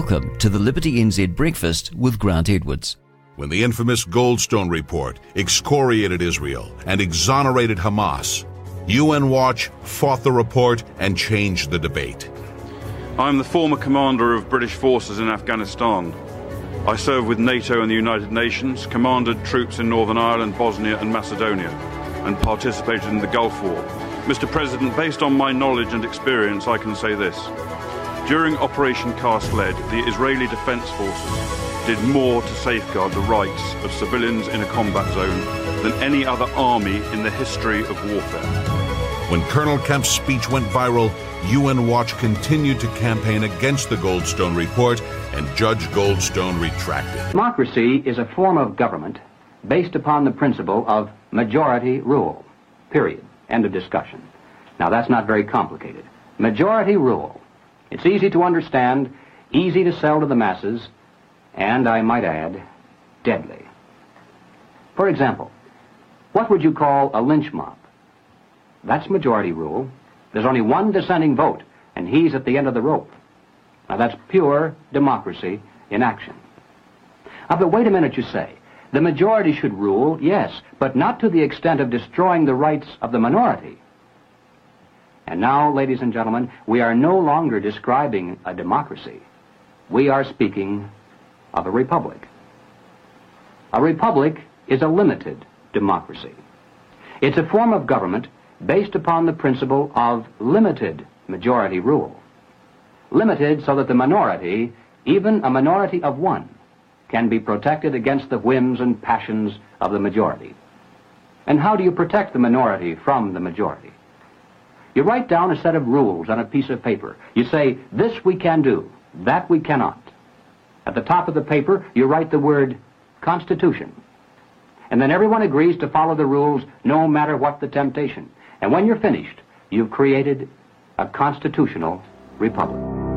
Welcome to the Liberty NZ Breakfast with Grant Edwards. When the infamous Goldstone report excoriated Israel and exonerated Hamas, UN Watch fought the report and changed the debate. I'm the former commander of British forces in Afghanistan. I served with NATO and the United Nations, commanded troops in Northern Ireland, Bosnia, and Macedonia, and participated in the Gulf War. Mr. President, based on my knowledge and experience, I can say this. During Operation Cast Lead, the Israeli Defense Forces did more to safeguard the rights of civilians in a combat zone than any other army in the history of warfare. When Colonel Kemp's speech went viral, UN Watch continued to campaign against the Goldstone report, and Judge Goldstone retracted. Democracy is a form of government based upon the principle of majority rule. Period. End of discussion. Now, that's not very complicated. Majority rule. It's easy to understand, easy to sell to the masses, and I might add, deadly. For example, what would you call a lynch mob? That's majority rule. There's only one dissenting vote, and he's at the end of the rope. Now that's pure democracy in action. Now, but wait a minute, you say. The majority should rule, yes, but not to the extent of destroying the rights of the minority. And now, ladies and gentlemen, we are no longer describing a democracy. We are speaking of a republic. A republic is a limited democracy. It's a form of government based upon the principle of limited majority rule. Limited so that the minority, even a minority of one, can be protected against the whims and passions of the majority. And how do you protect the minority from the majority? You write down a set of rules on a piece of paper. You say, this we can do, that we cannot. At the top of the paper, you write the word Constitution. And then everyone agrees to follow the rules no matter what the temptation. And when you're finished, you've created a constitutional republic.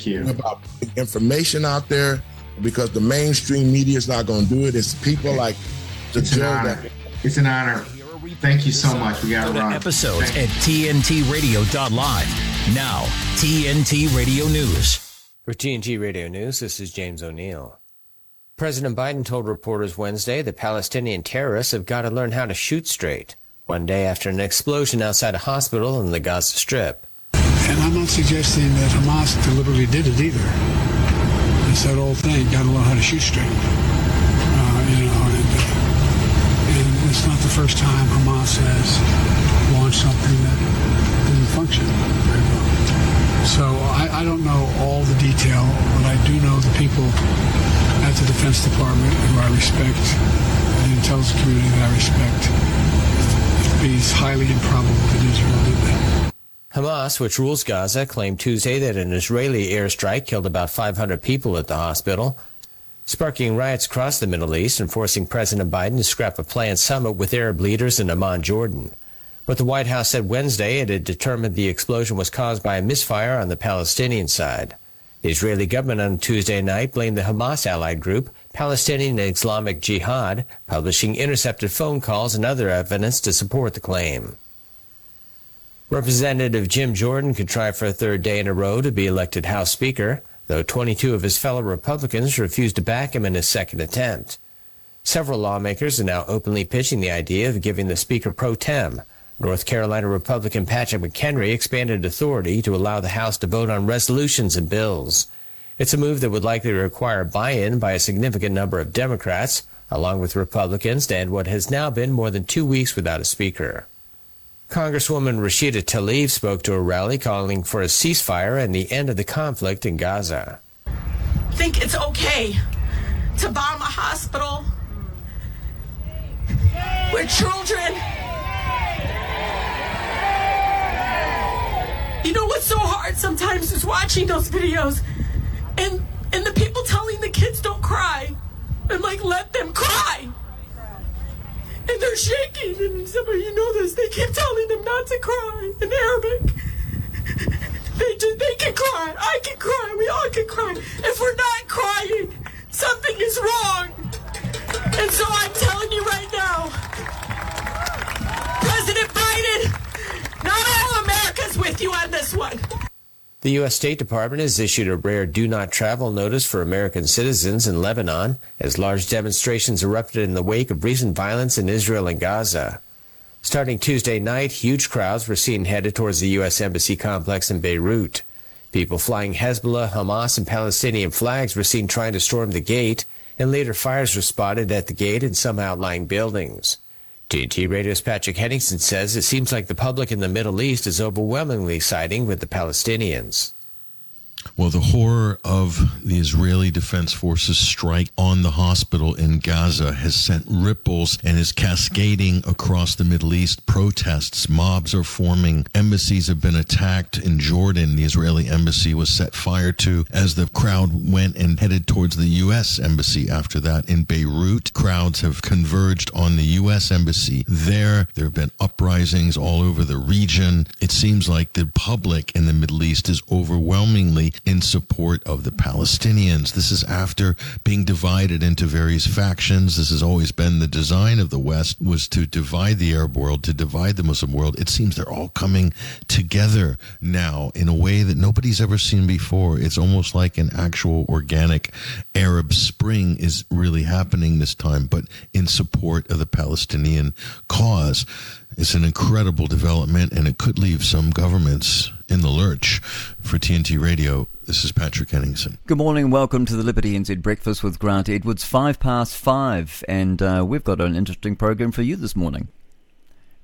Thank you. About information out there because the mainstream media is not going to do it. It's people like the it's an honor. That- it's an honor. Thank you so much. We got to run. Episodes at TNTRadio.live. Now, TNT Radio News. For TNT Radio News, this is James O'Neill. President Biden told reporters Wednesday that Palestinian terrorists have got to learn how to shoot straight, one day after an explosion outside a hospital in the Gaza Strip. And I'm not suggesting that Hamas deliberately did it either. It's that old thing, got to learn how to shoot straight. Uh, you know, and, uh, and, it's not the first time Hamas has launched something that didn't function very well. So I, I don't know all the detail, but I do know the people at the Defense Department who I respect, the intelligence community that I respect. It is highly improbable that Israel did that. Hamas, which rules Gaza, claimed Tuesday that an Israeli airstrike killed about 500 people at the hospital, sparking riots across the Middle East and forcing President Biden to scrap a planned summit with Arab leaders in Amman, Jordan. But the White House said Wednesday it had determined the explosion was caused by a misfire on the Palestinian side. The Israeli government on Tuesday night blamed the Hamas allied group, Palestinian Islamic Jihad, publishing intercepted phone calls and other evidence to support the claim. Representative Jim Jordan could try for a third day in a row to be elected House Speaker, though 22 of his fellow Republicans refused to back him in his second attempt. Several lawmakers are now openly pitching the idea of giving the Speaker pro tem, North Carolina Republican Patrick McHenry, expanded authority to allow the House to vote on resolutions and bills. It's a move that would likely require buy-in by a significant number of Democrats, along with Republicans, to end what has now been more than two weeks without a Speaker. Congresswoman Rashida Tlaib spoke to a rally calling for a ceasefire and the end of the conflict in Gaza. Think it's okay to bomb a hospital where children. You know what's so hard sometimes is watching those videos and and the people telling the kids don't cry. I'm like, let them cry. And they're shaking, and some of you know this. They keep telling them not to cry in Arabic. They do, they can cry. I can cry. We all can cry. If we're not crying, something is wrong. And so I'm telling you right now, President Biden, not all America's with you on this one. The U.S. State Department has issued a rare do not travel notice for American citizens in Lebanon as large demonstrations erupted in the wake of recent violence in Israel and Gaza. Starting Tuesday night, huge crowds were seen headed towards the U.S. Embassy complex in Beirut. People flying Hezbollah, Hamas, and Palestinian flags were seen trying to storm the gate, and later fires were spotted at the gate and some outlying buildings. TNT Radio's Patrick Henningsen says it seems like the public in the Middle East is overwhelmingly siding with the Palestinians. Well, the horror of the Israeli Defense Forces strike on the hospital in Gaza has sent ripples and is cascading across the Middle East. Protests, mobs are forming. Embassies have been attacked in Jordan. The Israeli embassy was set fire to as the crowd went and headed towards the U.S. embassy. After that, in Beirut, crowds have converged on the U.S. embassy there. There have been uprisings all over the region. It seems like the public in the Middle East is overwhelmingly in support of the Palestinians. This is after being divided into various factions. This has always been the design of the West was to divide the Arab world, to divide the Muslim world. It seems they're all coming together now in a way that nobody's ever seen before. It's almost like an actual organic Arab spring is really happening this time, but in support of the Palestinian cause. It's an incredible development, and it could leave some governments in the lurch. For TNT Radio, this is Patrick Henningsen. Good morning and welcome to the Liberty NZ Breakfast with Grant Edwards. Five past five, and uh, we've got an interesting program for you this morning.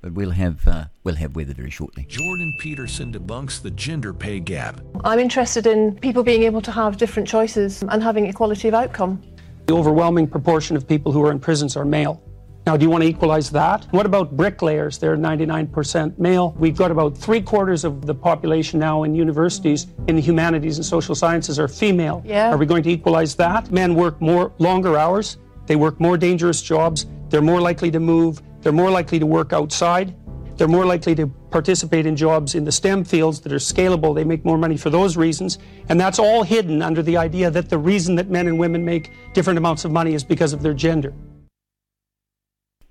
But we'll have uh, we'll have weather very shortly. Jordan Peterson debunks the gender pay gap. I'm interested in people being able to have different choices and having equality of outcome. The overwhelming proportion of people who are in prisons are male. Now, do you want to equalize that? What about bricklayers? They're 99% male. We've got about three quarters of the population now in universities in the humanities and social sciences are female. Yeah. Are we going to equalize that? Men work more longer hours. They work more dangerous jobs. They're more likely to move. They're more likely to work outside. They're more likely to participate in jobs in the STEM fields that are scalable. They make more money for those reasons. And that's all hidden under the idea that the reason that men and women make different amounts of money is because of their gender.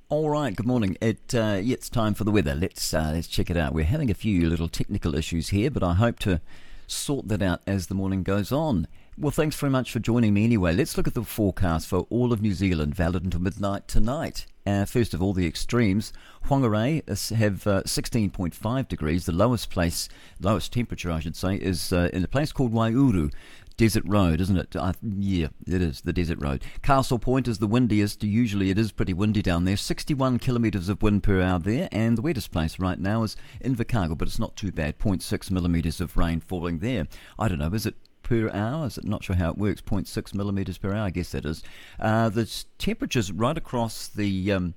All right, good morning. It uh, it's time for the weather. Let's uh, let's check it out. We're having a few little technical issues here, but I hope to sort that out as the morning goes on. Well, thanks very much for joining me anyway. Let's look at the forecast for all of New Zealand, valid until midnight tonight. Uh, first of all, the extremes. Whangarei have uh, 16.5 degrees. The lowest place, lowest temperature, I should say, is uh, in a place called Waiouru. Desert Road, isn't it? Uh, yeah, it is the Desert Road. Castle Point is the windiest. Usually it is pretty windy down there. 61 kilometres of wind per hour there. And the wettest place right now is Invercargill, but it's not too bad. 0.6 millimetres of rain falling there. I don't know, is it per hour. Is it not sure how it works? 0.6 millimeters per hour. I guess that is. Uh, the temperatures right across the. Um,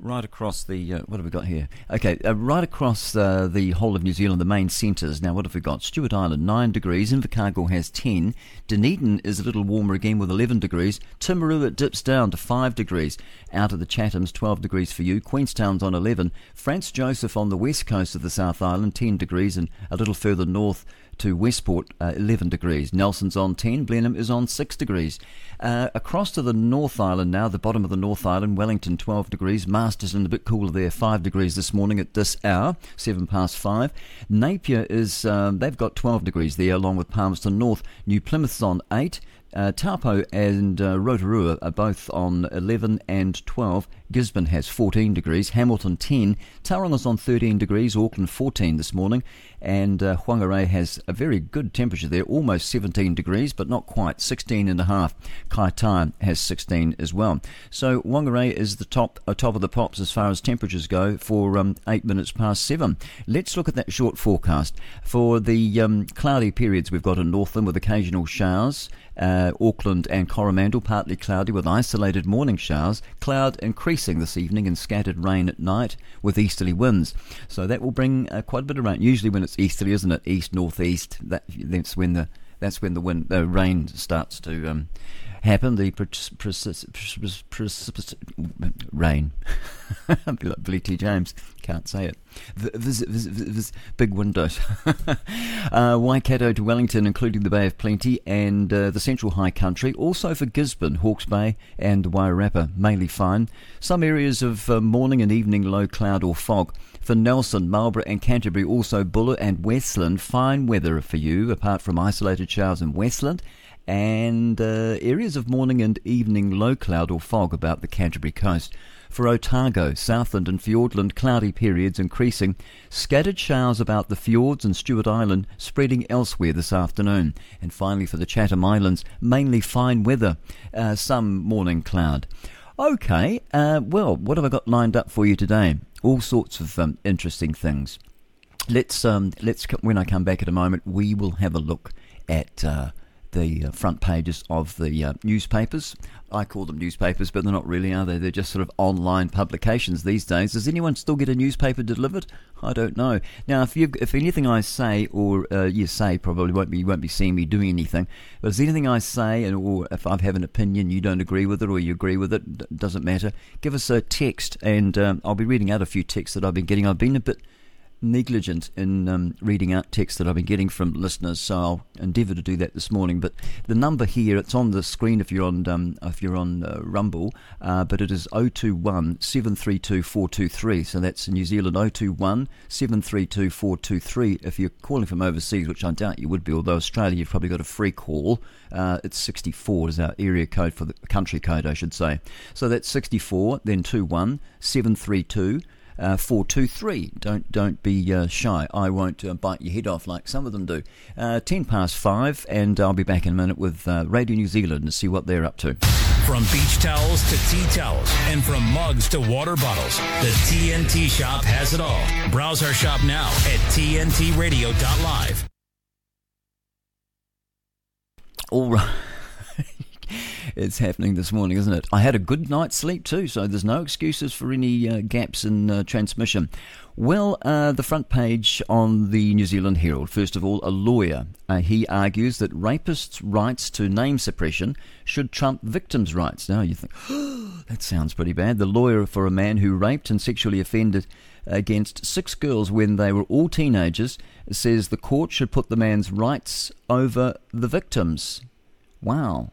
right across the uh, what have we got here? Okay, uh, right across uh, the whole of New Zealand, the main centres. Now, what have we got? Stewart Island nine degrees. Invercargill has ten. Dunedin is a little warmer again with eleven degrees. Timaru it dips down to five degrees. Out of the Chathams, twelve degrees for you. Queenstown's on eleven. Franz Josef on the west coast of the South Island, ten degrees, and a little further north to Westport, uh, 11 degrees. Nelson's on 10. Blenheim is on 6 degrees. Uh, across to the North Island now, the bottom of the North Island, Wellington 12 degrees. Masterton a bit cooler there, 5 degrees this morning at this hour, 7 past 5. Napier is, um, they've got 12 degrees there, along with Palmerston North. New Plymouth's on 8. Uh, Taupo and uh, Rotorua are both on 11 and 12. Gisborne has 14 degrees, Hamilton 10, Tauranga's on 13 degrees, Auckland 14 this morning, and uh, Whangarei has a very good temperature there, almost 17 degrees, but not quite, 16 and a half. Kaitaia has 16 as well. So Whangarei is the top uh, top of the pops as far as temperatures go for um, eight minutes past seven. Let's look at that short forecast for the um, cloudy periods we've got in Northland with occasional showers. Uh, Auckland and Coromandel partly cloudy with isolated morning showers, cloud increasing this evening and scattered rain at night with easterly winds. So that will bring uh, quite a bit of rain. Usually when it's easterly, isn't it? East northeast. That, that's when the that's when the wind the rain starts to um, happen. The rain. Billy T. James can't say it. Visit, big windows. uh, Waikato to Wellington, including the Bay of Plenty and uh, the Central High Country. Also for Gisborne, Hawke's Bay, and Wairarapa, mainly fine. Some areas of uh, morning and evening low cloud or fog. For Nelson, Marlborough, and Canterbury, also Buller and Westland, fine weather for you, apart from isolated showers in Westland and uh, areas of morning and evening low cloud or fog about the Canterbury coast. For Otago, Southland and Fiordland, cloudy periods increasing. Scattered showers about the fjords and Stewart Island, spreading elsewhere this afternoon. And finally for the Chatham Islands, mainly fine weather, uh, some morning cloud. Okay, uh, well, what have I got lined up for you today? All sorts of um, interesting things. Let's um, let's when I come back in a moment, we will have a look at uh, the uh, front pages of the uh, newspapers. I call them newspapers, but they're not really, are they? They're just sort of online publications these days. Does anyone still get a newspaper delivered? I don't know. Now, if you, if anything I say or uh, you say probably won't be, you won't be seeing me doing anything. But if anything I say, and or if I have an opinion, you don't agree with it or you agree with it, doesn't matter. Give us a text, and um, I'll be reading out a few texts that I've been getting. I've been a bit negligent in um, reading out text that I've been getting from listeners, so I'll endeavour to do that this morning. But the number here, it's on the screen if you're on um, if you're on uh, Rumble, uh, but it is 021 732 423. So that's New Zealand 021 732 423. If you're calling from overseas, which I doubt you would be, although Australia, you've probably got a free call. Uh, it's 64 is our area code for the country code, I should say. So that's 64, then 21 732 uh, 423. Don't don't be uh, shy. I won't uh, bite your head off like some of them do. Uh, 10 past 5, and I'll be back in a minute with uh, Radio New Zealand to see what they're up to. From beach towels to tea towels, and from mugs to water bottles, the TNT shop has it all. Browse our shop now at tntradio.live. All right. it's happening this morning, isn't it? I had a good night's sleep too, so there's no excuses for any uh, gaps in uh, transmission. Well, uh, the front page on the New Zealand Herald. First of all, a lawyer. Uh, he argues that rapists' rights to name suppression should trump victims' rights. Now you think, that sounds pretty bad. The lawyer for a man who raped and sexually offended against six girls when they were all teenagers says the court should put the man's rights over the victims. Wow.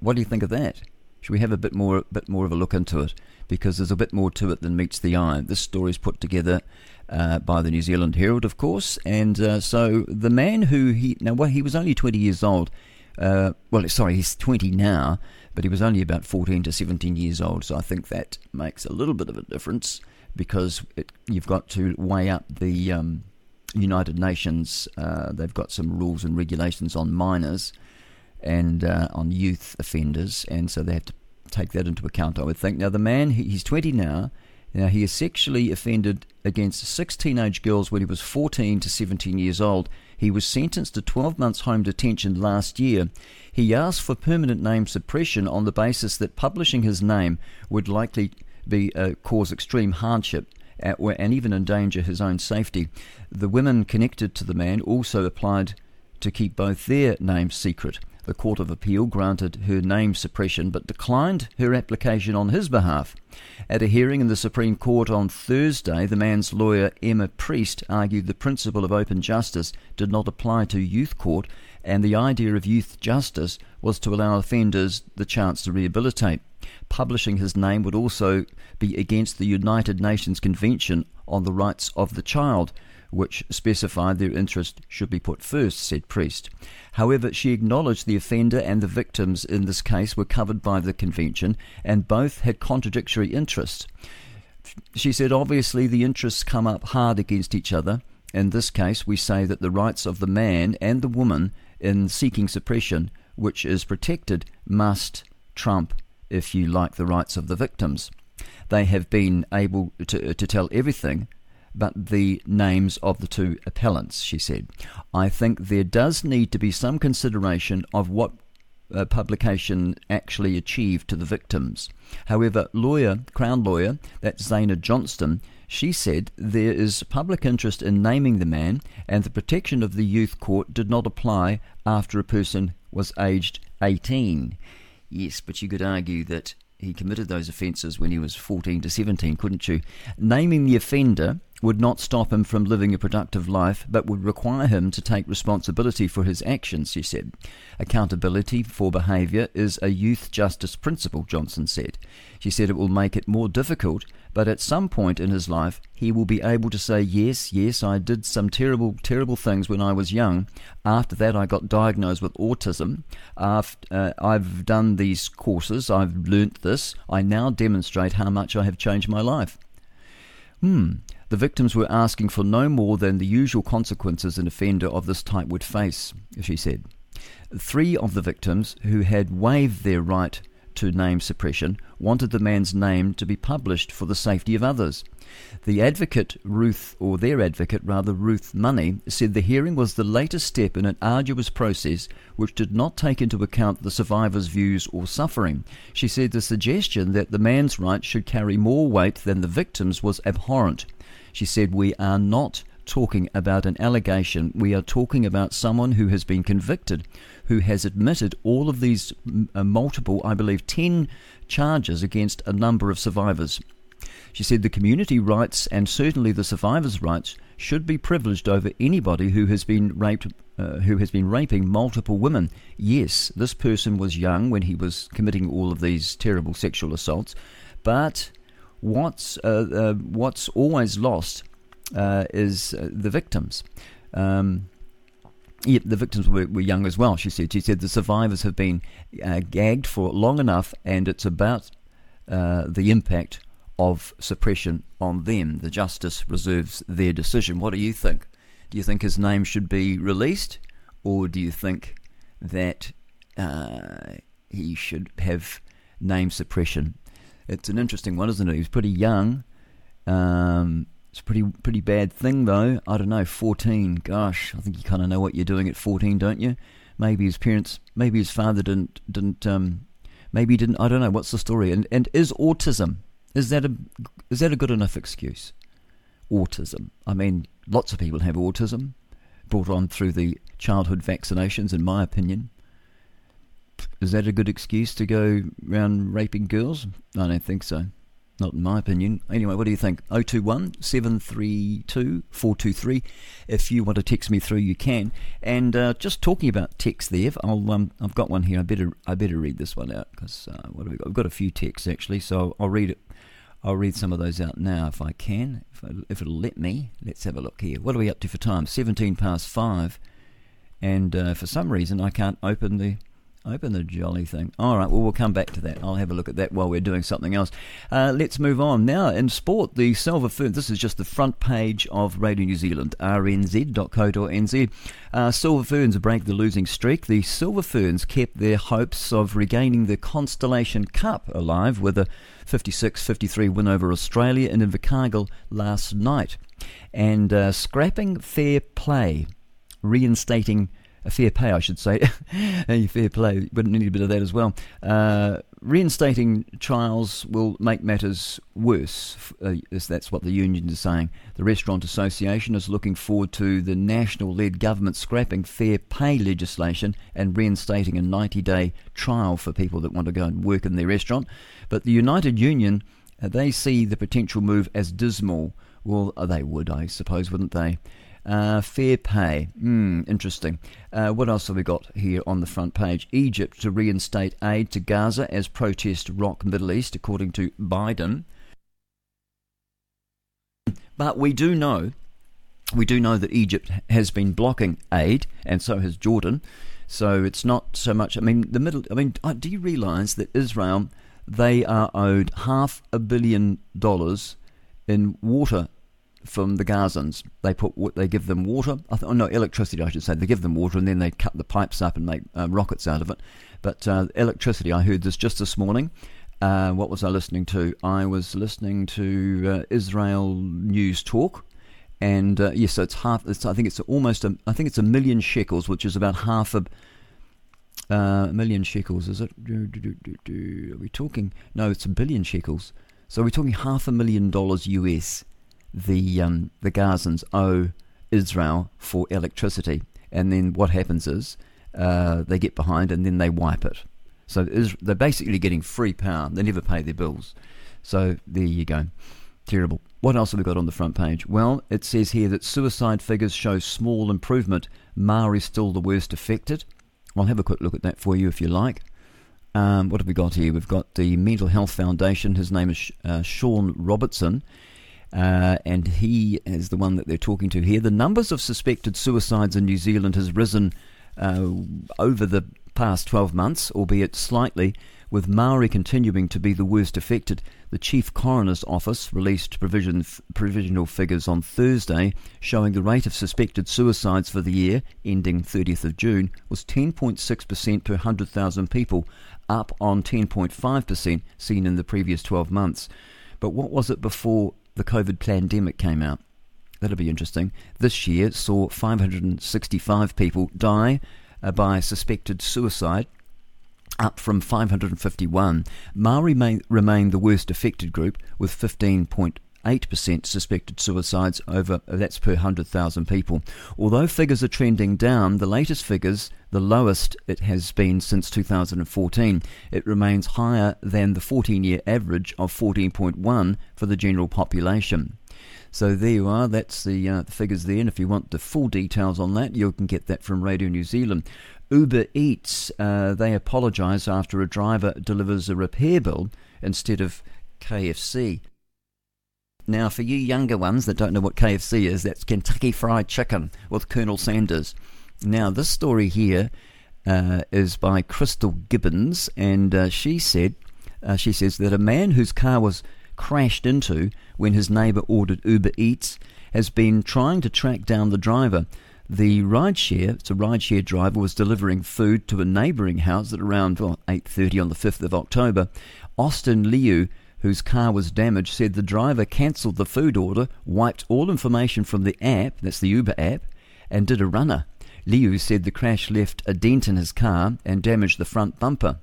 What do you think of that? Should we have a bit more, bit more of a look into it? Because there's a bit more to it than meets the eye. This story is put together uh, by the New Zealand Herald, of course, and uh, so the man who he now, well, he was only 20 years old. Uh, well, sorry, he's 20 now, but he was only about 14 to 17 years old. So I think that makes a little bit of a difference because it, you've got to weigh up the um, United Nations. Uh, they've got some rules and regulations on minors and uh, on youth offenders, and so they have to take that into account. I would think. Now, the man he's 20 now. Now, he has sexually offended against six teenage girls when he was 14 to 17 years old. He was sentenced to 12 months home detention last year. He asked for permanent name suppression on the basis that publishing his name would likely be uh, cause extreme hardship uh, and even endanger his own safety. The women connected to the man also applied to keep both their names secret. The Court of Appeal granted her name suppression but declined her application on his behalf. At a hearing in the Supreme Court on Thursday, the man's lawyer, Emma Priest, argued the principle of open justice did not apply to youth court, and the idea of youth justice was to allow offenders the chance to rehabilitate. Publishing his name would also be against the United Nations Convention on the Rights of the Child, which specified their interest should be put first, said Priest. However, she acknowledged the offender and the victims in this case were covered by the convention and both had contradictory interests. She said, obviously, the interests come up hard against each other. In this case, we say that the rights of the man and the woman in seeking suppression, which is protected, must trump, if you like, the rights of the victims. They have been able to, to tell everything but the names of the two appellants, she said. I think there does need to be some consideration of what uh, publication actually achieved to the victims. However, lawyer, Crown lawyer, that's Zayna Johnston, she said there is public interest in naming the man, and the protection of the youth court did not apply after a person was aged 18. Yes, but you could argue that he committed those offences when he was 14 to 17, couldn't you? Naming the offender would not stop him from living a productive life, but would require him to take responsibility for his actions, she said. Accountability for behaviour is a youth justice principle, Johnson said. She said it will make it more difficult, but at some point in his life, he will be able to say, Yes, yes, I did some terrible, terrible things when I was young. After that, I got diagnosed with autism. After, uh, I've done these courses, I've learnt this. I now demonstrate how much I have changed my life. Hmm. The victims were asking for no more than the usual consequences an offender of this type would face, she said. Three of the victims, who had waived their right to name suppression, wanted the man's name to be published for the safety of others. The advocate, Ruth, or their advocate rather, Ruth Money, said the hearing was the latest step in an arduous process which did not take into account the survivor's views or suffering. She said the suggestion that the man's rights should carry more weight than the victim's was abhorrent. She said, We are not talking about an allegation. We are talking about someone who has been convicted, who has admitted all of these uh, multiple, I believe, 10 charges against a number of survivors. She said the community rights and certainly the survivors' rights should be privileged over anybody who has been raped, uh, who has been raping multiple women. Yes, this person was young when he was committing all of these terrible sexual assaults, but what's uh, uh, what's always lost uh, is uh, the victims. Um, yeah, the victims were, were, young as well. She said. She said the survivors have been uh, gagged for long enough, and it's about uh, the impact of suppression on them. The justice reserves their decision. What do you think? Do you think his name should be released, or do you think that he should have name suppression it's an interesting one, isn't it? He was pretty young. Um, it's a pretty pretty bad thing though. I don't know, fourteen. Gosh, I think you kind of know what you're doing at fourteen, don't you? Maybe his parents, maybe his father didn't didn't. Um, maybe he didn't. I don't know. What's the story? And and is autism is that a is that a good enough excuse? Autism. I mean, lots of people have autism, brought on through the childhood vaccinations, in my opinion. Is that a good excuse to go around raping girls? I don't think so. Not in my opinion. Anyway, what do you think? 021 732 423. If you want to text me through, you can. And uh, just talking about text there, I'll, um, I've got one here. I better I better read this one out because uh, what have we got? I've got a few texts actually, so I'll read it. I'll read some of those out now if I can, if, I, if it'll let me. Let's have a look here. What are we up to for time? 17 past 5. And uh, for some reason, I can't open the Open the jolly thing. All right, well, we'll come back to that. I'll have a look at that while we're doing something else. Uh, let's move on. Now, in sport, the Silver Ferns, this is just the front page of Radio New Zealand, rnz.co.nz. Uh, Silver Ferns break the losing streak. The Silver Ferns kept their hopes of regaining the Constellation Cup alive with a 56 53 win over Australia in Invercargill last night. And uh, scrapping fair play, reinstating a fair pay, I should say. a fair play, but need a bit of that as well. Uh, reinstating trials will make matters worse. Uh, that's what the union is saying. The Restaurant Association is looking forward to the national led government scrapping fair pay legislation and reinstating a 90 day trial for people that want to go and work in their restaurant. But the United Union, uh, they see the potential move as dismal. Well, they would, I suppose, wouldn't they? Uh, fair pay. Hmm, interesting. Uh, what else have we got here on the front page? Egypt to reinstate aid to Gaza as protest rock Middle East, according to Biden. But we do know, we do know that Egypt has been blocking aid, and so has Jordan. So it's not so much. I mean, the middle. I mean, uh, do you realise that Israel they are owed half a billion dollars in water from the Gazans. They put they give them water. Th- oh, no, electricity. I should say they give them water, and then they cut the pipes up and make uh, rockets out of it. But uh, electricity. I heard this just this morning. Uh, what was I listening to? I was listening to uh, Israel News Talk, and uh, yes, so it's half. It's, I think it's almost. A, I think it's a million shekels, which is about half a. Uh, a million shekels, is it? Are we talking? No, it's a billion shekels. So we're talking half a million dollars US. The um, the Gazans owe Israel for electricity, and then what happens is uh, they get behind and then they wipe it. So they're basically getting free power. They never pay their bills. So there you go. Terrible. What else have we got on the front page? Well, it says here that suicide figures show small improvement. Maori still the worst affected. I'll have a quick look at that for you if you like. Um, what have we got here? We've got the Mental Health Foundation. His name is uh, Sean Robertson. Uh, and he is the one that they're talking to here. The numbers of suspected suicides in New Zealand has risen uh, over the past 12 months, albeit slightly, with Maori continuing to be the worst affected. The Chief Coroner's Office released provision, provisional figures on Thursday showing the rate of suspected suicides for the year ending 30th of June was 10.6% per 100,000 people, up on 10.5% seen in the previous 12 months. But what was it before the COVID pandemic came out? That'll be interesting. This year saw 565 people die uh, by suspected suicide, up from 551. Maori may remain the worst affected group, with 15.8% suspected suicides over that's per 100,000 people. Although figures are trending down, the latest figures, the lowest it has been since 2014, it remains higher than the 14 year average of 14.1 for the general population. So there you are. That's the, uh, the figures there. And if you want the full details on that, you can get that from Radio New Zealand. Uber Eats, uh, they apologise after a driver delivers a repair bill instead of KFC. Now, for you younger ones that don't know what KFC is, that's Kentucky Fried Chicken with Colonel Sanders. Now, this story here uh, is by Crystal Gibbons, and uh, she said, uh, she says that a man whose car was crashed into when his neighbour ordered Uber Eats has been trying to track down the driver. The rideshare, it's a rideshare driver, was delivering food to a neighbouring house at around well, 8.30 on the 5th of October. Austin Liu, whose car was damaged, said the driver cancelled the food order, wiped all information from the app, that's the Uber app, and did a runner. Liu said the crash left a dent in his car and damaged the front bumper.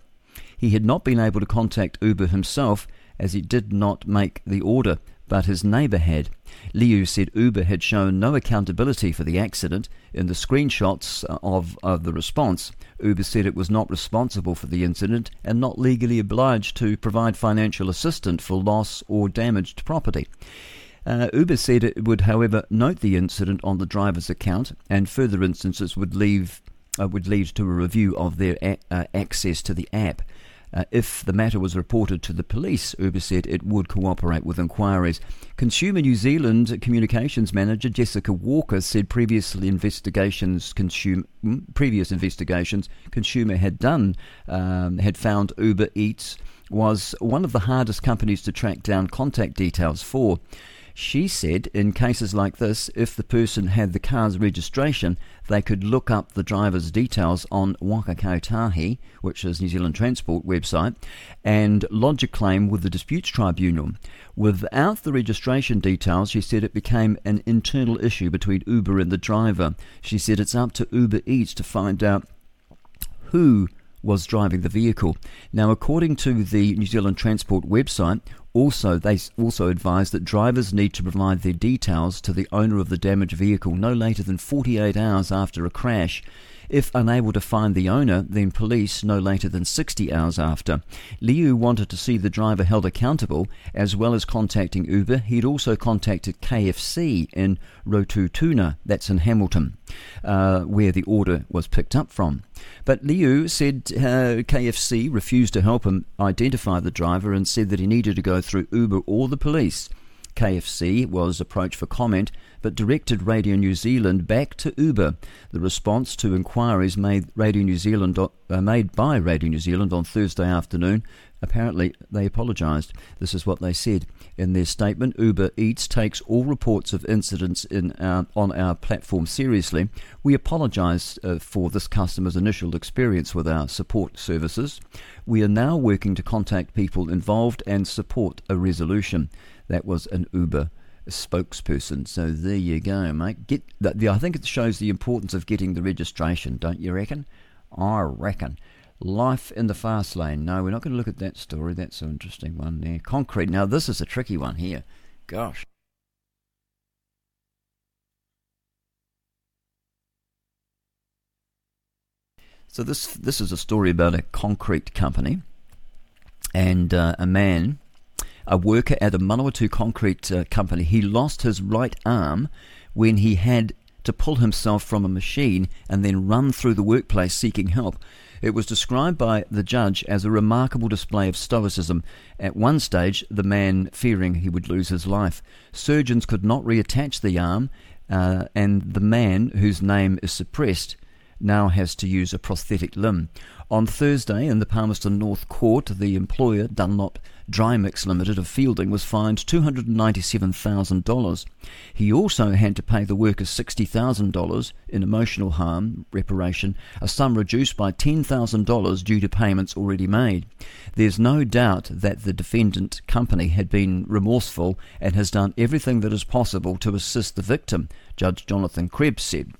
He had not been able to contact Uber himself as he did not make the order, but his neighbour had. Liu said Uber had shown no accountability for the accident. In the screenshots of, of the response, Uber said it was not responsible for the incident and not legally obliged to provide financial assistance for loss or damaged property. Uh, Uber said it would, however, note the incident on the driver's account, and further instances would leave uh, would lead to a review of their a- uh, access to the app. Uh, if the matter was reported to the police, Uber said it would cooperate with inquiries. Consumer New Zealand communications manager Jessica Walker said previously investigations consume, hmm, previous investigations consumer had done um, had found Uber Eats was one of the hardest companies to track down contact details for. She said in cases like this, if the person had the car's registration, they could look up the driver's details on Waka which is New Zealand Transport website, and lodge a claim with the Disputes Tribunal. Without the registration details, she said it became an internal issue between Uber and the driver. She said it's up to Uber Eats to find out who was driving the vehicle. Now, according to the New Zealand Transport website, Also, they also advise that drivers need to provide their details to the owner of the damaged vehicle no later than 48 hours after a crash. If unable to find the owner, then police no later than 60 hours after. Liu wanted to see the driver held accountable, as well as contacting Uber. He'd also contacted KFC in Rototuna, that's in Hamilton, uh, where the order was picked up from. But Liu said uh, KFC refused to help him identify the driver and said that he needed to go through Uber or the police. KFC was approached for comment but directed Radio New Zealand back to Uber. The response to inquiries made Radio New Zealand uh, made by Radio New Zealand on Thursday afternoon apparently they apologised. This is what they said in their statement. Uber Eats takes all reports of incidents in our, on our platform seriously. We apologise uh, for this customer's initial experience with our support services. We are now working to contact people involved and support a resolution. That was an Uber spokesperson. So there you go, mate. Get the, the, I think it shows the importance of getting the registration, don't you reckon? I reckon. Life in the fast lane. No, we're not going to look at that story. That's an interesting one there. Concrete. Now this is a tricky one here. Gosh. So this this is a story about a concrete company and uh, a man a worker at a Manawatu concrete uh, company. He lost his right arm when he had to pull himself from a machine and then run through the workplace seeking help. It was described by the judge as a remarkable display of stoicism. At one stage, the man fearing he would lose his life. Surgeons could not reattach the arm, uh, and the man, whose name is suppressed, now has to use a prosthetic limb. On Thursday, in the Palmerston North Court, the employer, Dunlop Dry Mix Limited of Feilding was fined $297,000. He also had to pay the workers $60,000 in emotional harm reparation, a sum reduced by $10,000 due to payments already made. There's no doubt that the defendant company had been remorseful and has done everything that is possible to assist the victim, Judge Jonathan Krebs said.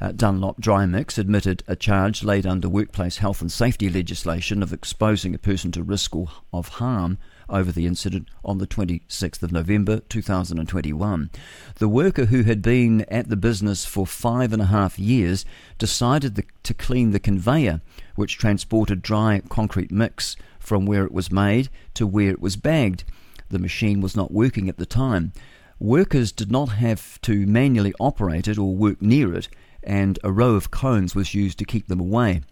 Uh, Dunlop Dry Mix admitted a charge laid under workplace health and safety legislation of exposing a person to risk of harm over the incident on the 26th of November 2021. The worker who had been at the business for five and a half years decided the, to clean the conveyor which transported dry concrete mix from where it was made to where it was bagged. The machine was not working at the time. Workers did not have to manually operate it or work near it and a row of cones was used to keep them away.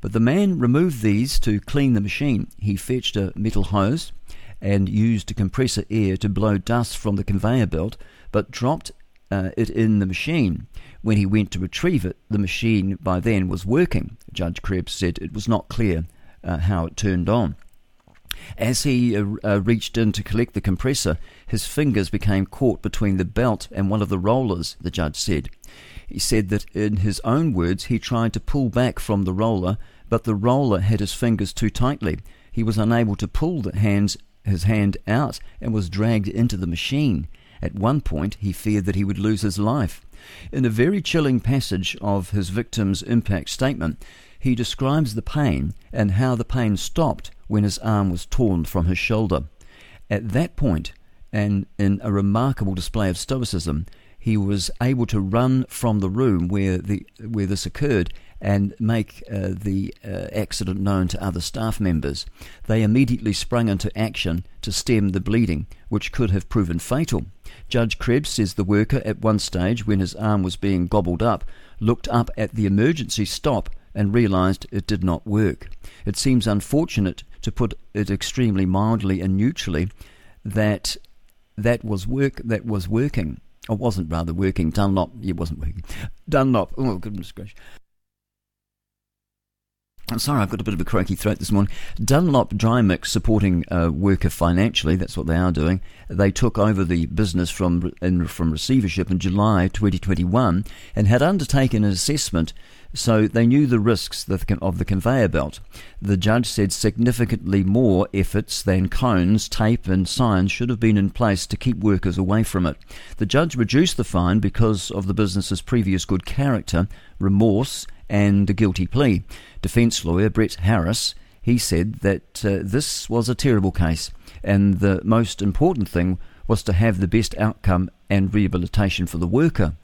But the man removed these to clean the machine. He fetched a metal hose and used a compressor air to blow dust from the conveyor belt, but dropped uh, it in the machine. When he went to retrieve it, the machine by then was working. Judge Krebs said it was not clear uh, how it turned on. As he uh, uh, reached in to collect the compressor, his fingers became caught between the belt and one of the rollers, the judge said. He said that, in his own words, he tried to pull back from the roller, but the roller had his fingers too tightly. He was unable to pull the hands, his hand out and was dragged into the machine. At one point, he feared that he would lose his life. In a very chilling passage of his victim's impact statement, he describes the pain and how the pain stopped when his arm was torn from his shoulder. At that point, and in a remarkable display of stoicism, he was able to run from the room where the where this occurred and make uh, the uh, accident known to other staff members. They immediately sprung into action to stem the bleeding, which could have proven fatal. Judge Krebs says the worker, at one stage when his arm was being gobbled up, looked up at the emergency stop and realized it did not work. It seems unfortunate, to put it extremely mildly and neutrally, that that was work that was working or wasn't rather working. Dunlop, it wasn't working. Dunlop, oh goodness gracious. I'm sorry, I've got a bit of a croaky throat this morning. Dunlop Dry Mix supporting uh, worker financially, that's what they are doing. They took over the business from in, from receivership in July 2021 and had undertaken an assessment so they knew the risks of the conveyor belt. The judge said significantly more efforts than cones, tape, and signs should have been in place to keep workers away from it. The judge reduced the fine because of the business's previous good character, remorse, and a guilty plea. Defence lawyer Brett Harris he said that uh, this was a terrible case, and the most important thing was to have the best outcome and rehabilitation for the worker.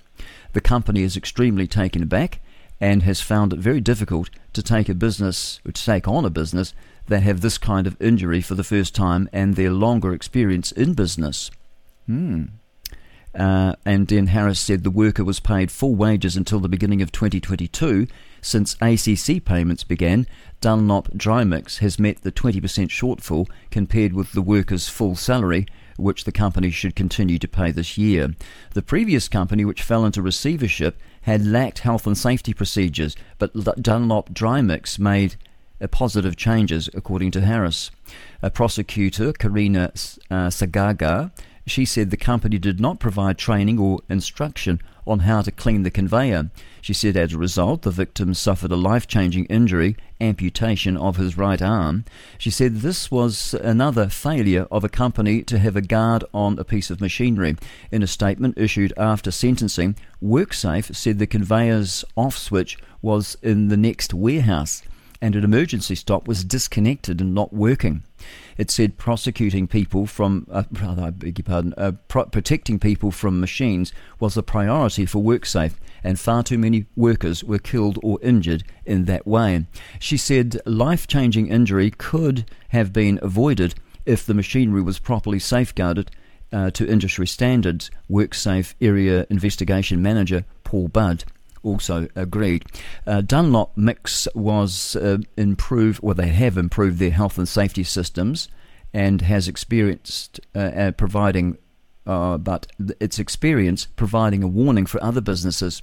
The company is extremely taken aback and has found it very difficult to take a business, to take on a business that have this kind of injury for the first time and their longer experience in business. Hmm. Uh, and then Harris said the worker was paid full wages until the beginning of 2022. Since ACC payments began, Dunlop Drymix has met the 20% shortfall compared with the worker's full salary, which the company should continue to pay this year. The previous company, which fell into receivership, had lacked health and safety procedures, but Dunlop Dry Mix made positive changes, according to Harris. A prosecutor, Karina uh, Sagaga, she said the company did not provide training or instruction on how to clean the conveyor. She said as a result, the victim suffered a life changing injury, amputation of his right arm. She said this was another failure of a company to have a guard on a piece of machinery. In a statement issued after sentencing, WorkSafe said the conveyor's off switch was in the next warehouse and an emergency stop was disconnected and not working. It said prosecuting people from, uh, rather, I beg your pardon, uh, pro- protecting people from machines was a priority for WorkSafe, and far too many workers were killed or injured in that way. She said life changing injury could have been avoided if the machinery was properly safeguarded uh, to industry standards, WorkSafe Area Investigation Manager Paul Budd also agreed. Uh, Dunlop Mix was uh, improved, or they have improved their health and safety systems, and has experienced uh, providing, uh, but its experience providing a warning for other businesses.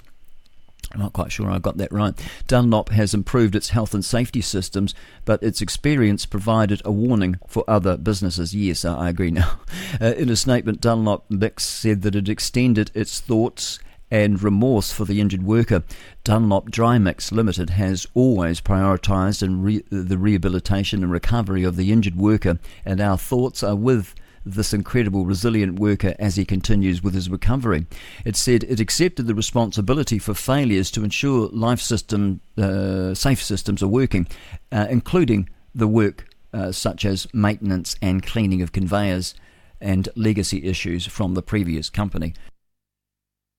I'm not quite sure I got that right. Dunlop has improved its health and safety systems, but its experience provided a warning for other businesses. Yes, I agree now. Uh, in a statement, Dunlop Mix said that it extended its thoughts and remorse for the injured worker. Dunlop Dry Mix Limited has always prioritised re- the rehabilitation and recovery of the injured worker, and our thoughts are with this incredible resilient worker as he continues with his recovery. It said it accepted the responsibility for failures to ensure life system uh, safe systems are working, uh, including the work uh, such as maintenance and cleaning of conveyors and legacy issues from the previous company.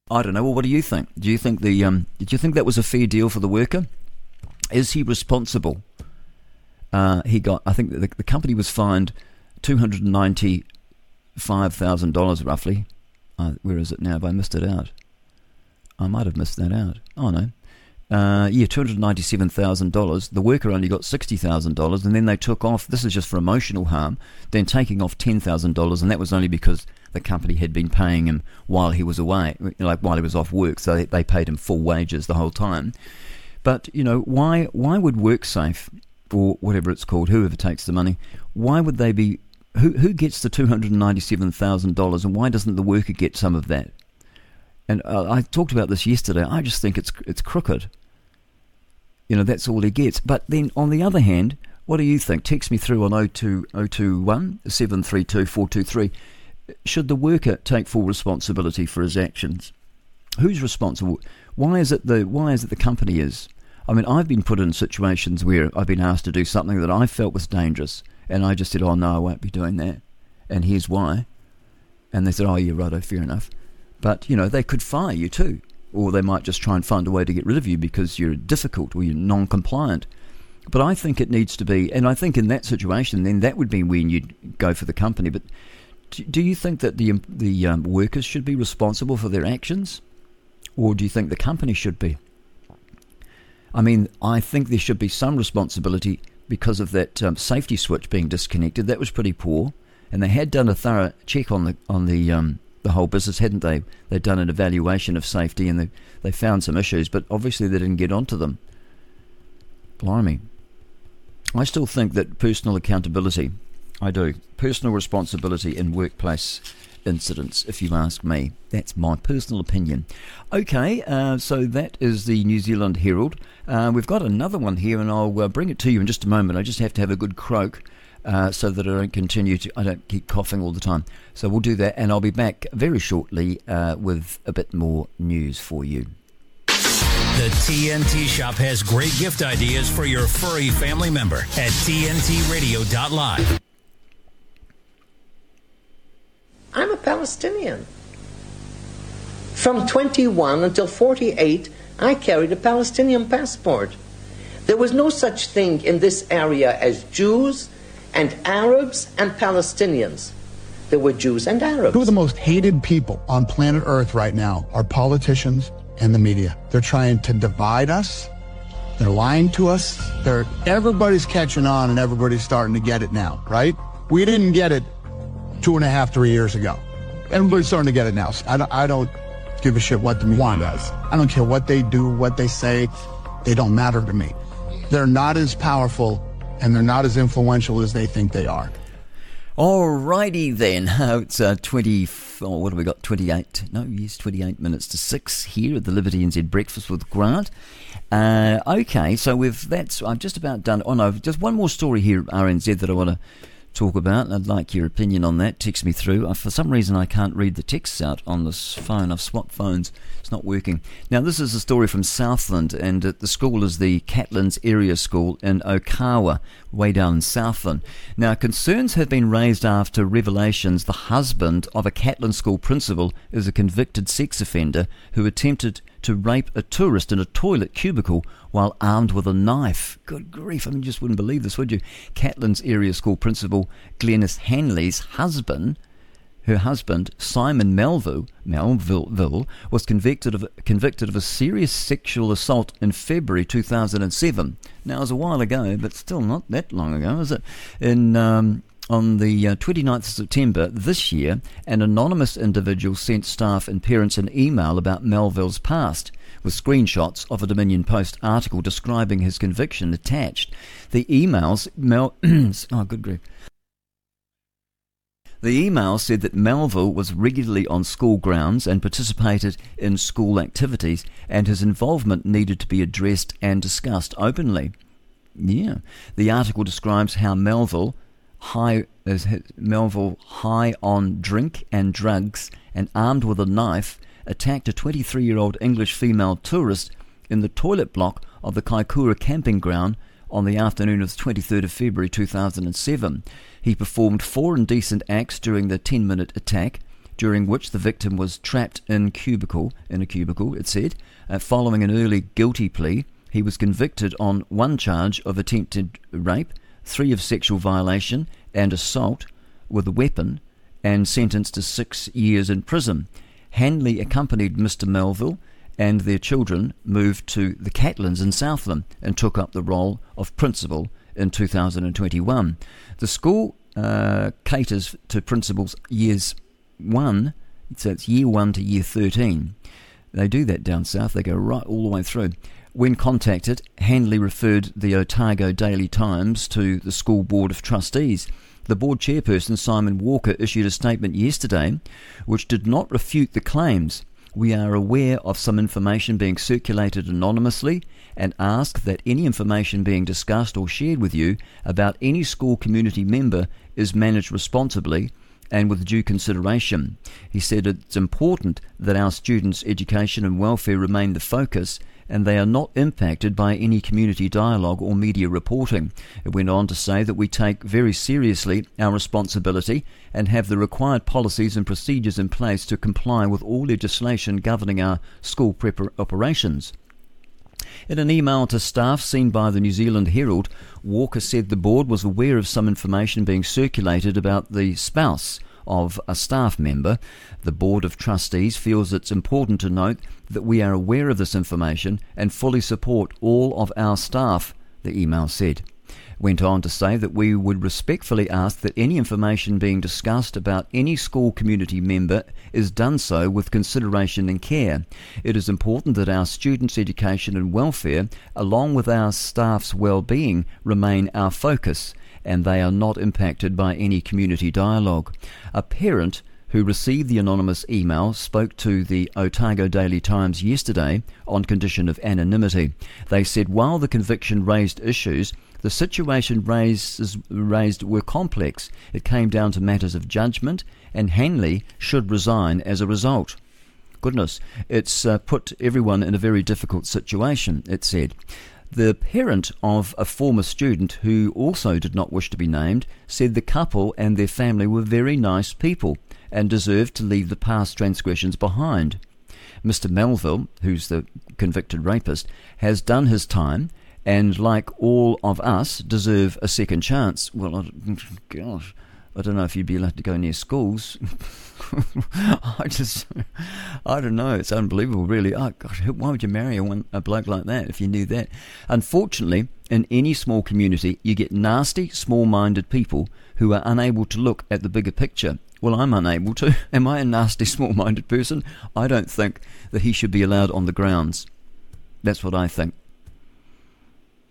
I don't know. Well, what do you think? Do you think the um, did you think that was a fair deal for the worker? Is he responsible? Uh, he got. I think the, the company was fined two hundred ninety five thousand dollars roughly. Uh, where is it now? Have I missed it out? I might have missed that out. Oh no. Uh, yeah, two hundred ninety-seven thousand dollars. The worker only got sixty thousand dollars, and then they took off. This is just for emotional harm. Then taking off ten thousand dollars, and that was only because the company had been paying him while he was away, like while he was off work, so they, they paid him full wages the whole time. But you know, why why would WorkSafe or whatever it's called, whoever takes the money, why would they be? Who who gets the two hundred ninety-seven thousand dollars, and why doesn't the worker get some of that? And uh, I talked about this yesterday. I just think it's it's crooked. You know, that's all he gets. But then on the other hand, what do you think? Text me through on 02, 021 732 423 should the worker take full responsibility for his actions? Who's responsible? Why is it the why is it the company is? I mean, I've been put in situations where I've been asked to do something that I felt was dangerous, and I just said, "Oh no, I won't be doing that," and here's why. And they said, "Oh, you're right, fair enough." But you know, they could fire you too, or they might just try and find a way to get rid of you because you're difficult or you're non-compliant. But I think it needs to be, and I think in that situation, then that would be when you'd go for the company. But do you think that the the um, workers should be responsible for their actions, or do you think the company should be? I mean, I think there should be some responsibility because of that um, safety switch being disconnected. That was pretty poor, and they had done a thorough check on the on the um, the whole business, hadn't they? They'd done an evaluation of safety, and they they found some issues, but obviously they didn't get onto them. Blimey, I still think that personal accountability I do. Personal responsibility in workplace incidents, if you ask me. That's my personal opinion. Okay, uh, so that is the New Zealand Herald. Uh, we've got another one here, and I'll uh, bring it to you in just a moment. I just have to have a good croak. Uh, so that I don't continue to, I don't keep coughing all the time. So we'll do that, and I'll be back very shortly uh, with a bit more news for you. The TNT Shop has great gift ideas for your furry family member at TNTRadio.live. I'm a Palestinian. From 21 until 48, I carried a Palestinian passport. There was no such thing in this area as Jews and Arabs and Palestinians. There were Jews and Arabs. Two of the most hated people on planet Earth right now are politicians and the media. They're trying to divide us. They're lying to us. They're everybody's catching on and everybody's starting to get it now, right? We didn't get it two and a half, three years ago. Everybody's starting to get it now. I don't, I don't give a shit what the media does. I don't care what they do, what they say. They don't matter to me. They're not as powerful and they're not as influential as they think they are. Alrighty then, it's uh, 20, oh, what have we got, 28, no, yes, 28 minutes to 6 here at the Liberty NZ Breakfast with Grant. Uh, okay, so we've, that's, I've just about done, oh no, just one more story here, at RNZ that I want to talk about. I'd like your opinion on that. Text me through. For some reason, I can't read the texts out on this phone. I've swapped phones. It's not working. Now, this is a story from Southland, and the school is the Catlins Area School in Okawa, way down in Southland. Now, concerns have been raised after revelations the husband of a Catlin school principal is a convicted sex offender who attempted to rape a tourist in a toilet cubicle while armed with a knife. Good grief, I mean, you just wouldn't believe this, would you? Catlins area school principal, Glenys Hanley's husband, her husband, Simon Melville, Melville, was convicted of, convicted of a serious sexual assault in February 2007. Now, it was a while ago, but still not that long ago, is it? In um, on the uh, 29th of September this year, an anonymous individual sent staff and parents an email about Melville's past, with screenshots of a Dominion Post article describing his conviction attached. The emails, Mel, oh good grief. The email said that Melville was regularly on school grounds and participated in school activities, and his involvement needed to be addressed and discussed openly. Yeah. The article describes how Melville, high as Melville high on drink and drugs and armed with a knife attacked a 23-year-old English female tourist in the toilet block of the Kaikoura camping ground on the afternoon of the 23rd of February 2007. He performed four indecent acts during the 10-minute attack, during which the victim was trapped in cubicle in a cubicle. It said, uh, following an early guilty plea, he was convicted on one charge of attempted rape three of sexual violation and assault with a weapon, and sentenced to six years in prison. Hanley accompanied Mr. Melville and their children moved to the Catlins in Southland and took up the role of principal in 2021. The school uh, caters to principals years one, so it's year one to year 13. They do that down south, they go right all the way through. When contacted, Hanley referred the Otago Daily Times to the School Board of Trustees. The board chairperson, Simon Walker, issued a statement yesterday which did not refute the claims. We are aware of some information being circulated anonymously and ask that any information being discussed or shared with you about any school community member is managed responsibly and with due consideration. He said it's important that our students' education and welfare remain the focus and they are not impacted by any community dialogue or media reporting. It went on to say that we take very seriously our responsibility and have the required policies and procedures in place to comply with all legislation governing our school prep operations. In an email to staff seen by the New Zealand Herald, Walker said the board was aware of some information being circulated about the spouse of a staff member. The Board of Trustees feels it's important to note that we are aware of this information and fully support all of our staff, the email said. Went on to say that we would respectfully ask that any information being discussed about any school community member is done so with consideration and care. It is important that our students' education and welfare, along with our staff's well-being, remain our focus and they are not impacted by any community dialogue. A parent who received the anonymous email spoke to the Otago Daily Times yesterday on condition of anonymity. They said while the conviction raised issues, the situation raised, raised were complex. It came down to matters of judgment, and Hanley should resign as a result. goodness, it's uh, put everyone in a very difficult situation, it said. The parent of a former student who also did not wish to be named said the couple and their family were very nice people and deserved to leave the past transgressions behind. Mr. Melville, who's the convicted rapist, has done his time and, like all of us, deserve a second chance. Well, gosh, I don't know if you'd be allowed to go near schools. I just, I don't know. It's unbelievable, really. Oh, gosh, why would you marry a, one, a bloke like that if you knew that? Unfortunately, in any small community, you get nasty, small minded people who are unable to look at the bigger picture. Well, I'm unable to. Am I a nasty, small minded person? I don't think that he should be allowed on the grounds. That's what I think.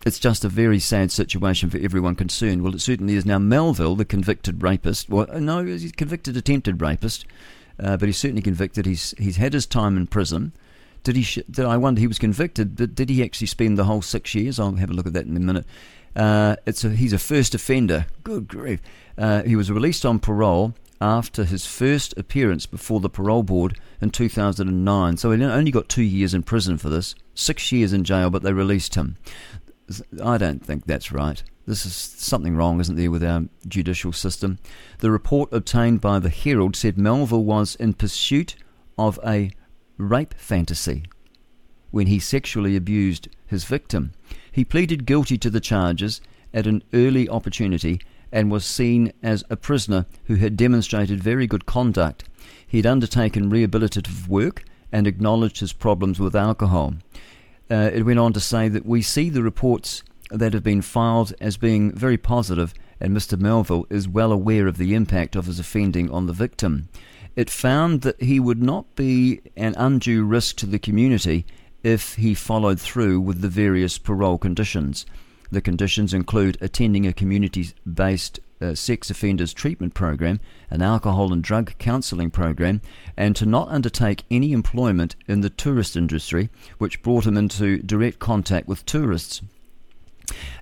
It's just a very sad situation for everyone concerned. Well, it certainly is. Now, Melville, the convicted rapist, well, no, he's convicted attempted rapist, uh, but he's certainly convicted. He's he's had his time in prison. Did he? Sh- did I wonder? He was convicted, but did he actually spend the whole six years? I'll have a look at that in a minute. Uh, it's a, he's a first offender. Good grief! Uh, he was released on parole after his first appearance before the parole board in 2009. So he only got two years in prison for this, six years in jail, but they released him. I don't think that's right. This is something wrong, isn't there, with our judicial system? The report obtained by the Herald said Melville was in pursuit of a rape fantasy when he sexually abused his victim. He pleaded guilty to the charges at an early opportunity and was seen as a prisoner who had demonstrated very good conduct. He had undertaken rehabilitative work and acknowledged his problems with alcohol. Uh, it went on to say that we see the reports that have been filed as being very positive, and Mr. Melville is well aware of the impact of his offending on the victim. It found that he would not be an undue risk to the community if he followed through with the various parole conditions. The conditions include attending a community based uh, sex offenders treatment program, an alcohol and drug counselling program, and to not undertake any employment in the tourist industry, which brought him into direct contact with tourists.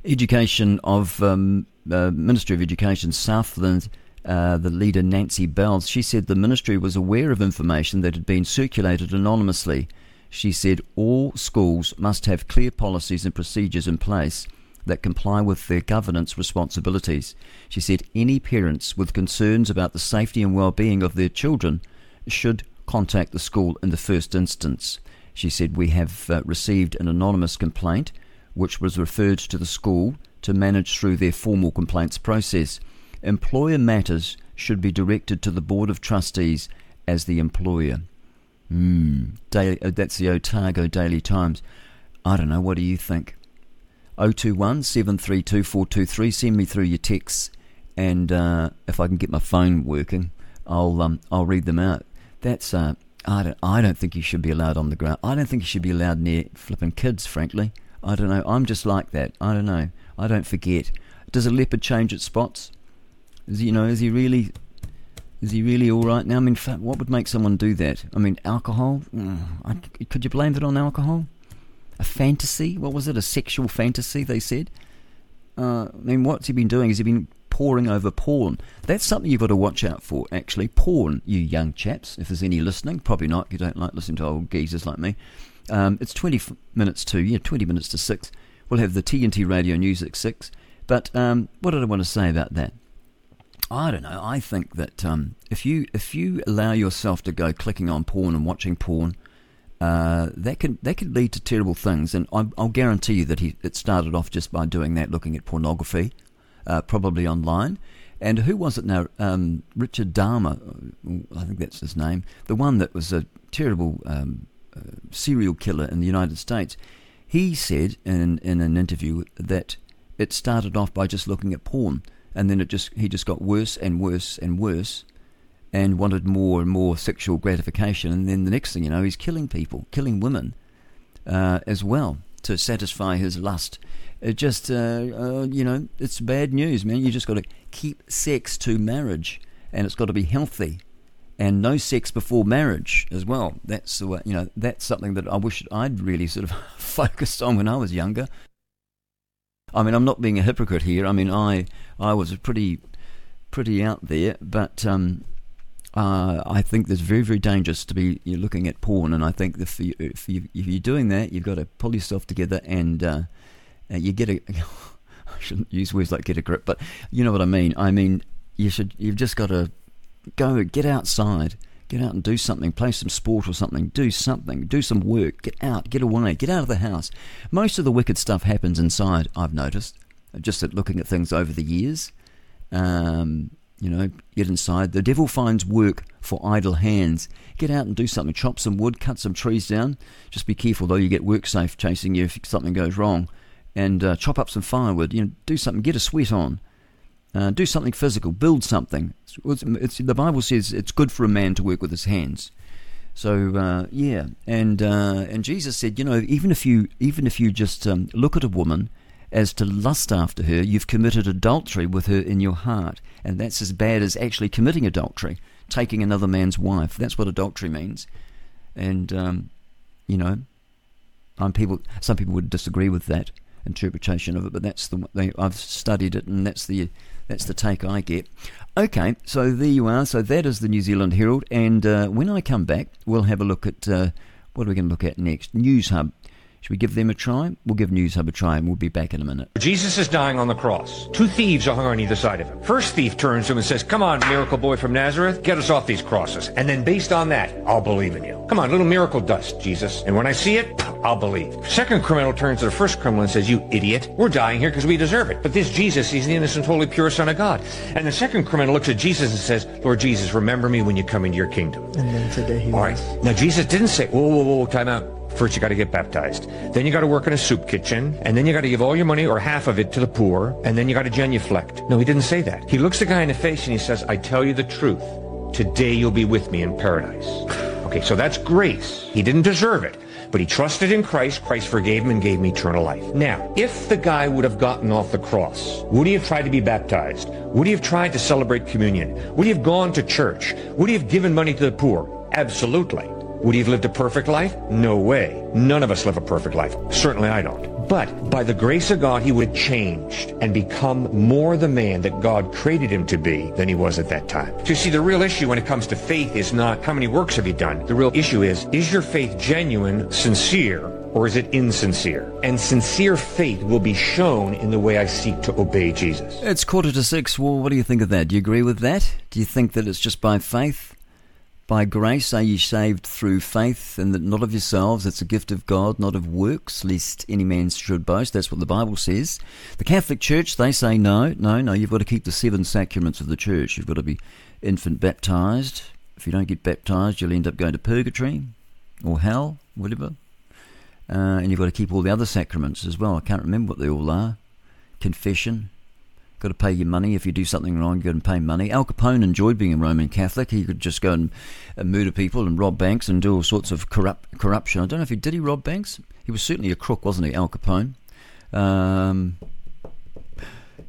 Education of um, uh, Ministry of Education Southland. Uh, the leader Nancy Bells, she said the ministry was aware of information that had been circulated anonymously. She said all schools must have clear policies and procedures in place that comply with their governance responsibilities. She said any parents with concerns about the safety and well-being of their children should contact the school in the first instance. She said we have uh, received an anonymous complaint which was referred to the school to manage through their formal complaints process. Employer matters should be directed to the Board of Trustees as the employer. Hmm. Daily, uh, that's the Otago Daily Times. I don't know. What do you think? 021 732 423. Send me through your texts, and uh, if I can get my phone working, I'll um, I'll read them out. That's uh, I don't I don't think you should be allowed on the ground. I don't think you should be allowed near flipping kids. Frankly, I don't know. I'm just like that. I don't know. I don't forget. Does a leopard change its spots? Is he, you know? Is he really? Is he really all right now? I mean, what would make someone do that? I mean, alcohol. Mm, could you blame it on alcohol? A fantasy. What was it? A sexual fantasy? They said. Uh, I mean, what's he been doing? Has he been poring over porn? That's something you've got to watch out for. Actually, porn, you young chaps. If there's any listening, probably not. You don't like listening to old geezers like me. Um, it's 20 f- minutes to yeah, 20 minutes to six. We'll have the TNT Radio News at six. But um, what did I want to say about that? I don't know. I think that um, if you if you allow yourself to go clicking on porn and watching porn, uh, that could that could lead to terrible things. And I, will guarantee you that he it started off just by doing that, looking at pornography, uh, probably online. And who was it now? Um, Richard Dahmer, uh, I think that's his name, the one that was a terrible um, uh, serial killer in the United States. He said in in an interview that it started off by just looking at porn, and then it just he just got worse and worse and worse and wanted more and more sexual gratification. And then the next thing you know, he's killing people, killing women uh, as well to satisfy his lust. It just, uh, uh, you know, it's bad news, man. You just got to keep sex to marriage, and it's got to be healthy, and no sex before marriage as well. That's the way, you know, that's something that I wish I'd really sort of focused on when I was younger. I mean, I'm not being a hypocrite here. I mean, I I was pretty pretty out there, but um, uh, I think that's very, very dangerous to be you're looking at porn. And I think if, you, if, you, you're doing that, you've got to pull yourself together and uh, uh, you get a. I shouldn't use words like get a grip, but you know what I mean. I mean, you should. You've just got to go get outside, get out and do something, play some sport or something, do something, do some work, get out, get away, get out of the house. Most of the wicked stuff happens inside. I've noticed, just at looking at things over the years. Um, you know, get inside. The devil finds work for idle hands. Get out and do something. Chop some wood, cut some trees down. Just be careful though. You get work safe chasing you if something goes wrong. And uh, chop up some firewood. You know, do something. Get a sweat on. Uh, do something physical. Build something. It's, it's, the Bible says it's good for a man to work with his hands. So uh, yeah, and uh, and Jesus said, you know, even if you even if you just um, look at a woman as to lust after her, you've committed adultery with her in your heart. And that's as bad as actually committing adultery, taking another man's wife. That's what adultery means. And, um, you know, I'm people, some people would disagree with that interpretation of it, but that's the they, I've studied it, and that's the that's the take I get. Okay, so there you are. So that is the New Zealand Herald, and uh, when I come back, we'll have a look at uh, what are we going to look at next? Newshub. Should we give them a try? We'll give Newshub a try and we'll be back in a minute. Jesus is dying on the cross. Two thieves are hung on either side of him. First thief turns to him and says, Come on, miracle boy from Nazareth, get us off these crosses. And then based on that, I'll believe in you. Come on, little miracle dust, Jesus. And when I see it, I'll believe. Second criminal turns to the first criminal and says, You idiot, we're dying here because we deserve it. But this Jesus, he's the innocent, holy, pure Son of God. And the second criminal looks at Jesus and says, Lord Jesus, remember me when you come into your kingdom. And then today he All right. Now, Jesus didn't say, Whoa, whoa, whoa, time out. First, you got to get baptized. Then you got to work in a soup kitchen. And then you got to give all your money or half of it to the poor. And then you got to genuflect. No, he didn't say that. He looks the guy in the face and he says, I tell you the truth. Today you'll be with me in paradise. Okay, so that's grace. He didn't deserve it. But he trusted in Christ. Christ forgave him and gave him eternal life. Now, if the guy would have gotten off the cross, would he have tried to be baptized? Would he have tried to celebrate communion? Would he have gone to church? Would he have given money to the poor? Absolutely. Would he have lived a perfect life? No way. None of us live a perfect life. Certainly I don't. But by the grace of God, he would have changed and become more the man that God created him to be than he was at that time. So you see, the real issue when it comes to faith is not how many works have you done. The real issue is, is your faith genuine, sincere, or is it insincere? And sincere faith will be shown in the way I seek to obey Jesus. It's quarter to six. Well, what do you think of that? Do you agree with that? Do you think that it's just by faith? By grace are ye saved through faith, and that not of yourselves, it's a gift of God, not of works, lest any man should boast. That's what the Bible says. The Catholic Church, they say no, no, no, you've got to keep the seven sacraments of the church. You've got to be infant baptized. If you don't get baptized, you'll end up going to purgatory or hell, whatever. Uh, and you've got to keep all the other sacraments as well. I can't remember what they all are. Confession, got to pay your money. If you do something wrong, you got to pay money. Al Capone enjoyed being a Roman Catholic. He could just go and, murder people and rob banks and do all sorts of corrupt corruption. I don't know if he did he rob banks. He was certainly a crook, wasn't he, Al Capone? Um,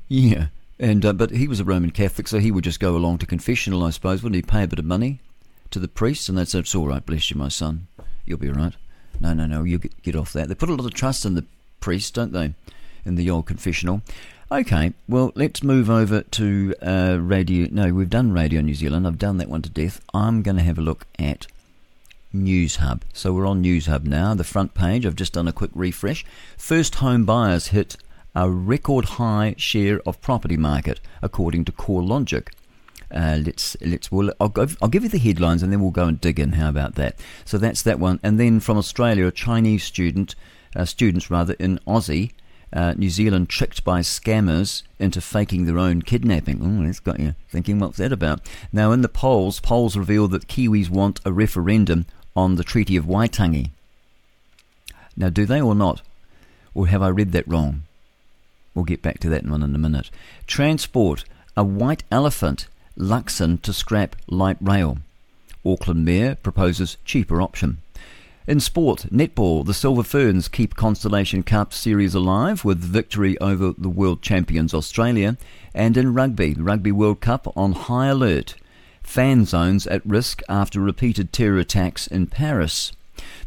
yeah, and uh, but he was a Roman Catholic, so he would just go along to confessional, I suppose. Wouldn't he pay a bit of money to the priest, and they'd "It's all right, bless you, my son. You'll be all right." No, no, no, you get, get off that. They put a lot of trust in the priest, don't they? In the old confessional. Okay, well, let's move over to uh, Radio. No, we've done Radio New Zealand. I've done that one to death. I'm going to have a look at Newshub. So we're on Newshub now. The front page, I've just done a quick refresh. First home buyers hit a record high share of property market, according to CoreLogic. Uh, let's let's well, I'll, go, I'll give you the headlines and then we'll go and dig in. How about that? So that's that one. And then from Australia, a Chinese student, uh, students rather in Aussie uh, New Zealand tricked by scammers into faking their own kidnapping. Oh, that's got you thinking, what's that about? Now, in the polls, polls reveal that Kiwis want a referendum on the Treaty of Waitangi. Now, do they or not? Or have I read that wrong? We'll get back to that one in a minute. Transport. A white elephant, Luxon to scrap light rail. Auckland Mayor proposes cheaper option. In sport, netball, the Silver Ferns keep Constellation Cup series alive with victory over the world champions Australia. And in rugby, Rugby World Cup on high alert. Fan zones at risk after repeated terror attacks in Paris.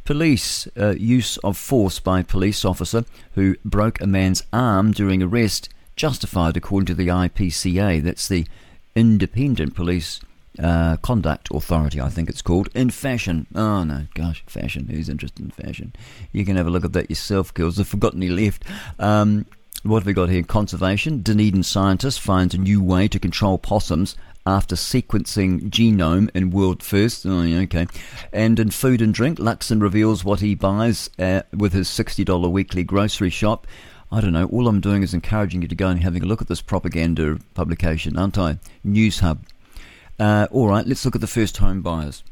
Police uh, use of force by police officer who broke a man's arm during arrest justified according to the IPCA. That's the Independent Police uh, Conduct Authority, I think it's called, in fashion. Oh no, gosh, fashion. Who's interested in fashion? You can have a look at that yourself, girls. I've forgotten any left. Um, what have we got here? Conservation. Dunedin scientist finds a new way to control possums after sequencing genome in world first. Oh, okay. And in food and drink, Luxon reveals what he buys uh, with his $60 weekly grocery shop. I don't know. All I'm doing is encouraging you to go and having a look at this propaganda publication, aren't I? Newshub. Uh, all right, let's look at the first home buyers.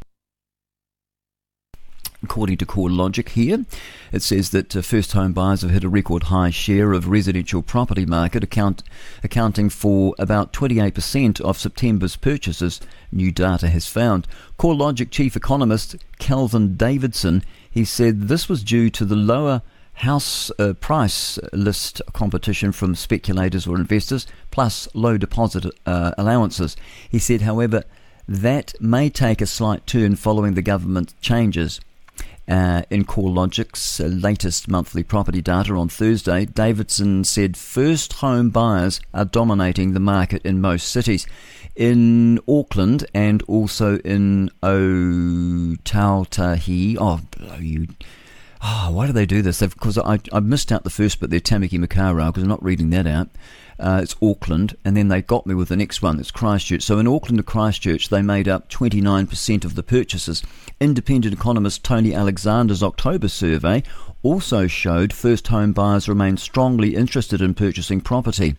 According to CoreLogic here, it says that uh, first home buyers have hit a record high share of residential property market, account, accounting for about 28% of September's purchases, new data has found. CoreLogic chief economist Kelvin Davidson, he said this was due to the lower house uh, price list competition from speculators or investors, plus low deposit uh, allowances. He said, however, that may take a slight turn following the government changes. Uh, in CoreLogic's uh, latest monthly property data on Thursday, Davidson said first home buyers are dominating the market in most cities. In Auckland and also in Otautahi, oh, you. Oh, why do they do this? Because I, I missed out the first bit there, Tamaki Makaurau, because I'm not reading that out. Uh, it's Auckland, and then they got me with the next one. It's Christchurch. So in Auckland and Christchurch, they made up 29% of the purchases. Independent economist Tony Alexander's October survey also showed first home buyers remain strongly interested in purchasing property.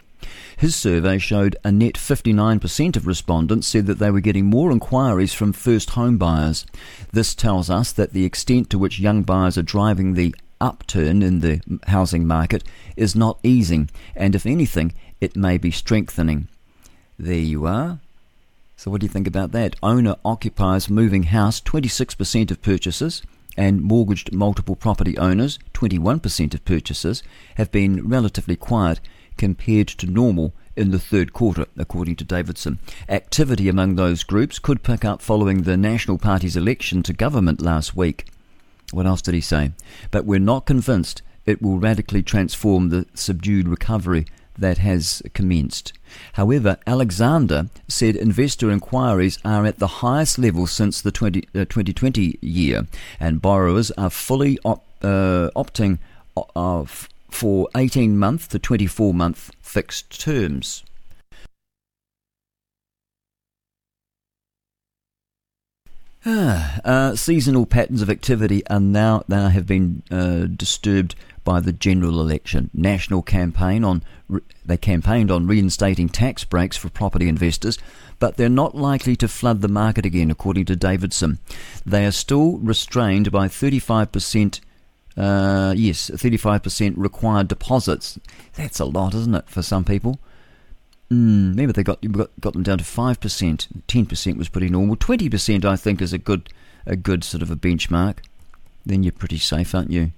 His survey showed a net 59% of respondents said that they were getting more inquiries from first home buyers. This tells us that the extent to which young buyers are driving the upturn in the housing market is not easing, and if anything, it may be strengthening. There you are. So, what do you think about that? Owner occupiers moving house, 26% of purchases, and mortgaged multiple property owners, 21% of purchases, have been relatively quiet compared to normal in the third quarter, according to Davidson. Activity among those groups could pick up following the National Party's election to government last week. What else did he say? But we're not convinced it will radically transform the subdued recovery that has commenced. However, Alexander said investor inquiries are at the highest level since the 20, uh, 2020 year, and borrowers are fully op, uh, opting uh, for 18 month to 24 month fixed terms. Ah, uh, seasonal patterns of activity are now now have been uh, disturbed by the general election. National campaign on they campaigned on reinstating tax breaks for property investors, but they're not likely to flood the market again, according to Davidson. They are still restrained by 35 percent. Uh, yes, 35% required deposits. That's a lot, isn't it, for some people? Mm, maybe they got, got them down to five percent. Ten percent was pretty normal. Twenty percent, I think, is a good a good sort of a benchmark. Then you're pretty safe, aren't you?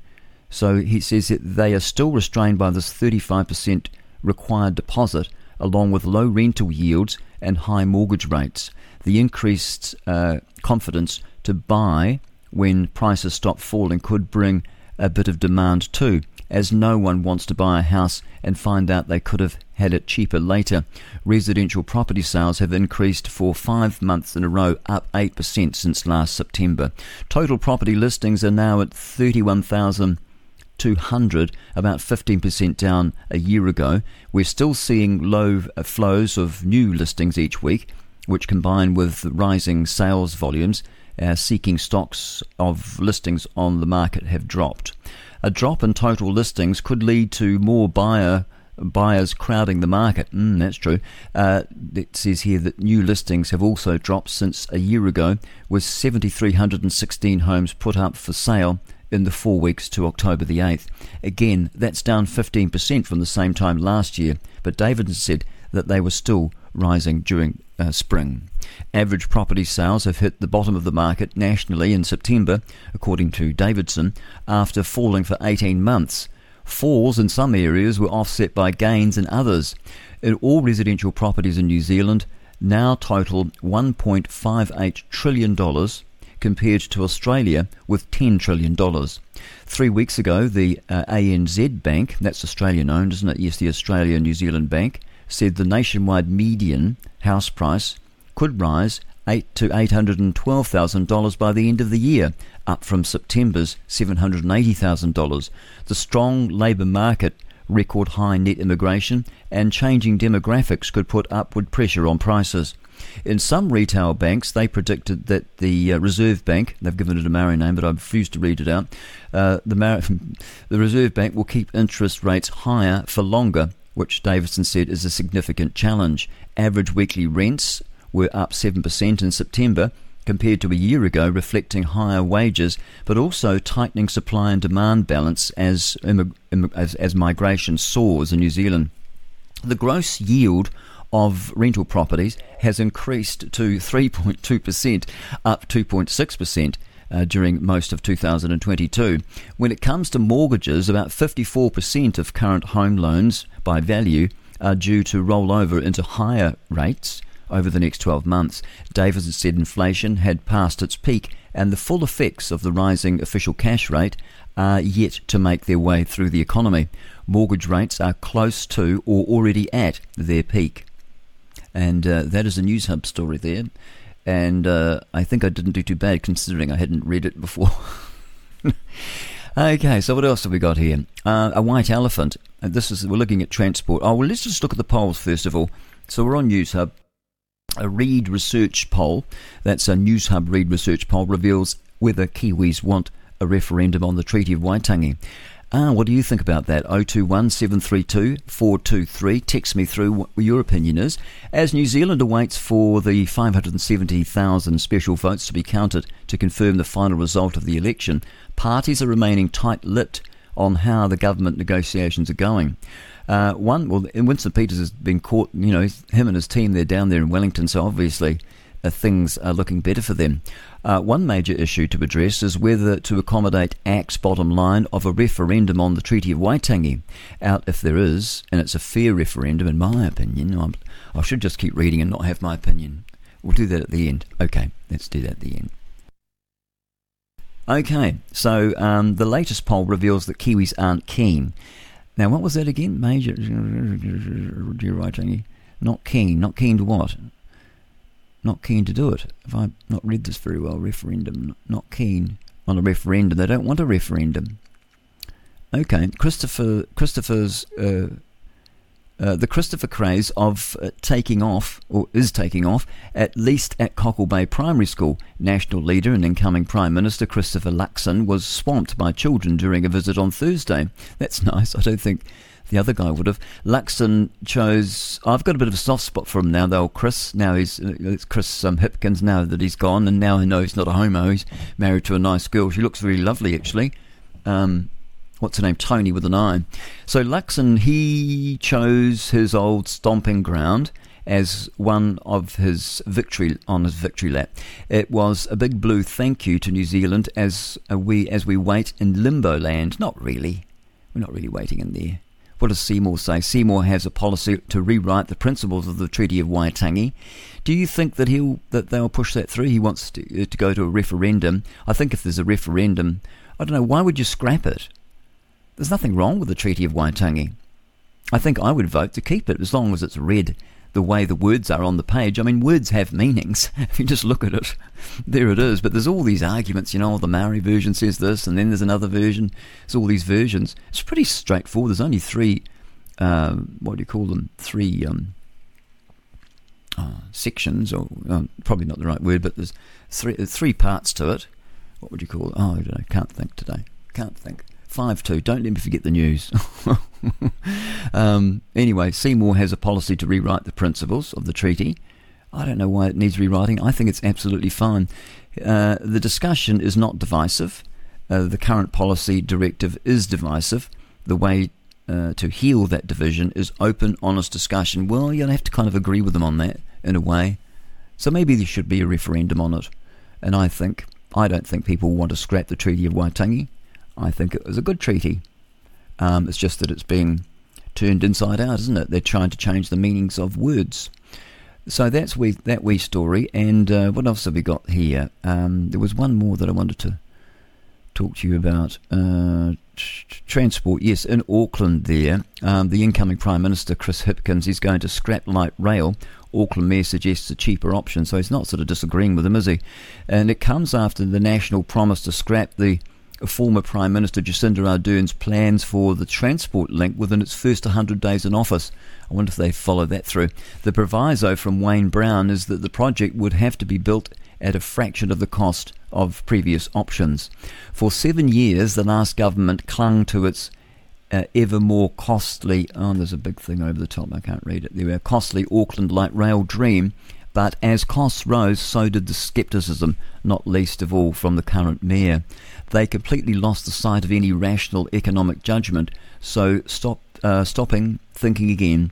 So he says that they are still restrained by this 35% required deposit, along with low rental yields and high mortgage rates. The increased uh, confidence to buy when prices stop falling could bring a bit of demand too as no one wants to buy a house and find out they could have had it cheaper later. Residential property sales have increased for five months in a row, up 8% since last September. Total property listings are now at 31,200, about 15% down a year ago. We're still seeing low flows of new listings each week, which combine with rising sales volumes. Uh, seeking stocks of listings on the market have dropped. A drop in total listings could lead to more buyer buyers crowding the market. Mm, that's true. Uh, it says here that new listings have also dropped since a year ago, with 7,316 homes put up for sale in the four weeks to October the 8th. Again, that's down 15% from the same time last year, but Davidson said that they were still rising during uh, spring. Average property sales have hit the bottom of the market nationally in September, according to Davidson, after falling for 18 months. Falls in some areas were offset by gains in others. In all residential properties in New Zealand now total $1.58 trillion compared to Australia with $10 trillion. Three weeks ago, the uh, ANZ Bank, that's Australian owned, isn't it? Yes, the Australia New Zealand Bank, said the nationwide median house price could rise eight to eight hundred and twelve thousand dollars by the end of the year, up from September's seven hundred and eighty thousand dollars. The strong labour market, record high net immigration, and changing demographics could put upward pressure on prices. In some retail banks, they predicted that the uh, Reserve Bank, they've given it a Maori name, but I refuse to read it out, uh, the, Mar- the Reserve Bank will keep interest rates higher for longer, which Davidson said is a significant challenge. Average weekly rents were up 7% in September compared to a year ago, reflecting higher wages, but also tightening supply and demand balance as, as, as migration soars in New Zealand. The gross yield of rental properties has increased to 3.2%, up 2.6%. Uh, during most of 2022. When it comes to mortgages, about 54% of current home loans by value are due to roll over into higher rates over the next 12 months. Davis said inflation had passed its peak and the full effects of the rising official cash rate are yet to make their way through the economy. Mortgage rates are close to or already at their peak. And uh, that is a Newshub story there. And uh, I think I didn't do too bad considering I hadn't read it before. okay, so what else have we got here? Uh, a white elephant. And this is we're looking at transport. Oh well, let's just look at the polls first of all. So we're on Newshub. A Reid Research poll, that's a Newshub Reid Research poll, reveals whether Kiwis want a referendum on the Treaty of Waitangi. Ah, what do you think about that? 021 732 423. Text me through what your opinion is. As New Zealand awaits for the 570,000 special votes to be counted to confirm the final result of the election, parties are remaining tight lipped on how the government negotiations are going. Uh, one, well, Winston Peters has been caught, you know, him and his team, they're down there in Wellington, so obviously uh, things are looking better for them. Uh, one major issue to address is whether to accommodate ACT's bottom line of a referendum on the Treaty of Waitangi. Out if there is, and it's a fair referendum, in my opinion. I'm, I should just keep reading and not have my opinion. We'll do that at the end. Okay, let's do that at the end. Okay, so um, the latest poll reveals that Kiwis aren't keen. Now, what was that again? Major. Waitangi. Not keen. Not keen to what? not keen to do it. If I've not read this very well, referendum, not keen on a referendum. They don't want a referendum. Okay, Christopher, Christopher's, uh, uh, the Christopher craze of uh, taking off, or is taking off, at least at Cockle Bay Primary School. National leader and incoming Prime Minister Christopher Luxon was swamped by children during a visit on Thursday. That's nice. I don't think the other guy would have. Luxon chose. I've got a bit of a soft spot for him now, though. Chris. Now he's uh, it's Chris um, Hipkins. Now that he's gone, and now I know he's not a homo. He's married to a nice girl. She looks really lovely, actually. Um, what's her name? Tony with an I. So Luxon, he chose his old stomping ground as one of his victory on his victory lap. It was a big blue thank you to New Zealand as we as we wait in limbo land. Not really. We're not really waiting in there. What does Seymour say? Seymour has a policy to rewrite the principles of the Treaty of Waitangi. Do you think that he'll that they'll push that through? He wants to, uh, to go to a referendum. I think if there's a referendum, I don't know why would you scrap it. There's nothing wrong with the Treaty of Waitangi. I think I would vote to keep it as long as it's read the way the words are on the page. I mean, words have meanings. If you just look at it, there it is. But there's all these arguments, you know, the Maori version says this, and then there's another version. There's all these versions. It's pretty straightforward. There's only three, uh, what do you call them? Three um, uh, sections, or um, probably not the right word, but there's three, three parts to it. What would you call it? Oh, I don't know. Can't think today. Can't think. 5 2. Don't let me forget the news. um, anyway, Seymour has a policy to rewrite the principles of the treaty. I don't know why it needs rewriting. I think it's absolutely fine. Uh, the discussion is not divisive. Uh, the current policy directive is divisive. The way uh, to heal that division is open, honest discussion. Well, you'll have to kind of agree with them on that in a way. So maybe there should be a referendum on it. And I think, I don't think people want to scrap the Treaty of Waitangi. I think it was a good treaty. Um, it's just that it's being turned inside out, isn't it? They're trying to change the meanings of words. So that's we that wee story. And uh, what else have we got here? Um, there was one more that I wanted to talk to you about. Uh, transport, yes, in Auckland there, um, the incoming Prime Minister, Chris Hipkins, is going to scrap light rail. Auckland Mayor suggests a cheaper option, so he's not sort of disagreeing with him, is he? And it comes after the national promise to scrap the former Prime Minister Jacinda Ardern's plans for the transport link within its first 100 days in office. I wonder if they follow that through. The proviso from Wayne Brown is that the project would have to be built at a fraction of the cost of previous options. For seven years, the last government clung to its uh, ever more costly, oh, there's a big thing over the top, I can't read it. There costly Auckland light rail dream, but as costs rose, so did the scepticism, not least of all from the current mayor. They completely lost the sight of any rational economic judgment, so stop, uh, stopping, thinking again.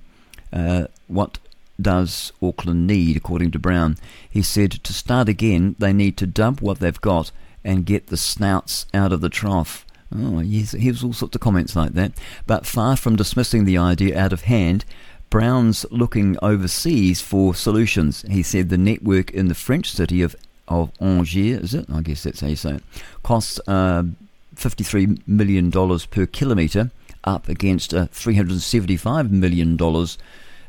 Uh, what does Auckland need, according to Brown? He said to start again, they need to dump what they've got and get the snouts out of the trough. Oh, yes, here's all sorts of comments like that. But far from dismissing the idea out of hand, Brown's looking overseas for solutions. He said the network in the French city of, of Angers, is it? I guess that's how you say it, costs uh, $53 million per kilometre, up against uh, $375 million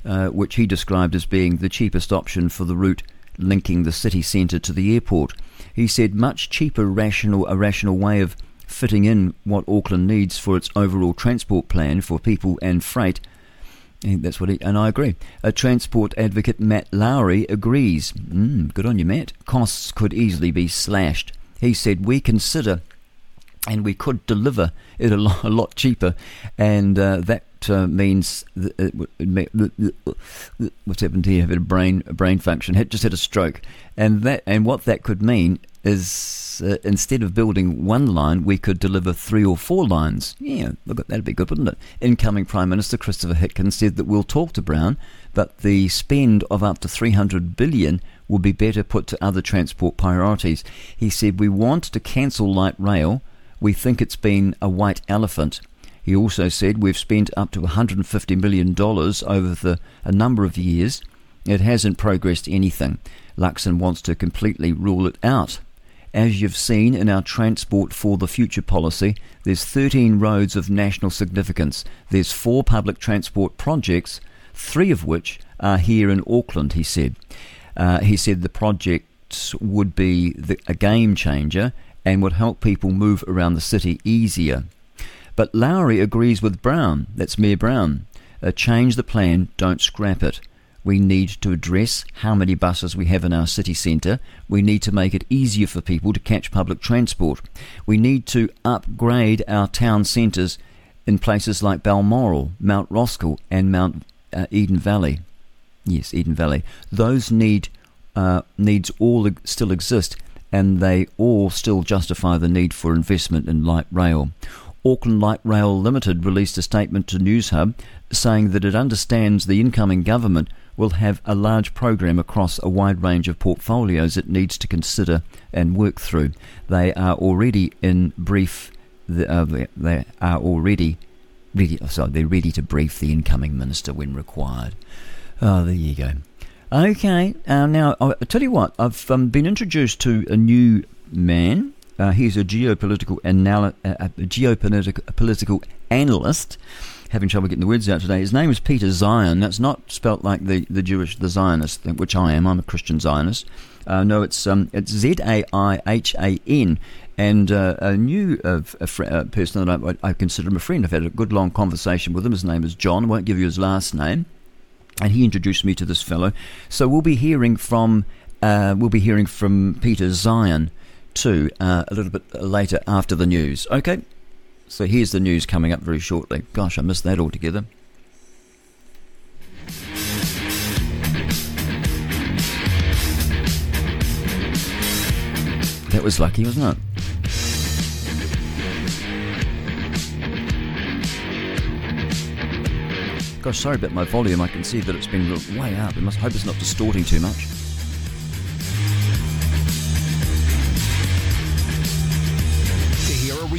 uh, which he described as being the cheapest option for the route linking the city centre to the airport. He said much cheaper, rational, a rational way of fitting in what Auckland needs for its overall transport plan for people and freight. And that's what he, and I agree. A transport advocate, Matt Lowrie, agrees. Mm, good on you, Matt. Costs could easily be slashed. He said, We consider and we could deliver it a lot, a lot cheaper, and uh, that uh, means it, what's happened here? Have a brain a brain function. Had just had a stroke, and that and what that could mean is uh, instead of building one line, we could deliver three or four lines. Yeah, look, that'd be good, wouldn't it? Incoming Prime Minister Christopher Hitchens said that we'll talk to Brown, but the spend of up to 300 billion will be better put to other transport priorities. He said we want to cancel light rail. We think it's been a white elephant he also said we've spent up to $150 million over the, a number of years. It hasn't progressed anything. Luxon wants to completely rule it out. As you've seen in our Transport for the Future policy, there's 13 roads of national significance. There's four public transport projects, three of which are here in Auckland, he said. Uh, he said the projects would be the, a game changer and would help people move around the city easier. But Lowrie agrees with Brown, that's Mayor Brown. Uh, change the plan, don't scrap it. We need to address how many buses we have in our city centre. We need to make it easier for people to catch public transport. We need to upgrade our town centres in places like Balmoral, Mount Roskill, and Mount uh, Eden Valley. Yes, Eden Valley. Those need uh, needs all still exist, and they all still justify the need for investment in light rail. Auckland Light Rail Limited released a statement to Newshub saying that it understands the incoming government will have a large program across a wide range of portfolios it needs to consider and work through. They are already in brief. Uh, they are already ready. Oh, sorry, they're ready to brief the incoming minister when required. Oh, there you go. Okay, uh, now I'll tell you what. I've um, been introduced to a new man uh, he's a geopolitical anal- uh, a geopolitical political analyst. Having trouble getting the words out today. His name is Peter Zeihan. That's not spelt like the, the Jewish, the Zionist, which I am. I'm a Christian Zionist. Uh, no, it's um, it's Z A I H A N, and uh, a new uh, a fr- uh, person that I, I, consider him a friend. I've had a good long conversation with him. His name is John. I won't give you his last name, and he introduced me to this fellow. So we'll be hearing from uh, we'll be hearing from Peter Zeihan too uh, a little bit later after the news. Okay, so here's the news coming up very shortly. Gosh, I missed that altogether. That was lucky, wasn't it? Gosh, sorry about my volume. I can see that it's been way up. I must hope it's not distorting too much.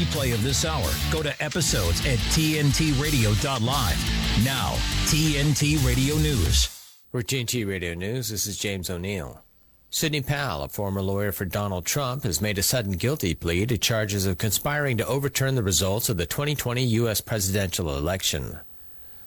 Replay of this hour, go to episodes at tntradio.live. Now, TNT Radio News. For TNT Radio News, this is James O'Neill. Sidney Powell, a former lawyer for Donald Trump, has made a sudden guilty plea to charges of conspiring to overturn the results of the 2020 U.S. presidential election.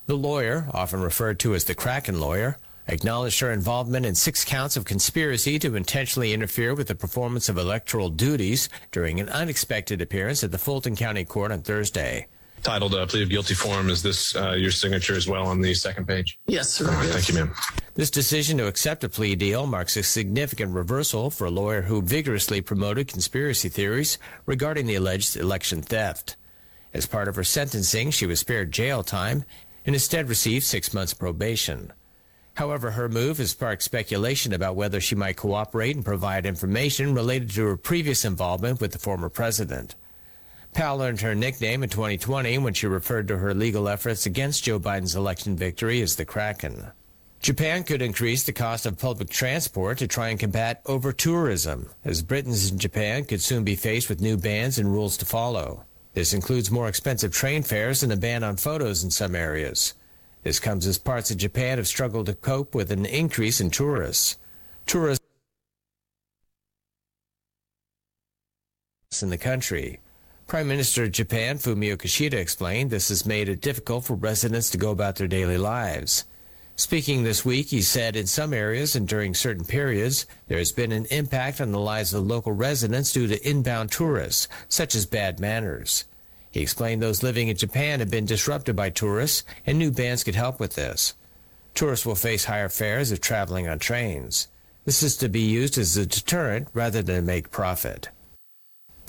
The lawyer, often referred to as the Kraken lawyer, acknowledged her involvement in six counts of conspiracy to intentionally interfere with the performance of electoral duties during an unexpected appearance at the Fulton County Court on Thursday. Titled uh, plea of guilty form. Is this uh, your signature as well on the second page? Yes, sir. All right, Thank you, ma'am. This decision to accept a plea deal marks a significant reversal for a lawyer who vigorously promoted conspiracy theories regarding the alleged election theft. As part of her sentencing, she was spared jail time and instead received six months probation. However, her move has sparked speculation about whether she might cooperate and provide information related to her previous involvement with the former president. Powell earned her nickname in 2020 when she referred to her legal efforts against Joe Biden's election victory as the Kraken. Japan could increase the cost of public transport to try and combat over-tourism, as Britons in Japan could soon be faced with new bans and rules to follow. This includes more expensive train fares and a ban on photos in some areas. This comes as parts of Japan have struggled to cope with an increase in tourists. Tourists in the country. Prime Minister of Japan Fumio Kishida explained this has made it difficult for residents to go about their daily lives. Speaking this week, he said in some areas and during certain periods, there has been an impact on the lives of local residents due to inbound tourists, such as bad manners. He explained those living in Japan have been disrupted by tourists, and new bans could help with this. Tourists will face higher fares if traveling on trains. This is to be used as a deterrent rather than make profit.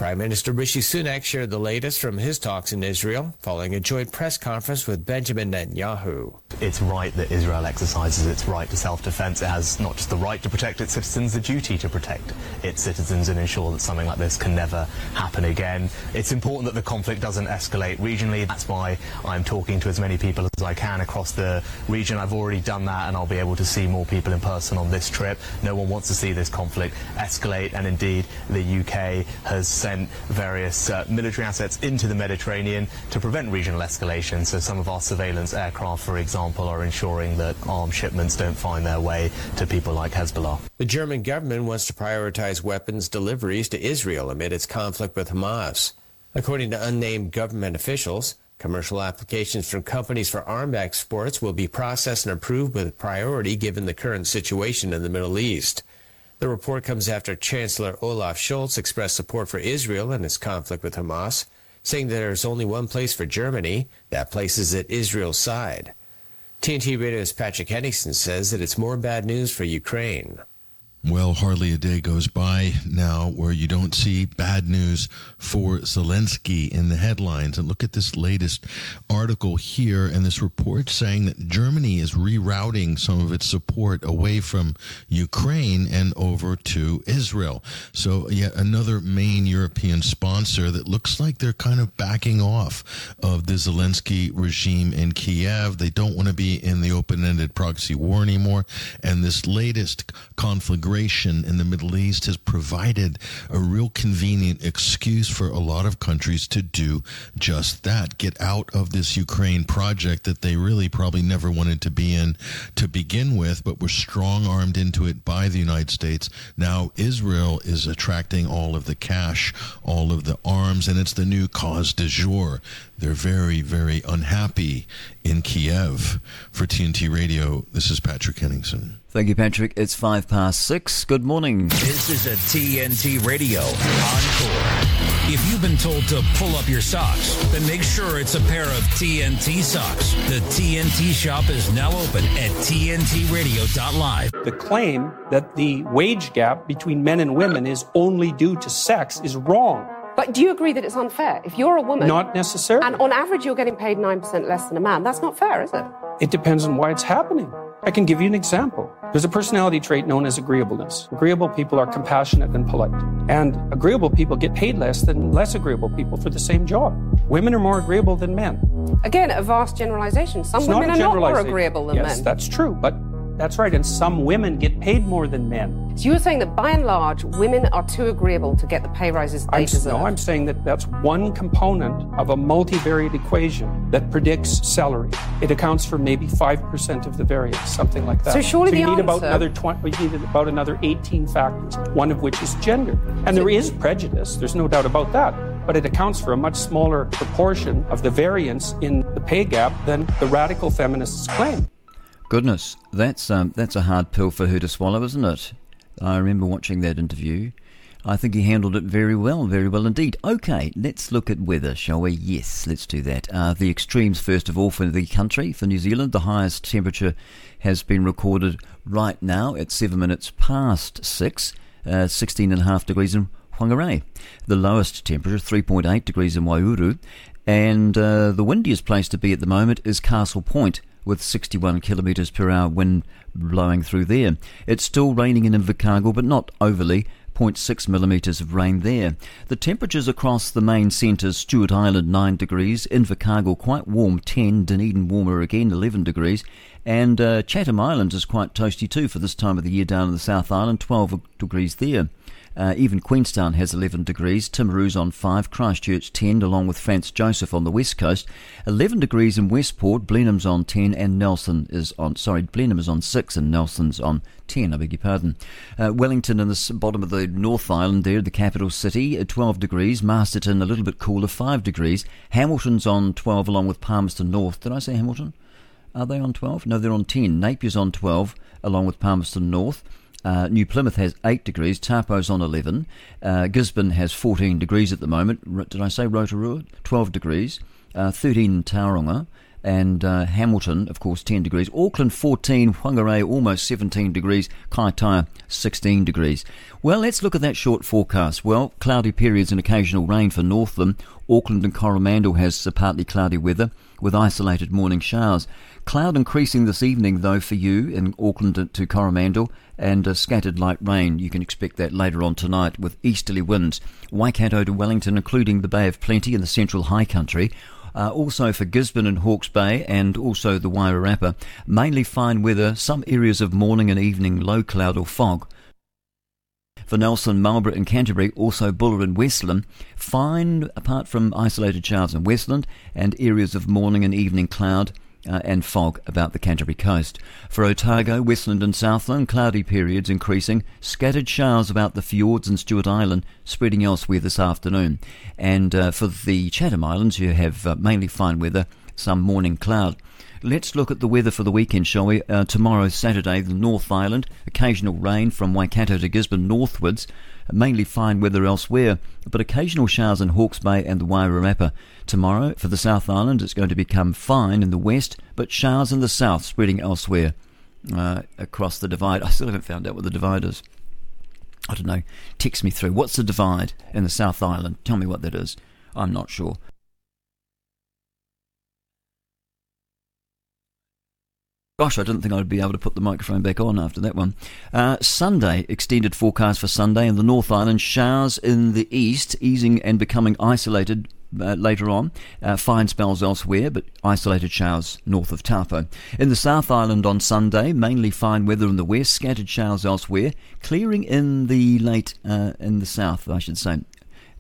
Prime Minister Rishi Sunak shared the latest from his talks in Israel following a joint press conference with Benjamin Netanyahu. It's right that Israel exercises its right to self-defense. It has not just the right to protect its citizens, the duty to protect its citizens and ensure that something like this can never happen again. It's important that the conflict doesn't escalate regionally. That's why I'm talking to as many people as I can across the region. I've already done that and I'll be able to see more people in person on this trip. No one wants to see this conflict escalate and indeed the UK has sent various uh, military assets into the Mediterranean to prevent regional escalation. So some of our surveillance aircraft, for example, are ensuring that arms shipments don't find their way to people like Hezbollah. The German government wants to prioritize weapons deliveries to Israel amid its conflict with Hamas. According to unnamed government officials, commercial applications from companies for arms exports will be processed and approved with priority given the current situation in the Middle East. The report comes after Chancellor Olaf Scholz expressed support for Israel and its conflict with Hamas, saying that there is only one place for Germany. That place is at Israel's side. TNT Radio's Patrick Henningsen says that it's more bad news for Ukraine. Well, hardly a day goes by now where you don't see bad news for Zelensky in the headlines. And look at this latest article here and this report saying that Germany is rerouting some of its support away from Ukraine and over to Israel. So, yet another main European sponsor that looks like they're kind of backing off of the Zelensky regime in Kiev. They don't want to be in the open ended proxy war anymore. And this latest conflagration in the Middle East has provided a real convenient excuse for a lot of countries to do just that. Get out of this Ukraine project that they really probably never wanted to be in to begin with, but were strong armed into it by the United States. Now Israel is attracting all of the cash, all of the arms, and it's the new cause du jour. They're very, very unhappy in Kiev. For TNT Radio, this is Patrick Henningsen. Thank you, Patrick. It's five past six. Good morning. This is a TNT Radio Encore. If you've been told to pull up your socks, then make sure it's a pair of TNT socks. The TNT shop is now open at TNTRadio.live. The claim that the wage gap between men and women is only due to sex is wrong. But do you agree that it's unfair? If you're a woman. Not necessarily. And on average, you're getting paid 9% less than a man. That's not fair, is it? It depends on why it's happening. I can give you an example. There's a personality trait known as agreeableness. Agreeable people are compassionate and polite. And agreeable people get paid less than less agreeable people for the same job. Women are more agreeable than men. Again, a vast generalization. Some It's women not are not more agreeable than yes, men. that's true. But That's right. And some women get paid more than men. So you're saying that by and large, women are too agreeable to get the pay rises they I'm, deserve? no, I'm saying that that's one component of a multivariate equation that predicts salary. It accounts for maybe 5% of the variance, something like that. So surely you the need about answer- another 20, you need about another 18 factors, one of which is gender. And there is prejudice, there's no doubt about that. But it accounts for a much smaller proportion of the variance in the pay gap than the radical feminists claim. Goodness, that's um, that's a hard pill for her to swallow, isn't it? I remember watching that interview. I think he handled it very well, very well indeed. Okay, let's look at weather, shall we? Yes, let's do that. Uh, the extremes, first of all, for the country. For New Zealand, the highest temperature has been recorded right now at seven minutes past six, uh, 16.5 degrees in Whangarei. The lowest temperature, 3.8 degrees in Waiouru. And uh, the windiest place to be at the moment is Castle Point, with 61 kilometres per hour wind blowing through there. It's still raining in Invercargill, but not overly. 0.6 millimetres of rain there. The temperatures across the main centres Stewart Island 9 degrees, Invercargill quite warm 10, Dunedin warmer again 11 degrees, and uh, Chatham Islands is quite toasty too for this time of the year down in the South Island, 12 degrees there. Uh, even Queenstown has 11 degrees, Timaru's on 5, Christchurch 10, along with Franz Josef on the west coast, 11 degrees in Westport, Blenheim's on 10, and Nelson is on, sorry, Blenheim is on 6 and Nelson's on 10, I beg your pardon. Uh, Wellington in the bottom of the North Island there, the capital city, at 12 degrees, Masterton a little bit cooler, 5 degrees, Hamilton's on 12 along with Palmerston North. Did I say Hamilton? Are they on 12? No, they're on 10. Napier's on 12, along with Palmerston North. Uh, New Plymouth has 8 degrees. Taupo's on 11. Uh, Gisborne has 14 degrees at the moment. R- did I say Rotorua? 12 degrees. Uh, 13 in Tauranga. And uh, Hamilton, of course, 10 degrees. Auckland, 14. Whangarei, almost 17 degrees. Kaitaia, 16 degrees. Well, let's look at that short forecast. Well, cloudy periods and occasional rain for Northland. Auckland and Coromandel has partly cloudy weather with isolated morning showers. Cloud increasing this evening, though, for you in Auckland to Coromandel, and uh, scattered light rain. You can expect that later on tonight with easterly winds. Waikato to Wellington, including the Bay of Plenty and the central high country. Uh, also for Gisborne and Hawke's Bay and also the Wairarapa. Mainly fine weather, some areas of morning and evening low cloud or fog. For Nelson, Marlborough and Canterbury, also Buller and Westland, fine apart from isolated showers in Westland and areas of morning and evening cloud uh, and fog about the Canterbury coast. For Otago, Westland and Southland, cloudy periods increasing, scattered showers about the fjords and Stewart Island, spreading elsewhere this afternoon. And uh, for the Chatham Islands, you have uh, mainly fine weather, some morning cloud. Let's look at the weather for the weekend, shall we? Uh, tomorrow, Saturday, the North Island, occasional rain from Waikato to Gisborne northwards, mainly fine weather elsewhere, but occasional showers in Hawke's Bay and the Wairarapa. Tomorrow, for the South Island, it's going to become fine in the west, but showers in the south spreading elsewhere uh, across the divide. I still haven't found out what the divide is. I don't know. Text me through. What's the divide in the South Island? Tell me what that is. I'm not sure. Gosh, I didn't think I'd be able to put the microphone back on after that one. Uh, Sunday, extended forecast for Sunday in the North Island. Showers in the east, easing and becoming isolated uh, later on. Uh, fine spells elsewhere, but isolated showers north of Taupo. In the South Island on Sunday, mainly fine weather in the west, scattered showers elsewhere, clearing in the late, uh, in the south, I should say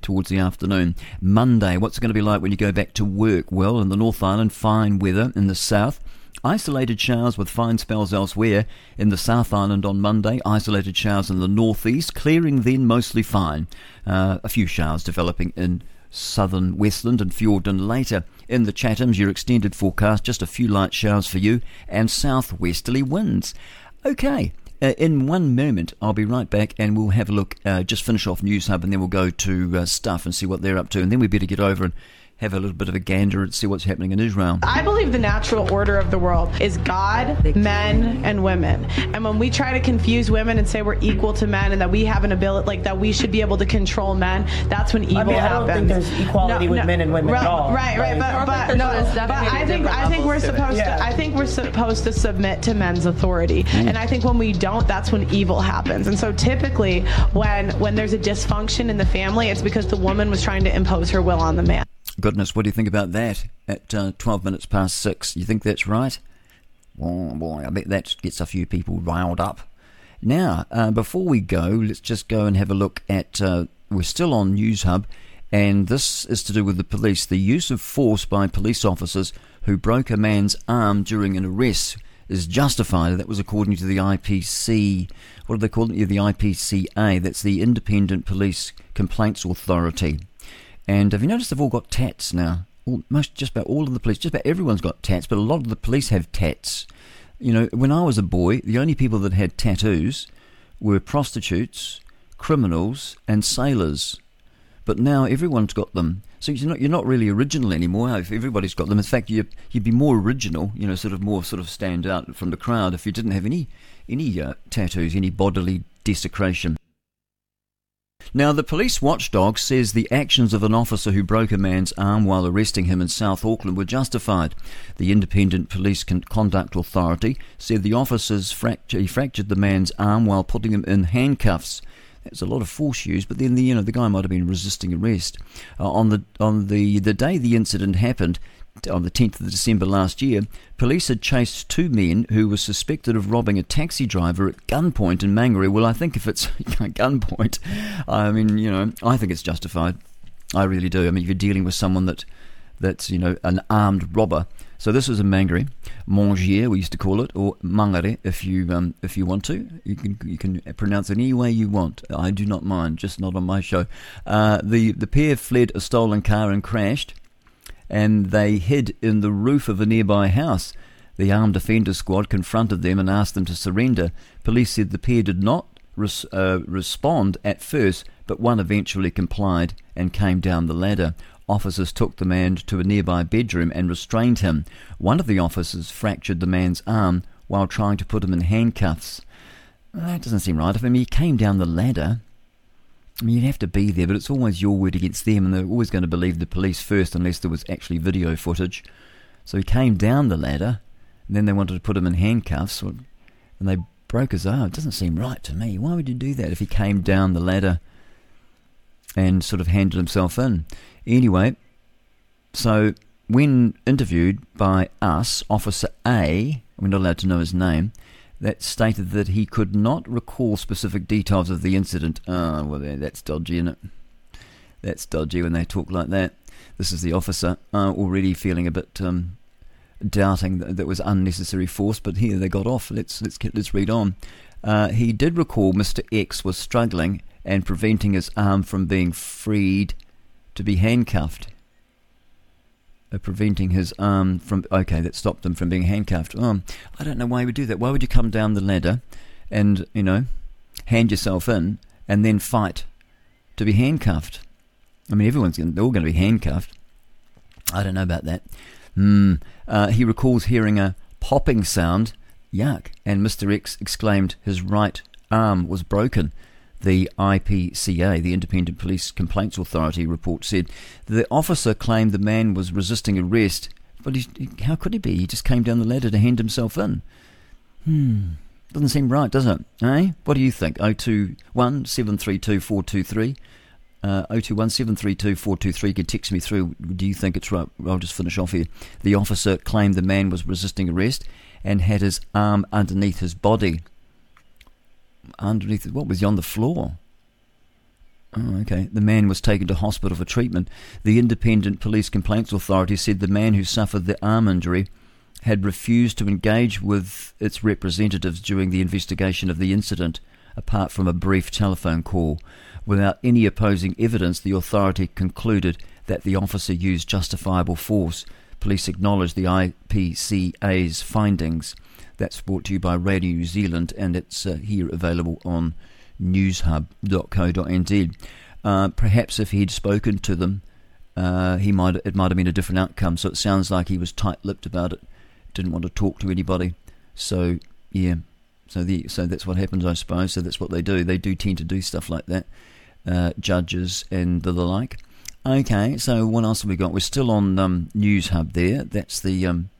towards the afternoon. Monday, what's it going to be like when you go back to work? Well, in the North Island, fine weather. In the south, Isolated showers with fine spells elsewhere. In the South Island on Monday, isolated showers in the northeast, clearing then mostly fine. Uh, a few showers developing in southern Westland and Fiordland later. In the Chathams, your extended forecast, just a few light showers for you, and southwesterly winds. Okay, uh, in one moment, I'll be right back and we'll have a look, uh, just finish off Newshub, and then we'll go to uh, stuff and see what they're up to. And then we better get over and have a little bit of a gander and see what's happening in Israel. I believe the natural order of the world is God, men, and women. And when we try to confuse women and say we're equal to men and that we have an ability, like that we should be able to control men, that's when evil I mean, I don't happens. think there's equality with men and women right, at all. Right, right, but, but, no, but I think I think we're supposed to I think we're supposed to submit to men's authority. Mm. And I think when we don't, that's when evil happens. And so typically when when there's a dysfunction in the family, it's because the woman was trying to impose her will on the man. Goodness, what do you think about that at uh, 12 minutes past six? You think that's right? Oh boy, I bet that gets a few people riled up. Now, uh, before we go, let's just go and have a look at. Uh, we're still on Newshub, and this is to do with the police. The use of force by police officers who broke a man's arm during an arrest is justified. That was according to the IPC. What do they call it? The IPCA. That's the Independent Police Complaints Authority. And have you noticed they've all got tats now? All, most, just about all of the police, just about everyone's got tats, but a lot of the police have tats. You know, when I was a boy, the only people that had tattoos were prostitutes, criminals, and sailors. But now everyone's got them. So you're not you're not really original anymore. If everybody's got them, in fact, you you'd be more original. You know, sort of more sort of stand out from the crowd if you didn't have any any uh, tattoos, any bodily desecration. Now, the police watchdog says the actions of an officer who broke a man's arm while arresting him in South Auckland were justified. The Independent Police Conduct Authority said the officers fracture, he fractured the man's arm while putting him in handcuffs. That's a lot of force used, but then the you know the guy might have been resisting arrest. Uh, on the on the the day the incident happened, on the 10th of December last year, police had chased two men who were suspected of robbing a taxi driver at gunpoint in Mangere. Well, I think if it's gunpoint, I mean, you know, I think it's justified. I really do. I mean, if you're dealing with someone that that's, you know, an armed robber. So this was in Mangere, Mangier, we used to call it, or Mangere, if you um, if you want to. You can you can pronounce it any way you want. I do not mind, just not on my show. Uh, the the pair fled a stolen car and crashed and they hid in the roof of a nearby house. The armed defender squad confronted them and asked them to surrender. Police said the pair did not res- uh, respond at first, but one eventually complied and came down the ladder. Officers took the man to a nearby bedroom and restrained him. One of the officers fractured the man's arm while trying to put him in handcuffs. That doesn't seem right. I mean, he came down the ladder. I mean, you'd have to be there, but it's always your word against them, and they're always going to believe the police first unless there was actually video footage. So he came down the ladder, and then they wanted to put him in handcuffs, and they broke his arm. It doesn't seem right to me. Why would you do that if he came down the ladder and sort of handed himself in? Anyway, so when interviewed by us, Officer A, we're not allowed to know his name, that stated that he could not recall specific details of the incident. Ah, oh, well, that's dodgy, isn't it? That's dodgy when they talk like that. This is the officer uh, already feeling a bit um, doubting that that was unnecessary force, but here they got off. Let's let's get, let's read on. Uh, he did recall Mr. X was struggling and preventing his arm from being freed to be handcuffed preventing his arm from. Okay, that stopped him from being handcuffed. Um, I don't know why he would do that. Why would you come down the ladder and you know hand yourself in and then fight to be handcuffed? I mean, everyone's gonna, they're all going to be handcuffed. I don't know about that. Mm. Uh, he recalls hearing a popping sound. Yuck! And Mr. X exclaimed his right arm was broken. The IPCA, the Independent Police Complaints Authority report said the officer claimed the man was resisting arrest, but he, how could he be? He just came down the ladder to hand himself in. Hmm. Doesn't seem right, does it? Eh? What do you think? 021 732 423. Uh, 021 732 423. You can text me through. Do you think it's right? I'll just finish off here. The officer claimed the man was resisting arrest and had his arm underneath his body underneath what was he on the floor? Oh, okay. The man was taken to hospital for treatment. The Independent Police Complaints Authority said the man who suffered the arm injury had refused to engage with its representatives during the investigation of the incident, apart from a brief telephone call. Without any opposing evidence, the authority concluded that the officer used justifiable force. Police acknowledged the IPCA's findings. That's brought to you by Radio New Zealand, and it's uh, here available on newshub.co.nz. Uh, perhaps if he'd spoken to them, uh, he might it might have been a different outcome. So it sounds like he was tight-lipped about it, didn't want to talk to anybody. So yeah, so the so that's what happens, I suppose. So that's what they do. They do tend to do stuff like that, uh, judges and the, like. Okay, so what else have we got? We're still on um, Newshub there. That's the um,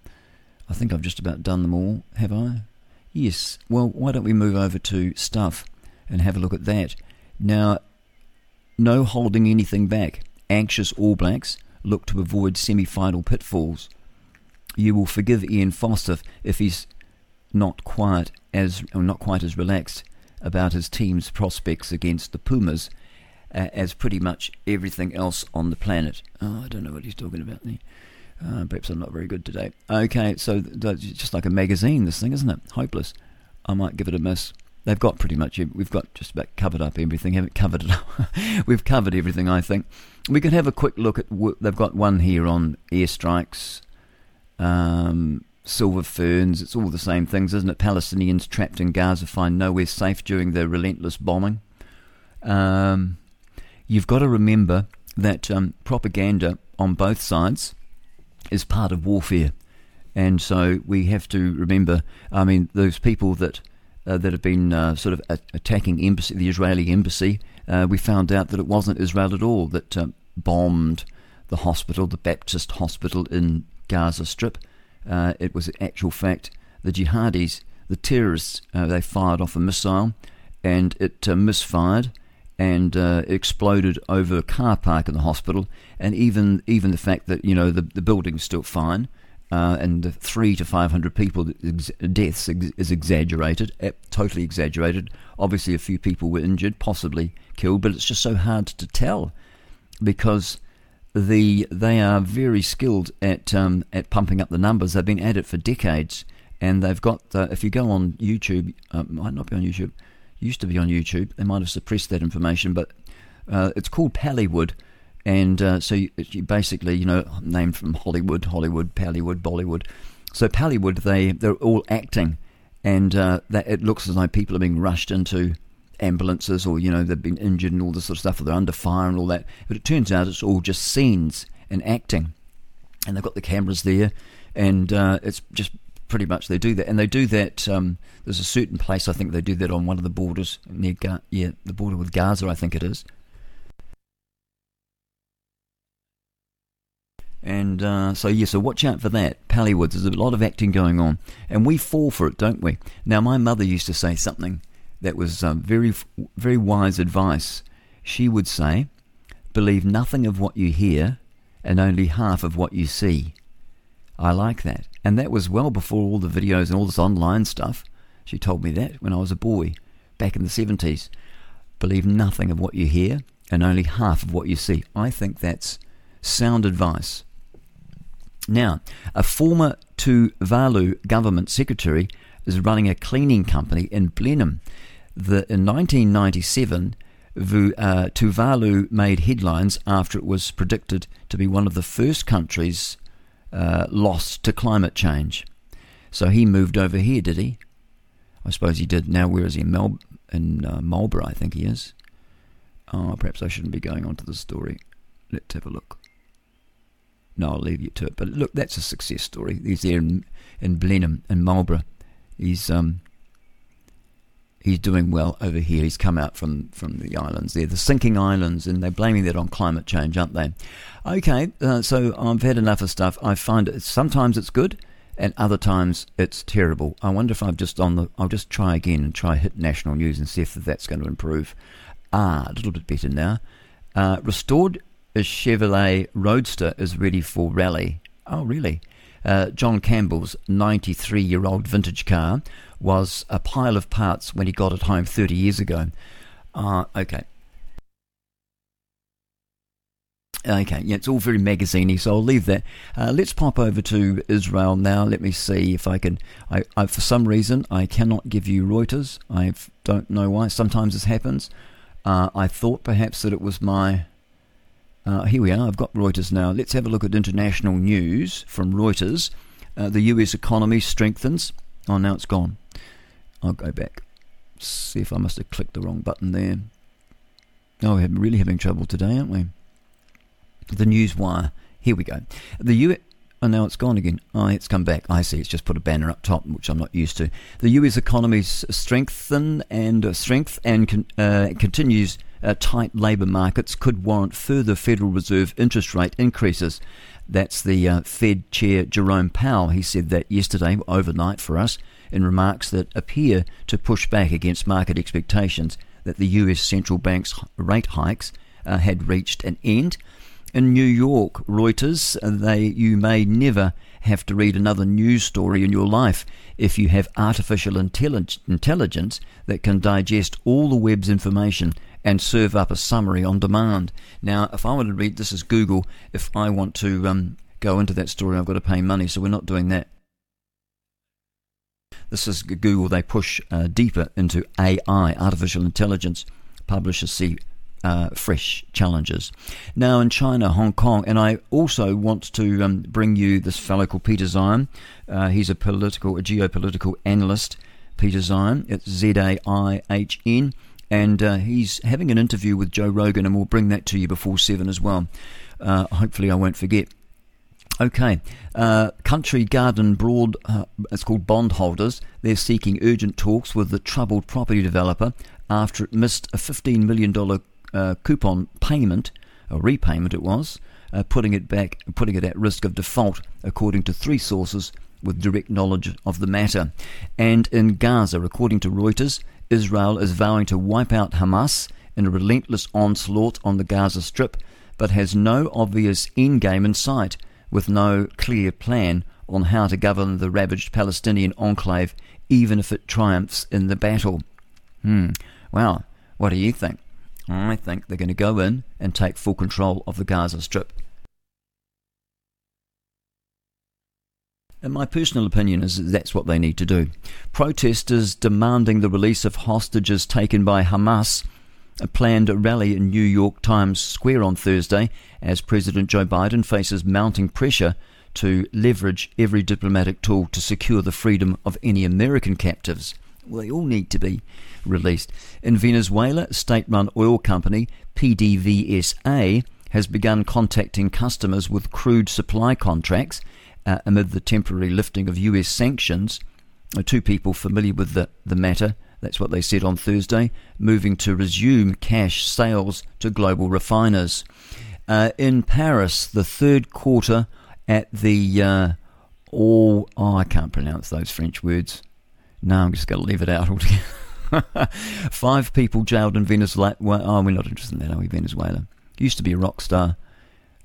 I think I've just about done them all, have I? Yes. Well, why don't we move over to stuff and have a look at that? Now, no holding anything back. Anxious All Blacks look to avoid semi final pitfalls. You will forgive Ian Foster if he's not quite as or not quite as relaxed about his team's prospects against the Pumas uh, as pretty much everything else on the planet. Oh, I don't know what he's talking about there. Uh, perhaps I'm not very good today. Okay, so that's just like a magazine, this thing, isn't it? Hopeless. I might give it a miss. They've got pretty much, we've got just about covered up everything, haven't covered it up. we've covered everything, I think. We can have a quick look at, they've got one here on airstrikes, um, silver ferns, it's all the same things, isn't it? Palestinians trapped in Gaza find nowhere safe during the relentless bombing. Um, you've got to remember that um, propaganda on both sides is part of warfare. And so we have to remember, I mean, those people that uh, that have been uh, sort of attacking embassy, the Israeli embassy, uh, we found out that it wasn't Israel at all that uh, bombed the hospital, the Baptist hospital in Gaza Strip. Uh, it was actual fact the jihadis, the terrorists, uh, they fired off a missile and it misfired and exploded over a car park in the hospital. And even even the fact that you know the the building's still fine uh, and three to five hundred people deaths is exaggerated, totally exaggerated. Obviously, a few people were injured, possibly killed, but it's just so hard to tell because the they are very skilled at um, at pumping up the numbers. They've been at it for decades, and they've got. Uh, if you go on YouTube, uh, might not be on YouTube. Used to be on YouTube. They might have suppressed that information, but uh, it's called Pallywood and uh, so you, you, basically, you know, named from Hollywood, Hollywood, Pallywood, Bollywood. So Pallywood, they they're all acting, and uh, that it looks as though people are being rushed into ambulances, or you know, they've been injured and all this sort of stuff, or they're under fire and all that. But it turns out it's all just scenes and acting, and they've got the cameras there, and uh, it's just pretty much they do that, and they do that. Um, there's a certain place I think they do that on one of the borders near, Ga- yeah, the border with Gaza, I think it is And uh, so, yeah, so watch out for that. Pallywoods, there's a lot of acting going on. And we fall for it, don't we? Now, my mother used to say something that was uh, very, very wise advice. She would say, believe nothing of what you hear and only half of what you see. I like that. And that was well before all the videos and all this online stuff. She told me that when I was a boy, back in the 70s. Believe nothing of what you hear and only half of what you see. I think that's sound advice. Now, a former Tuvalu government secretary is running a cleaning company in Blenheim. The, in 1997, Vu, uh, Tuvalu made headlines after it was predicted to be one of the first countries uh, lost to climate change. So he moved over here, did he? I suppose he did. Now, where is he? In, Mel- in uh, Marlborough, I think he is. Oh, perhaps I shouldn't be going on to the story. Let's have a look. No, I'll leave you to it. But look, that's a success story. He's there in, in Blenheim and Marlborough. He's um he's doing well over here. He's come out from, from the islands there, the sinking islands, and they're blaming that on climate change, aren't they? Okay, uh, so I've had enough of stuff. I find it sometimes it's good, and other times it's terrible. I wonder if I've just on the. I'll just try again and try hit national news and see if that's going to improve. Ah, a little bit better now. Uh, restored a Chevrolet Roadster is ready for rally. Oh, really? Uh, John Campbell's 93 year old vintage car was a pile of parts when he got it home 30 years ago. Uh, okay. Okay, yeah, it's all very magaziney, so I'll leave that. Uh, let's pop over to Israel now. Let me see if I can. I, I, for some reason, I cannot give you Reuters. I don't know why. Sometimes this happens. Uh, I thought perhaps that it was my uh, here we are. I've got Reuters now. Let's have a look at international news from Reuters. Uh, the US economy strengthens. Oh, now it's gone. I'll go back. See if I must have clicked the wrong button there. Oh, we're really having trouble today, aren't we? The news wire. Here we go. The U. Oh, now it's gone again. Oh, it's come back. I see. It's just put a banner up top, which I'm not used to. The US economy's strengthen and uh, strength and con- uh, continues uh, tight labour markets could warrant further Federal Reserve interest rate increases. That's the uh, Fed Chair Jerome Powell. He said that yesterday, overnight for us, in remarks that appear to push back against market expectations that the US central bank's rate hikes uh, had reached an end. In New York, Reuters, they you may never have to read another news story in your life if you have artificial intelligence that can digest all the web's information and serve up a summary on demand. Now, if I want to read this is Google, if I want to um, go into that story, I've got to pay money, so we're not doing that. This is Google. They push uh, deeper into AI, artificial intelligence. Publishers see uh, fresh challenges. Now, in China, Hong Kong, and I also want to um, bring you this fellow called Peter Zeihan. Uh, he's a political, a geopolitical analyst. Peter Zeihan. It's Z A I H N and uh, he's having an interview with Joe Rogan, and we'll bring that to you before seven as well. Uh, hopefully, I won't forget. Okay, uh, Country Garden Broad, uh, it's called Bondholders. They're seeking urgent talks with the troubled property developer after it missed a $15 million uh, coupon payment, a repayment it was, uh, putting it back, putting it at risk of default, according to three sources with direct knowledge of the matter. And in Gaza, according to Reuters, Israel is vowing to wipe out Hamas in a relentless onslaught on the Gaza Strip, but has no obvious end game in sight, with no clear plan on how to govern the ravaged Palestinian enclave, even if it triumphs in the battle. Hmm. Well, what do you think? I think they're going to go in and take full control of the Gaza Strip. And my personal opinion is that that's what they need to do. Protesters demanding the release of hostages taken by Hamas planned a rally in New York Times Square on Thursday as President Joe Biden faces mounting pressure to leverage every diplomatic tool to secure the freedom of any American captives. Well, they all need to be released. In Venezuela, state run oil company PDVSA has begun contacting customers with crude supply contracts uh, amid the temporary lifting of US sanctions. Uh, two people familiar with the, the matter, that's what they said on Thursday, moving to resume cash sales to global refiners. Uh, in Paris, the third quarter at the uh, all, oh, I can't pronounce those French words. No, I'm just going to leave it out altogether. Five people jailed in Venezuela. Oh, we're not interested in that, are we? Venezuela used to be a rock star.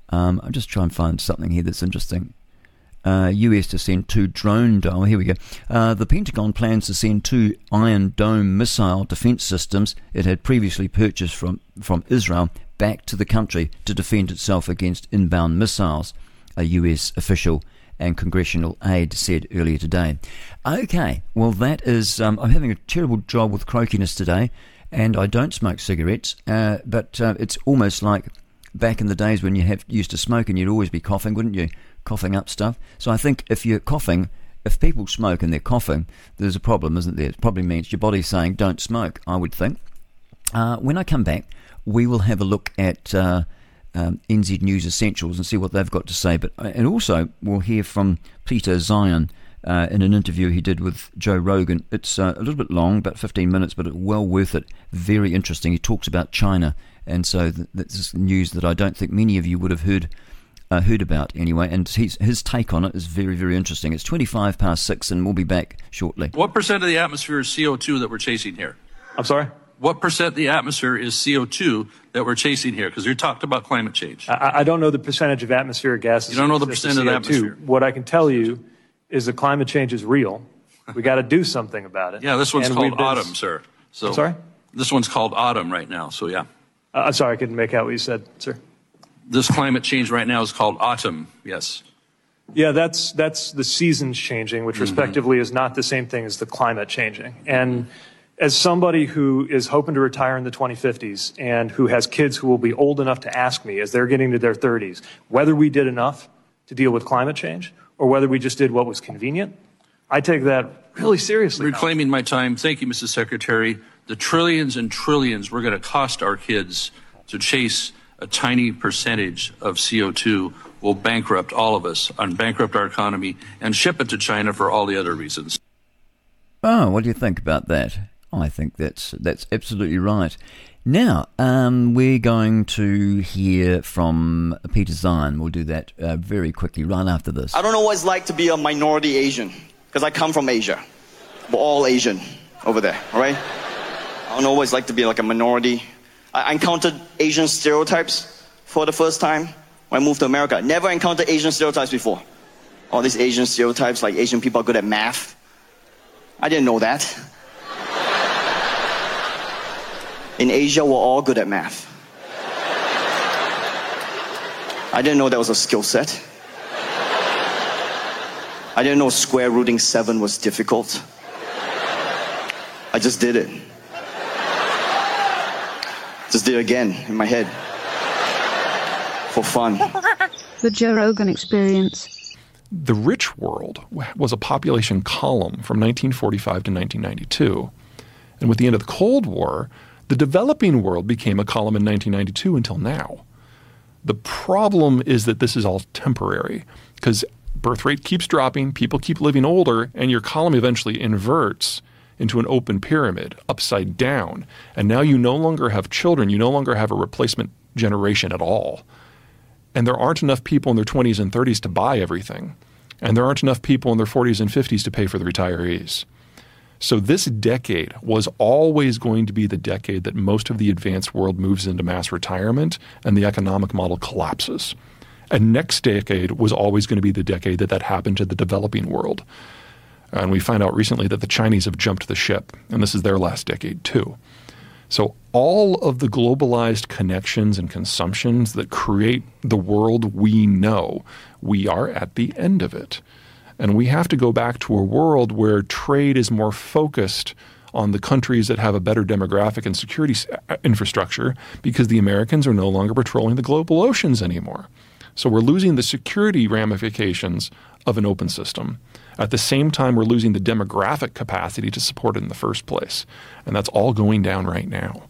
Um, I'm just trying to find something here that's interesting. Uh, US to send two drone. Oh, here we go. Uh, the Pentagon plans to send two Iron Dome missile defense systems it had previously purchased from, from Israel back to the country to defend itself against inbound missiles, a US official and congressional aide said earlier today. Okay, well, that is. Um, I'm having a terrible job with croakiness today, and I don't smoke cigarettes, uh, but uh, it's almost like back in the days when you have used to smoke and you'd always be coughing, wouldn't you? coughing up stuff. So I think if you're coughing, if people smoke and they're coughing, there's a problem, isn't there? It probably means your body's saying don't smoke, I would think. Uh, when I come back, we will have a look at uh, um, NZ News Essentials and see what they've got to say. But uh, and also we'll hear from Peter Zeihan uh, in an interview he did with Joe Rogan. It's uh, a little bit long, about 15 minutes, but well worth it. Very interesting. He talks about China, and so th- that's news that I don't think many of you would have heard uh, heard about anyway, and his, his take on it is very, very interesting. It's 25 past six, and we'll be back shortly. What percent of the atmosphere is CO2 that we're chasing here? I'm sorry? What percent of the atmosphere is CO2 that we're chasing here? Because you talked about climate change. I, I, don't know the percentage of atmospheric gases. You don't know the percent of the atmosphere. What I can tell you is that climate change is real. We got to do something about it. Yeah, this one's and called autumn, sir. So I'm sorry. This one's called autumn right now. So yeah. Uh, I'm sorry, I couldn't make out what you said, sir this climate change right now is called autumn. Yes. Yeah, that's that's the seasons changing, which mm-hmm. respectively is not the same thing as the climate changing. And as somebody who is hoping to retire in the 2050s and who has kids who will be old enough to ask me as they're getting to their 30s whether we did enough to deal with climate change or whether we just did what was convenient, I take that really seriously. Reclaiming my time. Thank you, Mrs. Secretary. The trillions and trillions we're going to cost our kids to chase a tiny percentage of CO2 will bankrupt all of us and bankrupt our economy and ship it to China for all the other reasons. Oh, what do you think about that? I think that's that's absolutely right. Now, um, we're going to hear from Peter Zeihan. We'll do that uh, very quickly right after this. I don't know what it's like to be a minority Asian because I come from Asia. We're all Asian over there, all right? I don't know what it's like to be like a minority I encountered Asian stereotypes for the first time when I moved to America. Never encountered Asian stereotypes before. All these Asian stereotypes, like Asian people are good at math. I didn't know that. In Asia, we're all good at math. I didn't know that was a skill set. I didn't know square rooting seven was difficult. I just did it. Just did it again in my head. For fun. The Joe Rogan Experience. The rich world was a population column from 1945 to 1992. And with the end of the Cold War, the developing world became a column in 1992 until now. The problem is that this is all temporary because birth rate keeps dropping, people keep living older, and your column eventually inverts into an open pyramid, upside down. And now you no longer have children, you no longer have a replacement generation at all. And there aren't enough people in their 20s and 30s to buy everything. And there aren't enough people in their 40s and 50s to pay for the retirees. So, this decade was always going to be the decade that most of the advanced world moves into mass retirement and the economic model collapses. And next decade was always going to be the decade that that happened to the developing world. And we find out recently that the Chinese have jumped the ship, and this is their last decade too. So, all of the globalized connections and consumptions that create the world we know, we are at the end of it. And we have to go back to a world where trade is more focused on the countries that have a better demographic and security uh, infrastructure because the Americans are no longer patrolling the global oceans anymore. So we're losing the security ramifications of an open system. At the same time, we're losing the demographic capacity to support it in the first place. And that's all going down right now.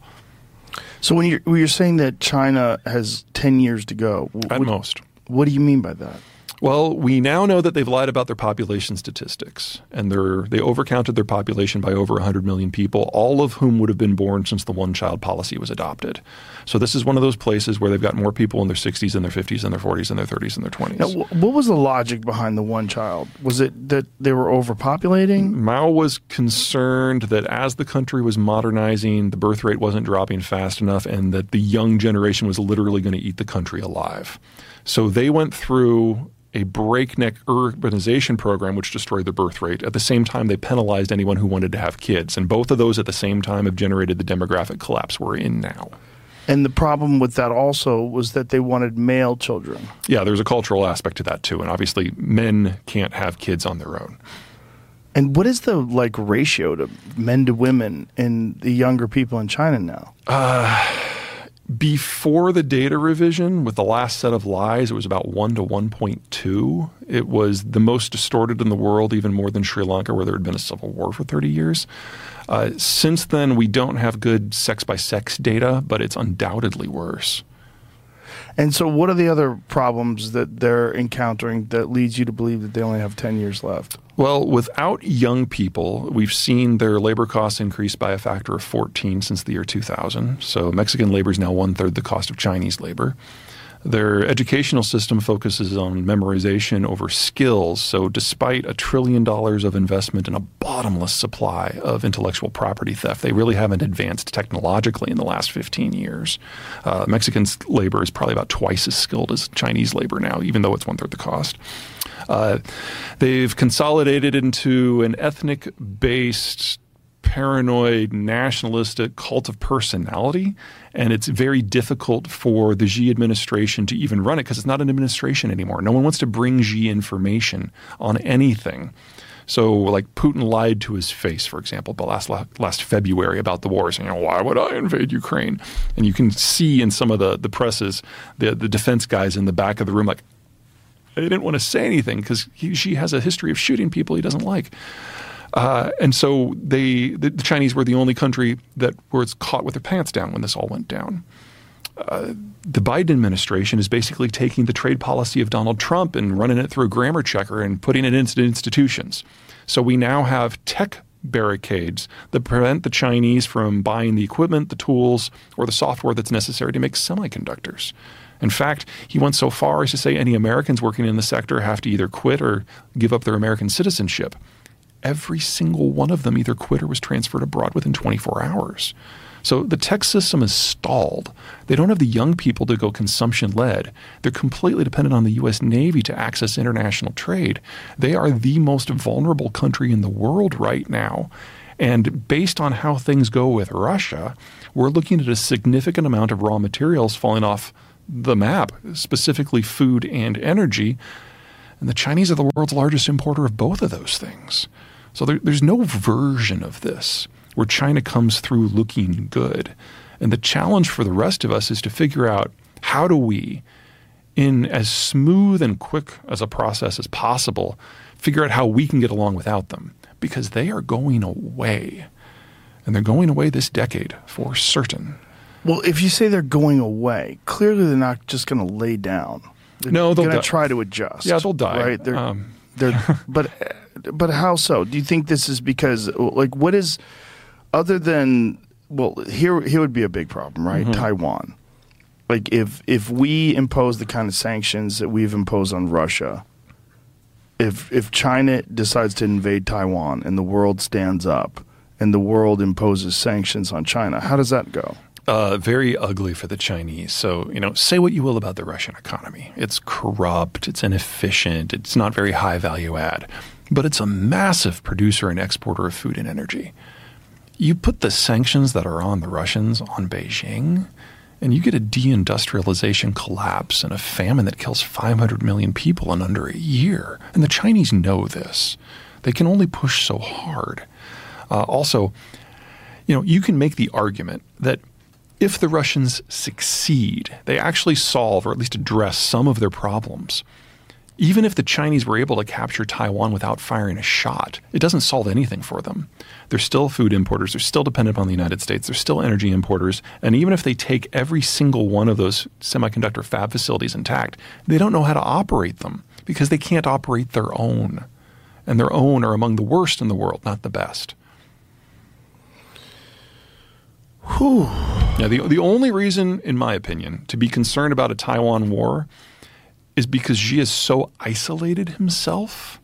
So when you're, when you're saying that China has 10 years to go, at what, most. What do you mean by that? Well, we now know that they've lied about their population statistics, and they're, they overcounted their population by over 100 million people, all of whom would have been born since the one child policy was adopted. So this is one of those places where they've got more people in their 60s and their 50s and their 40s and their 30s and their 20s. Now, what was the logic behind the one child? Was it that they were overpopulating? Mao was concerned that as the country was modernizing, the birth rate wasn't dropping fast enough, and that the young generation was literally going to eat the country alive. So they went through a breakneck urbanization program which destroyed the birth rate. At the same time, they penalized anyone who wanted to have kids. And both of those at the same time have generated the demographic collapse we're in now. And the problem with that also was that they wanted male children. Yeah, there's a cultural aspect to that too. And obviously, men can't have kids on their own. And what is the like ratio to men to women in the younger people in China now? Uh, before the data revision, with the last set of lies, it was about 1 to 1.2. It was the most distorted in the world, even more than Sri Lanka, where there had been a civil war for 30 years. Uh, since then, we don't have good sex by sex data, but it's undoubtedly worse. And so, what are the other problems that they're encountering that leads you to believe that they only have 10 years left? Well, without young people, we've seen their labor costs increase by a factor of 14 since the year 2000. So, Mexican labor is now one third the cost of Chinese labor. Their educational system focuses on memorization over skills. So, despite a trillion dollars of investment and a bottomless supply of intellectual property theft, they really haven't advanced technologically in the last 15 years. Uh, Mexican labor is probably about twice as skilled as Chinese labor now, even though it's one third the cost. Uh, they've consolidated into an ethnic based paranoid, nationalistic cult of personality. And it's very difficult for the Xi administration to even run it because it's not an administration anymore. No one wants to bring Xi information on anything. So, like Putin lied to his face, for example, but last last February about the war, saying, "Why would I invade Ukraine?" And you can see in some of the the presses, the the defense guys in the back of the room, like, they didn't want to say anything because Xi has a history of shooting people he doesn't like. Uh, and so they, the, the, Chinese were the only country that was caught with their pants down when this all went down. Uh, the Biden administration is basically taking the trade policy of Donald Trump and running it through a grammar checker and putting it into institutions. So we now have tech barricades that prevent the Chinese from buying the equipment, the tools, or the software that's necessary to make semiconductors. In fact, he went so far as to say any Americans working in the sector have to either quit or give up their American citizenship every single one of them either quit or was transferred abroad within 24 hours. So the tech system is stalled. They don't have the young people to go consumption led. They're completely dependent on the U.S. Navy to access international trade. They are the most vulnerable country in the world right now. And based on how things go with Russia, we're looking at a significant amount of raw materials falling off the map, specifically food and energy. And the Chinese are the world's largest importer of both of those things. So there, there's no version of this where China comes through looking good. And the challenge for the rest of us is to figure out how do we, in as smooth and quick as a process as possible, figure out how we can get along without them because they are going away. And they're going away this decade for certain. Well, if you say they're going away, clearly they're not just going to lay down. They're no, they're going to try to adjust. Yeah, they'll die. Right? They're, um, they're, but, but how so? Do you think this is because, like, what is, other than, well, here, here would be a big problem, right? Mhm. Taiwan. Like, if if we impose the kind of sanctions that we've imposed on Russia, if if China decides to invade Taiwan and the world stands up and the world imposes sanctions on China, how does that go? uh, very ugly for the Chinese. So, you know, say what you will about the Russian economy. It's corrupt, it's inefficient, it's not very high value add, but it's a massive producer and exporter of food and energy. You put the sanctions that are on the Russians on Beijing, and you get a deindustrialization collapse and a famine that kills 500 million people in under a year. And the Chinese know this. They can only push so hard. Uh, also, you know, you can make the argument that if the Russians succeed, they actually solve or at least address some of their problems. Even if the Chinese were able to capture Taiwan without firing a shot, it doesn't solve anything for them. They're still food importers, they're still dependent on the United States, they're still energy importers, and even if they take every single one of those semiconductor fab facilities intact, they don't know how to operate them because they can't operate their own. And their own are among the worst in the world, not the best. Whew. Now, the, the only reason, in my opinion, to be concerned about a Taiwan war is because Xi has so isolated himself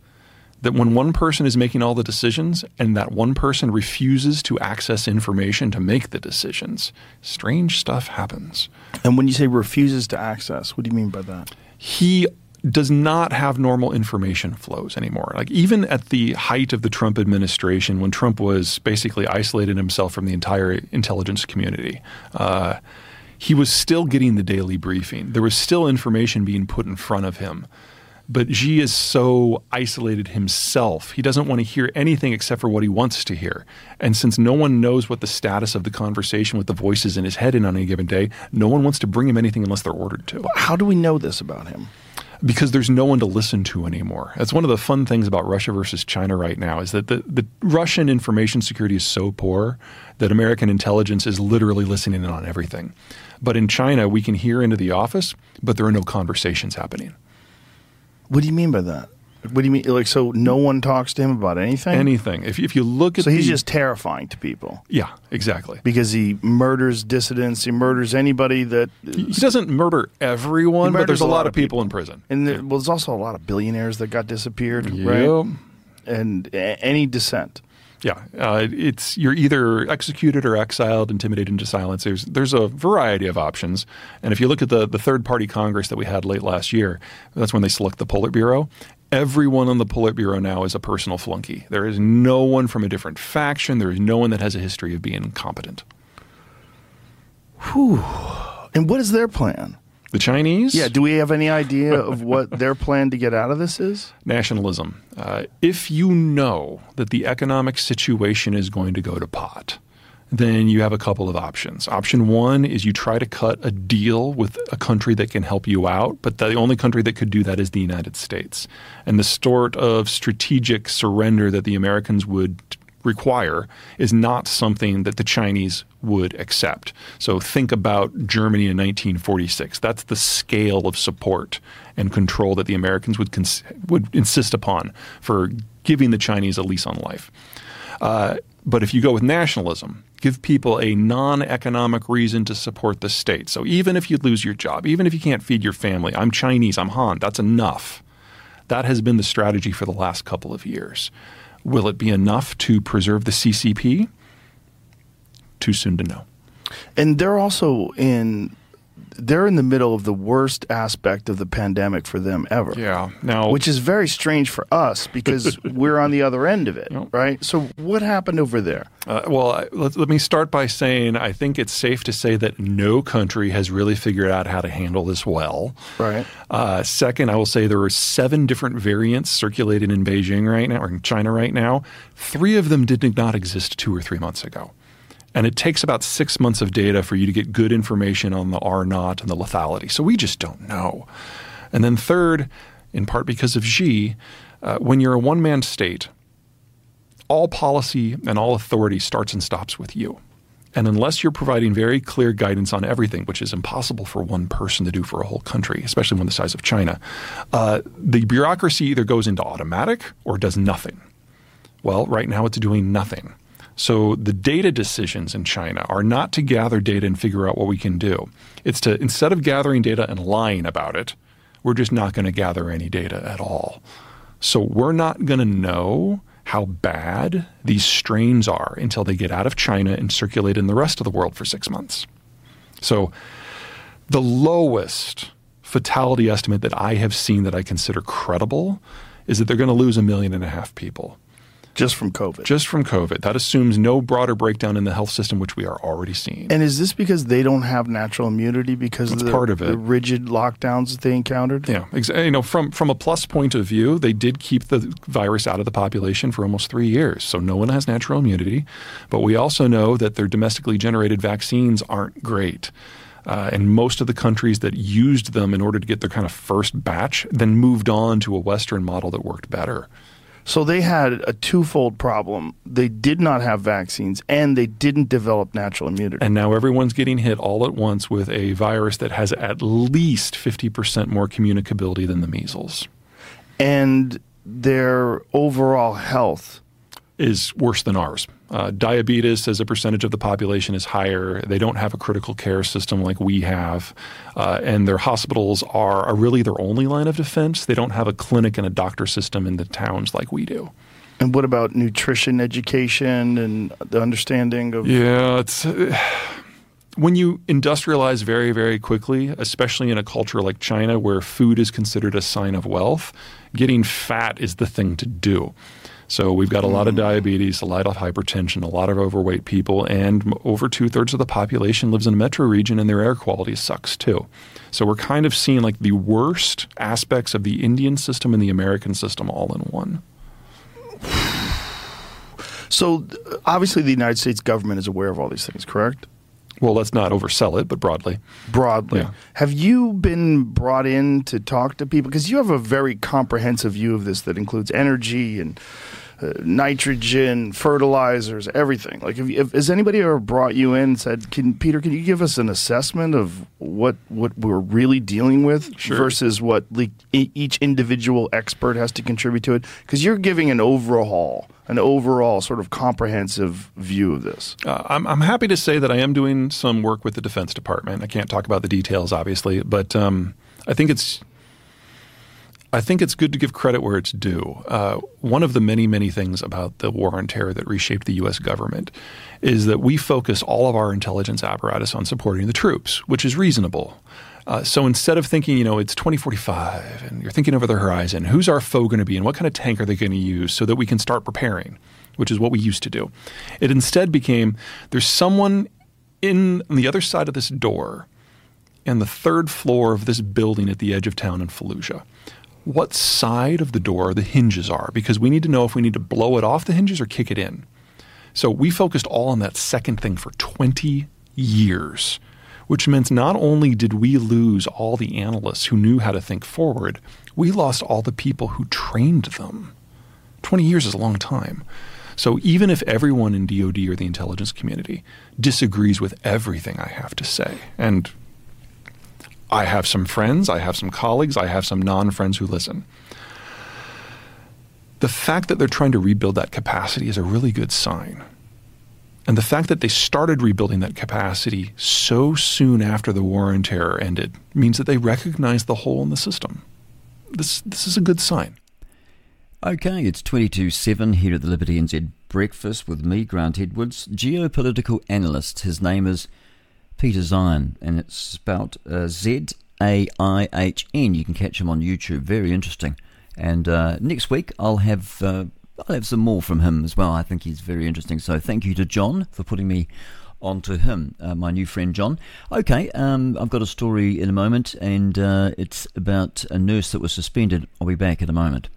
that when one person is making all the decisions and that one person refuses to access information to make the decisions, strange stuff happens. And when you say refuses to access, what do you mean by that? He does not have normal information flows anymore. Like even at the height of the Trump administration, when Trump was basically isolated himself from the entire intelligence community, uh, he was still getting the daily briefing. There was still information being put in front of him. But Xi is so isolated himself. He doesn't want to hear anything except for what he wants to hear. And since no one knows what the status of the conversation with the voices in his head in on any given day, no one wants to bring him anything unless they're ordered to. How do we know this about him? Because there's no one to listen to anymore. That's one of the fun things about Russia versus China right now is that the, the Russian information security is so poor that American intelligence is literally listening in on everything. But in China, we can hear into the office, but there are no conversations happening. What do you mean by that? What do you mean? Like, so no one talks to him about anything? Anything. If, if you look at So he's the- just terrifying to people. Yeah, exactly. Because he murders dissidents, he murders anybody that. He doesn't murder everyone, He but there's a lot, of people, in prison. And there, well, there's also a lot of billionaires that got disappeared, Yep. right? And a- any dissent. Yeah, uh, it's you're either executed or exiled, intimidated into silence. There's there's a variety of options, and if you look at the the third party Congress that we had late last year, that's when they select the Politburo. Everyone on the Politburo now is a personal flunky. There is no one from a different faction. There is no one that has a history of being competent. Whew. And what is their plan? The Chinese? Yeah, do we have any idea of what their plan to get out of this is? nationalism. Uh, if you know that the economic situation is going to go to pot, then you have a couple of options. Option one is you try to cut a deal with a country that can help you out, but the only country that could do that is the United States. And the sort of strategic surrender that the Americans would require is not something that the Chinese would accept. So think about Germany in 1946. That's the scale of support and control that the Americans would cons- would insist upon for giving the Chinese a lease on life. Uh, but if you go with nationalism, give people a non economic reason to support the state. So even if you lose your job, even if you can't feed your family, I'm Chinese, I'm Han, that's enough. That has been the strategy for the last couple of years. Will it be enough to preserve the CCP? Too soon to know. And they're also in they're in the middle of the worst aspect of the pandemic for them ever. Yeah. Now, which is very strange for us because we're on the other end of it, right? So, what happened over there? Uh, well, let, let me start by saying I think it's safe to say that no country has really figured out how to handle this well. Right. Uh, second, I will say there are seven different variants circulating in Beijing right now, or in China right now. Three of them did not exist two or three months ago. And it takes about six months of data for you to get good information on the R naught and the lethality. So we just don't know. And then, third, in part because of Xi, uh, when you're a one man state, all policy and all authority starts and stops with you. And unless you're providing very clear guidance on everything, which is impossible for one person to do for a whole country, especially one the size of China, uh, the bureaucracy either goes into automatic or does nothing. Well, right now it's doing nothing. So the data decisions in China are not to gather data and figure out what we can do. It's to instead of gathering data and lying about it, we're just not going to gather any data at all. So we're not going to know how bad these strains are until they get out of China and circulate in the rest of the world for 6 months. So the lowest fatality estimate that I have seen that I consider credible is that they're going to lose a million and a half people. Just from COVID. Just from COVID. That assumes no broader breakdown in the health system, which we are already seeing. And is this because they don't have natural immunity because That's of the, part of it. the rigid lockdowns that they encountered? Yeah, ex- you know, from from a plus point of view, they did keep the virus out of the population for almost three years, so no one has natural immunity. But we also know that their domestically generated vaccines aren't great. Uh, and most of the countries that used them in order to get their kind of first batch then moved on to a Western model that worked better. So they had a twofold problem. They did not have vaccines and they didn't develop natural immunity. And now everyone's getting hit all at once with a virus that has at least 50% more communicability than the measles. And their overall health is worse than ours. Uh, diabetes as a percentage of the population is higher. They don't have a critical care system like we have. Uh, and their hospitals are, are really their only line of defense. They don't have a clinic and a doctor system in the towns like we do. And what about nutrition education and the understanding of Yeah, it's uh, when you industrialize very very quickly, especially in a culture like China where food is considered a sign of wealth, getting fat is the thing to do. So we've got a lot of mm. diabetes, a lot of hypertension, a lot of overweight people, and over two thirds of the population lives in a metro region, and their air quality sucks too. So we're kind of seeing like the worst aspects of the Indian system and the American system all in one. So obviously the United States government is aware of all these things, correct? Well, let's not oversell it, but broadly. Broadly. Yeah. Have you been brought in to talk to people? Because you have a very comprehensive view of this that includes energy and nitrogen, fertilizers, everything. Like, you, if, has anybody ever brought you in and said, "Can Peter, can you give us an assessment of what what we're really dealing with versus what like, e- each individual expert has to contribute to it?" Because you're giving an overhaul, an overall sort of comprehensive view of this. Uh, I'm, I'm happy to say that I am doing some work with the Defense Department. I can't talk about the details, obviously, but um, I think it's I think it's good to give credit where it's due. Uh, one of the many, many things about the war on terror that reshaped the U.S. government is that we focus all of our intelligence apparatus on supporting the troops, which is reasonable. Uh, so instead of thinking, you know, it's 2045 and you're thinking over the horizon, who's our foe going to be and what kind of tank are they going to use so that we can start preparing, which is what we used to do. It instead became there's someone in on the other side of this door and the third floor of this building at the edge of town in Fallujah. What side of the door the hinges are, because we need to know if we need to blow it off the hinges or kick it in. So we focused all on that second thing for 20 years, which meant not only did we lose all the analysts who knew how to think forward, we lost all the people who trained them. 20 years is a long time. So even if everyone in DoD or the intelligence community disagrees with everything I have to say, and I have some friends, I have some colleagues, I have some non friends who listen. The fact that they're trying to rebuild that capacity is a really good sign. And the fact that they started rebuilding that capacity so soon after the war on terror ended means that they recognize the hole in the system. This, this is a good sign. Okay, it's 22 7 here at the Liberty NZ Breakfast with me, Grant Edwards, geopolitical analyst. His name is Peter Zeihan, and it's spelled uh, Z A I H N. You can catch him on YouTube. Very interesting. And uh, next week I'll have uh, I'll have some more from him as well. I think he's very interesting. So thank you to John for putting me on to him, uh, my new friend John. Okay, um, I've got a story in a moment, and uh, it's about a nurse that was suspended. I'll be back in a moment.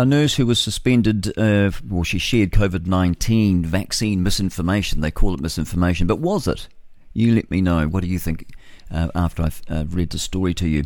A nurse who was suspended, uh, well, she shared COVID 19 vaccine misinformation. They call it misinformation, but was it? You let me know. What do you think uh, after I've uh, read the story to you?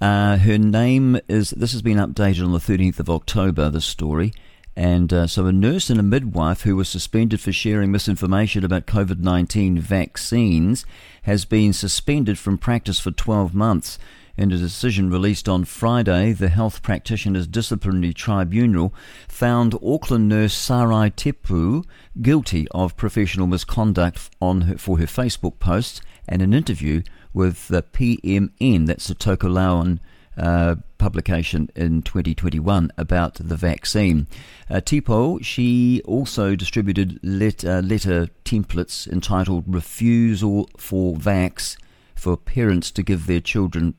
Uh, her name is, this has been updated on the 13th of October, this story. And uh, so, a nurse and a midwife who was suspended for sharing misinformation about COVID 19 vaccines has been suspended from practice for 12 months. In a decision released on Friday, the Health Practitioners Disciplinary Tribunal found Auckland nurse Sarai Tipu guilty of professional misconduct on her, for her Facebook posts and an interview with the PMN, that's the Tokelauan uh, publication in 2021 about the vaccine. Uh, Tipu, she also distributed let, uh, letter templates entitled Refusal for Vax for parents to give their children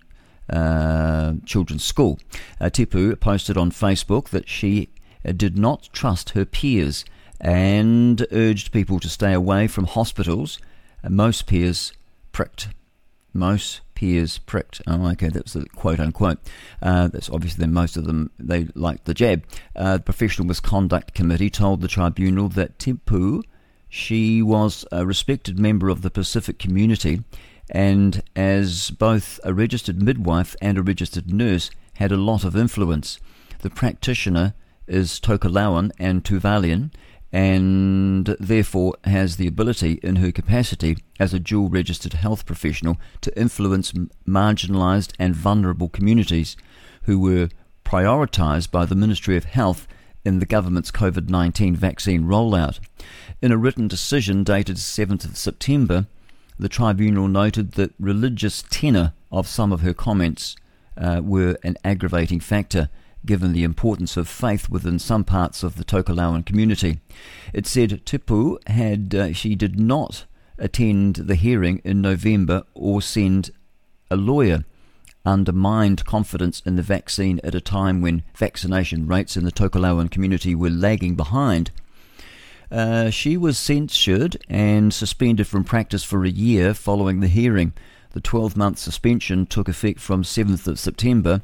uh, children's school. Uh, Tipu posted on Facebook that she uh, did not trust her peers and urged people to stay away from hospitals. Uh, most peers pricked. Most peers pricked. Oh, okay, that's the quote unquote. Uh, that's obviously then most of them they liked the jab. Uh, the Professional Misconduct Committee told the tribunal that Tipu, she was a respected member of the Pacific community and as both a registered midwife and a registered nurse had a lot of influence. The practitioner is Tokelauan and Tuvaluan and therefore has the ability in her capacity as a dual registered health professional to influence marginalised and vulnerable communities who were prioritised by the Ministry of Health in the government's COVID 19 vaccine rollout. In a written decision dated 7th of September, the tribunal noted that religious tenor of some of her comments uh, were an aggravating factor given the importance of faith within some parts of the Tokelauan community. It said Tipu had uh, she did not attend the hearing in November or send a lawyer undermined confidence in the vaccine at a time when vaccination rates in the Tokelauan community were lagging behind. Uh, she was censured and suspended from practice for a year following the hearing. The 12 month suspension took effect from 7th of September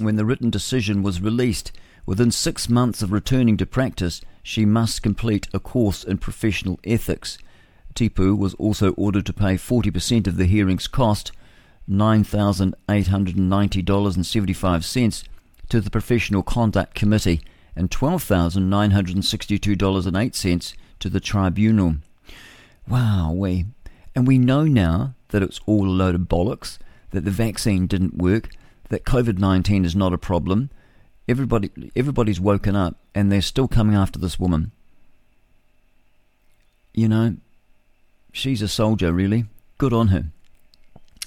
when the written decision was released. Within six months of returning to practice, she must complete a course in professional ethics. Tipu was also ordered to pay 40% of the hearing's cost, $9,890.75, to the Professional Conduct Committee and $12,962.08 to the tribunal. Wow, we. And we know now that it's all a load of bollocks, that the vaccine didn't work, that COVID 19 is not a problem. Everybody, everybody's woken up and they're still coming after this woman. You know, she's a soldier, really. Good on her.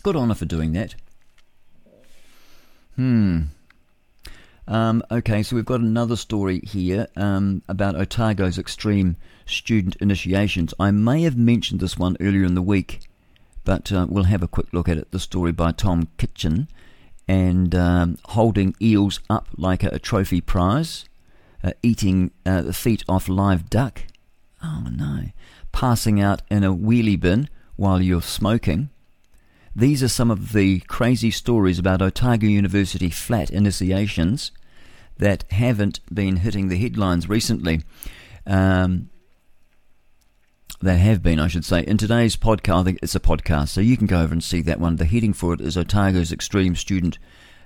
Good on her for doing that. Hmm. Um, okay, so we've got another story here um, about Otago's extreme student initiations. I may have mentioned this one earlier in the week, but uh, we'll have a quick look at it. The story by Tom Kitchin and um, holding eels up like a, a trophy prize, uh, eating uh, the feet off live duck. Oh no. Passing out in a wheelie bin while you're smoking. These are some of the crazy stories about Otago University flat initiations that haven't been hitting the headlines recently. Um, that have been, I should say. In today's podcast, it's a podcast, so you can go over and see that one. The heading for it is Otago's Extreme Student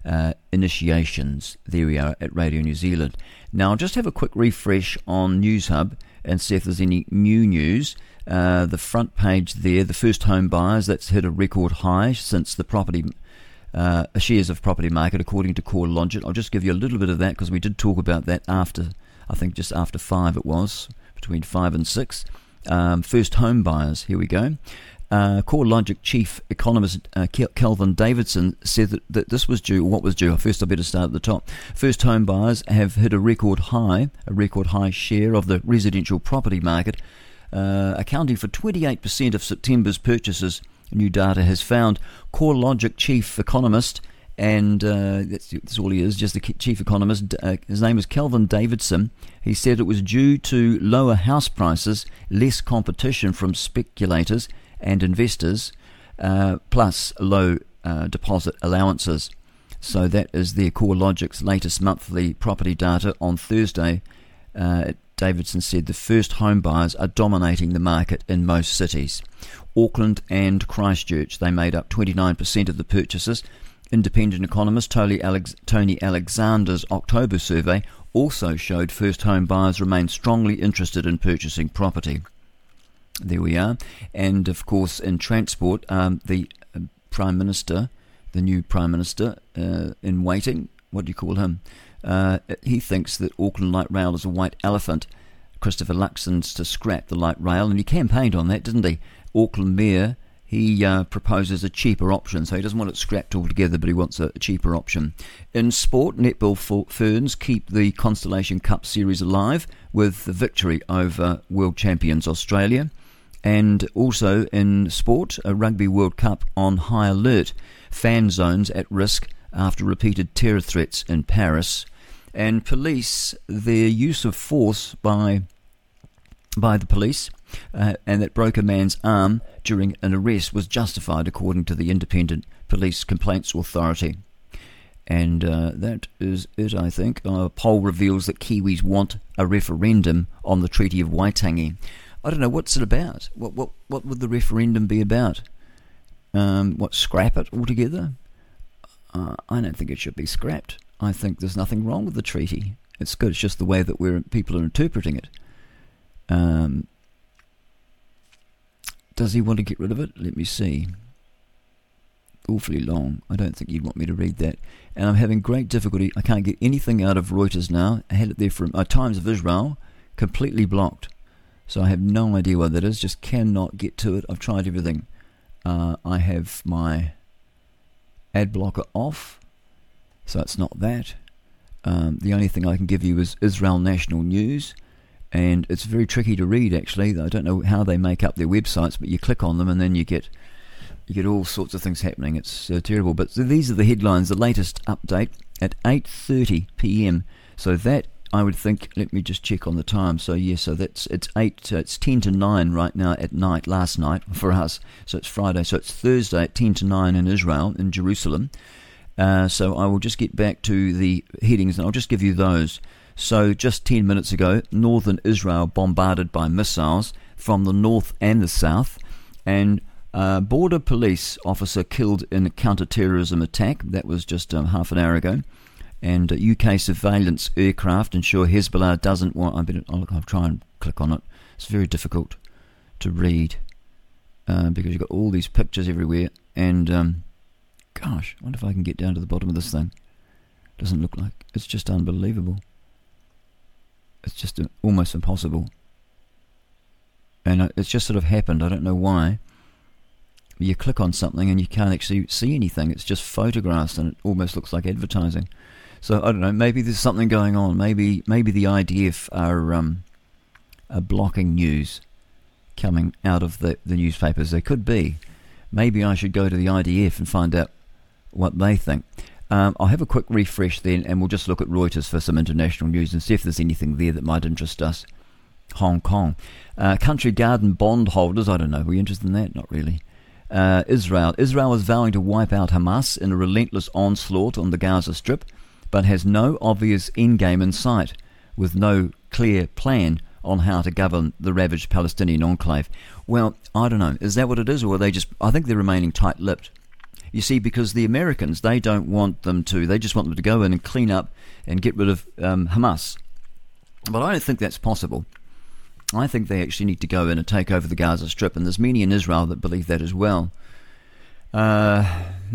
uh, Initiations. There we are at Radio New Zealand. Now, I'll just have a quick refresh on Newshub and see if there's any new news. Uh, the front page there, the first home buyers, that's hit a record high since the property uh, shares of property market, according to CoreLogic. I'll just give you a little bit of that because we did talk about that after, I think just after five it was, between five and six. Um, first home buyers, here we go. Uh, CoreLogic chief economist uh, Kelvin Davidson said that, that this was due, what was due, first I better start at the top. First home buyers have hit a record high, a record high share of the residential property market, uh, accounting for 28% of September's purchases. New data has found. CoreLogic chief economist and uh, that's, that's, all he is, just the chief economist. Uh, his name is Kelvin Davidson. He said it was due to lower house prices, less competition from speculators and investors, uh, plus low uh, deposit allowances. So that is their CoreLogic's latest monthly property data on Thursday. Uh, Davidson said the first home buyers are dominating the market in most cities. Auckland and Christchurch, they made up 29% of the purchases Independent economist Tony, Alex- Tony Alexander's October survey also showed first home buyers remain strongly interested in purchasing property. There we are. And of course, in transport, um, the uh, Prime Minister, the new Prime Minister uh, in waiting, what do you call him? Uh, he thinks that Auckland Light Rail is a white elephant. Christopher Luxon's to scrap the light rail, and he campaigned on that, didn't he? Auckland Mayor he uh, proposes a cheaper option. So he doesn't want it scrapped altogether, but he wants a, cheaper option. In sport, Netball Ferns keep the Constellation Cup series alive with the victory over world champions Australia. And also in sport, a Rugby World Cup on high alert. Fan zones at risk after repeated terror threats in Paris. And police, their use of force by by the police uh, and that broke a man's arm during an arrest was justified according to the Independent Police Complaints Authority. And uh, that is it, I think. A poll reveals that Kiwis want a referendum on the Treaty of Waitangi. I don't know, what's it about? What, what, what would the referendum be about? Um, what, scrap it altogether? Uh, I don't think it should be scrapped. I think there's nothing wrong with the treaty. It's good. It's just the way that we're, people are interpreting it. Um, does he want to get rid of it? Let me see. Awfully long. I don't think you'd want me to read that. And I'm having great difficulty. I can't get anything out of Reuters now. I had it there from uh, Times of Israel, completely blocked. So I have no idea what that is. Just cannot get to it. I've tried everything. Uh, I have my ad blocker off, so it's not that. Um, the only thing I can give you is Israel National News and it's very tricky to read. Actually, I don't know how they make up their websites, but you click on them and then you get you get all sorts of things happening. It's uh, terrible. But so these are the headlines. The latest update at 8:30 p.m. So that I would think. Let me just check on the time. So yes, so that's it's eight. Uh, it's ten to nine right now at night. Last night for us. So it's Friday. So it's Thursday at ten to nine in Israel in Jerusalem. Uh, so I will just get back to the headings and I'll just give you those. So, just 10 minutes ago, northern Israel bombarded by missiles from the north and the south, and a border police officer killed in a counter-terrorism attack. That was just um, half an hour ago. And uh, UK surveillance aircraft ensure Hezbollah doesn't want. I better, I'll, I'll try and click on it. It's very difficult to read uh, because you've got all these pictures everywhere. And um, gosh, I wonder if I can get down to the bottom of this thing. Doesn't look like it's just unbelievable. It's just almost impossible. And it's just sort of happened. I don't know why. You click on something and you can't actually see anything. It's just photographs and it almost looks like advertising. So I don't know. Maybe there's something going on. Maybe maybe the IDF are um, are blocking news coming out of the the newspapers. They could be. Maybe I should go to the IDF and find out what they think. Um, I'll have a quick refresh then, and we'll just look at Reuters for some international news and see if there's anything there that might interest us. Hong Kong. Uh, country garden bondholders, I don't know, are we interested in that? Not really. Uh, Israel. Israel is vowing to wipe out Hamas in a relentless onslaught on the Gaza Strip, but has no obvious endgame in sight, with no clear plan on how to govern the ravaged Palestinian enclave. Well, I don't know. Is that what it is, or are they just. I think they're remaining tight lipped. You see, because the Americans, they don't want them to, they just want them to go in and clean up and get rid of um, Hamas. But I don't think that's possible. I think they actually need to go in and take over the Gaza Strip, and there's many in Israel that believe that as well. Uh,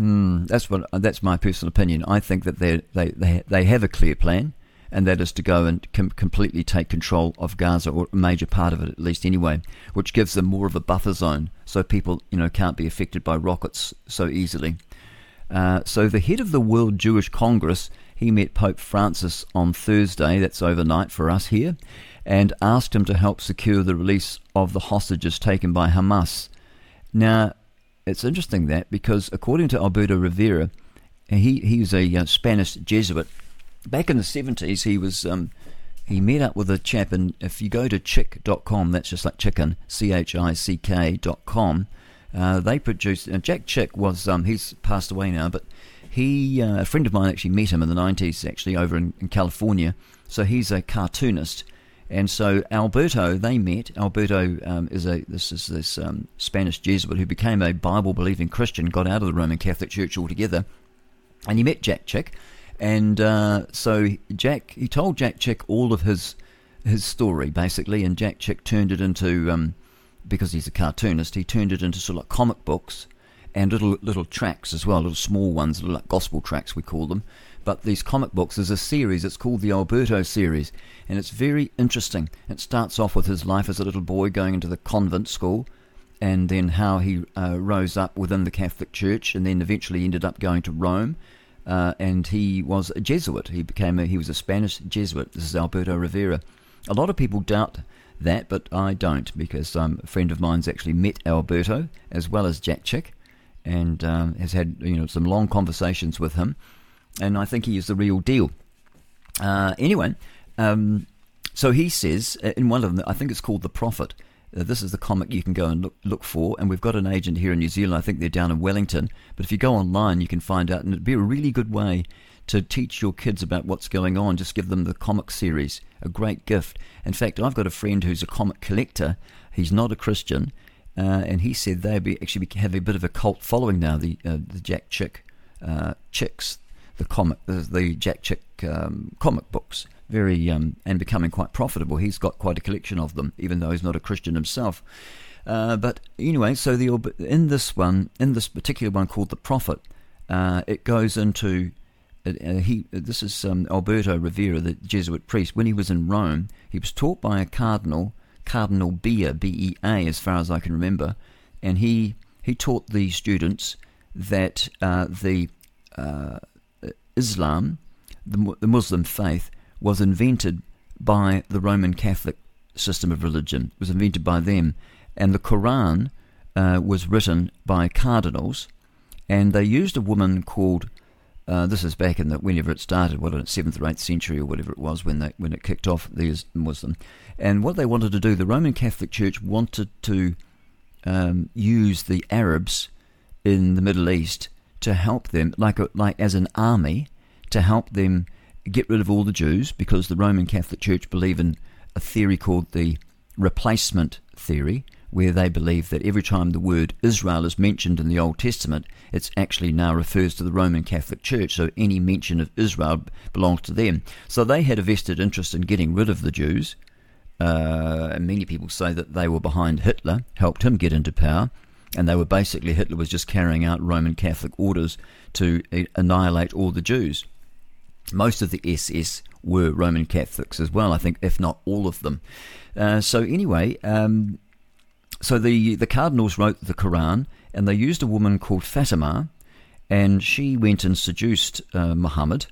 hmm, that's what that's my personal opinion. I think that they they they they have a clear plan, and that is to go and com- completely take control of Gaza, or a major part of it at least anyway, which gives them more of a buffer zone, so people you know can't be affected by rockets so easily. Uh, so the head of the World Jewish Congress, he met Pope Francis on Thursday. That's overnight for us here, and asked him to help secure the release of the hostages taken by Hamas. Now, it's interesting that because according to Alberto Rivera, he he's a uh, Spanish Jesuit. Back in the seventies, he was um, he met up with a chap, and if you go to chick.com, that's just like chicken, c h i c k dot com. Uh, they produced. Uh, Jack Chick was um, he's passed away now, but he uh, a friend of mine actually met him in the nineties, actually over in, in California. So he's a cartoonist, and so Alberto, they met. Alberto um, is a this is this um, Spanish Jesuit who became a Bible believing Christian, got out of the Roman Catholic Church altogether, and he met Jack Chick, and uh, so Jack he told Jack Chick all of his his story basically, and Jack Chick turned it into um, because he's a cartoonist, he turned it into sort of like comic books and little little tracks as well, little small ones, little like gospel tracks we call them. But these comic books is a series. It's called the Alberto series, and it's very interesting. It starts off with his life as a little boy going into the convent school, and then how he uh, rose up within the Catholic Church, and then eventually ended up going to Rome. Uh, and he was a Jesuit. He became a, he was a Spanish Jesuit. This is Alberto Rivera. A lot of people doubt that, but I don't because um, a friend of mine's actually met Alberto as well as Jack Chick, and um, has had you know some long conversations with him, and I think he is the real deal. Uh, anyway, um, so he says uh, in one of them, I think it's called The Prophet. Uh, this is the comic you can go and look, look for, and we've got an agent here in New Zealand. I think they're down in Wellington, but if you go online, you can find out, and it'd be a really good way to teach your kids about what's going on. Just give them the comic series, a great gift. In fact, I've got a friend who's a comic collector. He's not a Christian, uh, and he said they be, actually have a bit of a cult following now. The uh, the Jack Chick uh, chicks, the comic, the, the Jack Chick um, comic books, very um, and becoming quite profitable. He's got quite a collection of them, even though he's not a Christian himself. Uh, but anyway, so the in this one, in this particular one called the Prophet, uh, it goes into uh, he. This is um, Alberto Rivera, the Jesuit priest. When he was in Rome, he was taught by a cardinal, Cardinal Bea, B E A, as far as I can remember, and he he taught the students that uh, the uh, Islam, the, the Muslim faith, was invented by the Roman Catholic system of religion. It was invented by them, and the Quran uh, was written by cardinals, and they used a woman called. Uh, this is back in the whenever it started, what in seventh or eighth century or whatever it was when they when it kicked off the Muslim, and what they wanted to do, the Roman Catholic Church wanted to um, use the Arabs in the Middle East to help them, like a, like as an army, to help them get rid of all the Jews because the Roman Catholic Church believe in a theory called the replacement theory, where they believe that every time the word Israel is mentioned in the Old Testament, it actually now refers to the Roman Catholic Church. So any mention of Israel belongs to them. So they had a vested interest in getting rid of the Jews. Uh, many people say that they were behind Hitler, helped him get into power, and they were basically Hitler was just carrying out Roman Catholic orders to annihilate all the Jews. Most of the SS were Roman Catholics as well, I think, if not all of them. Uh, so anyway, um, so the the cardinals wrote the Quran, and they used a woman called Fatima, and she went and seduced uh, Muhammad.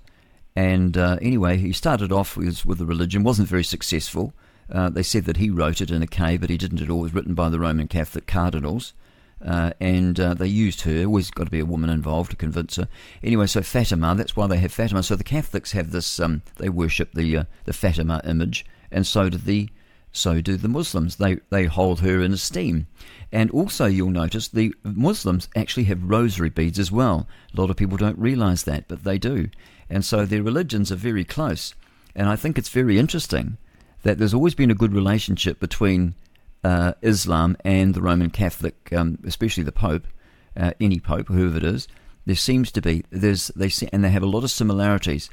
And uh, anyway, he started off with, with the religion, wasn't very successful. Uh, they said that he wrote it in a cave, but he didn't at all. It was written by the Roman Catholic cardinals. Uh, and uh, they used her. Always got to be a woman involved to convince her. Anyway, so Fatima. That's why they have Fatima. So the Catholics have this. Um, they worship the uh, the Fatima image, and so do the so do the Muslims. They they hold her in esteem. And also, you'll notice the Muslims actually have rosary beads as well. A lot of people don't realize that, but they do. And so their religions are very close. And I think it's very interesting that there's always been a good relationship between uh, Islam and the Roman Catholic, um, especially the Pope, uh, any Pope, whoever it is, there seems to be there's they and they have a lot of similarities.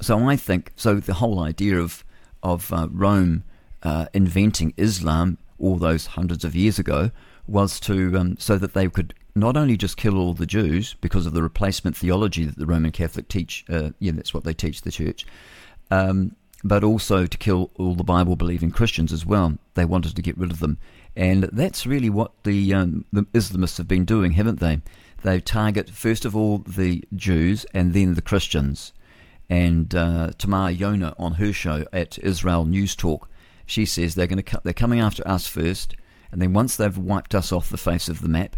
So I think so. The whole idea of of uh, Rome uh, inventing Islam all those hundreds of years ago was to um, so that they could not only just kill all the Jews because of the replacement theology that the Roman Catholic teach. Uh, yeah, that's what they teach the church. Um, but also to kill all the Bible believing Christians as well. They wanted to get rid of them. And that's really what the, um, the Islamists have been doing, haven't they? They target, first of all, the Jews and then the Christians. And uh, Tamar Yona on her show at Israel News Talk, she says they're going to they're coming after us first, and then once they've wiped us off the face of the map,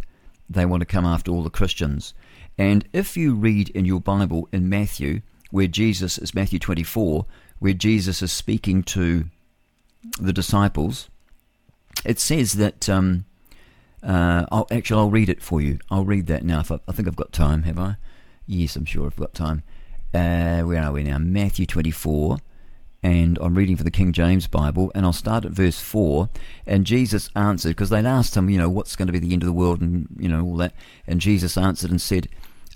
they want to come after all the Christians. And if you read in your Bible in Matthew, where Jesus is Matthew 24, where Jesus is speaking to the disciples, it says that. Um, uh, I'll, actually, I'll read it for you. I'll read that now. If I, I think I've got time, have I? Yes, I'm sure I've got time. Uh, where are we now? Matthew 24 and I'm reading for the King James Bible, and I'll start at verse 4. And Jesus answered, because they'd asked him, you know, what's going to be the end of the world, and, you know, all that. And Jesus answered and said,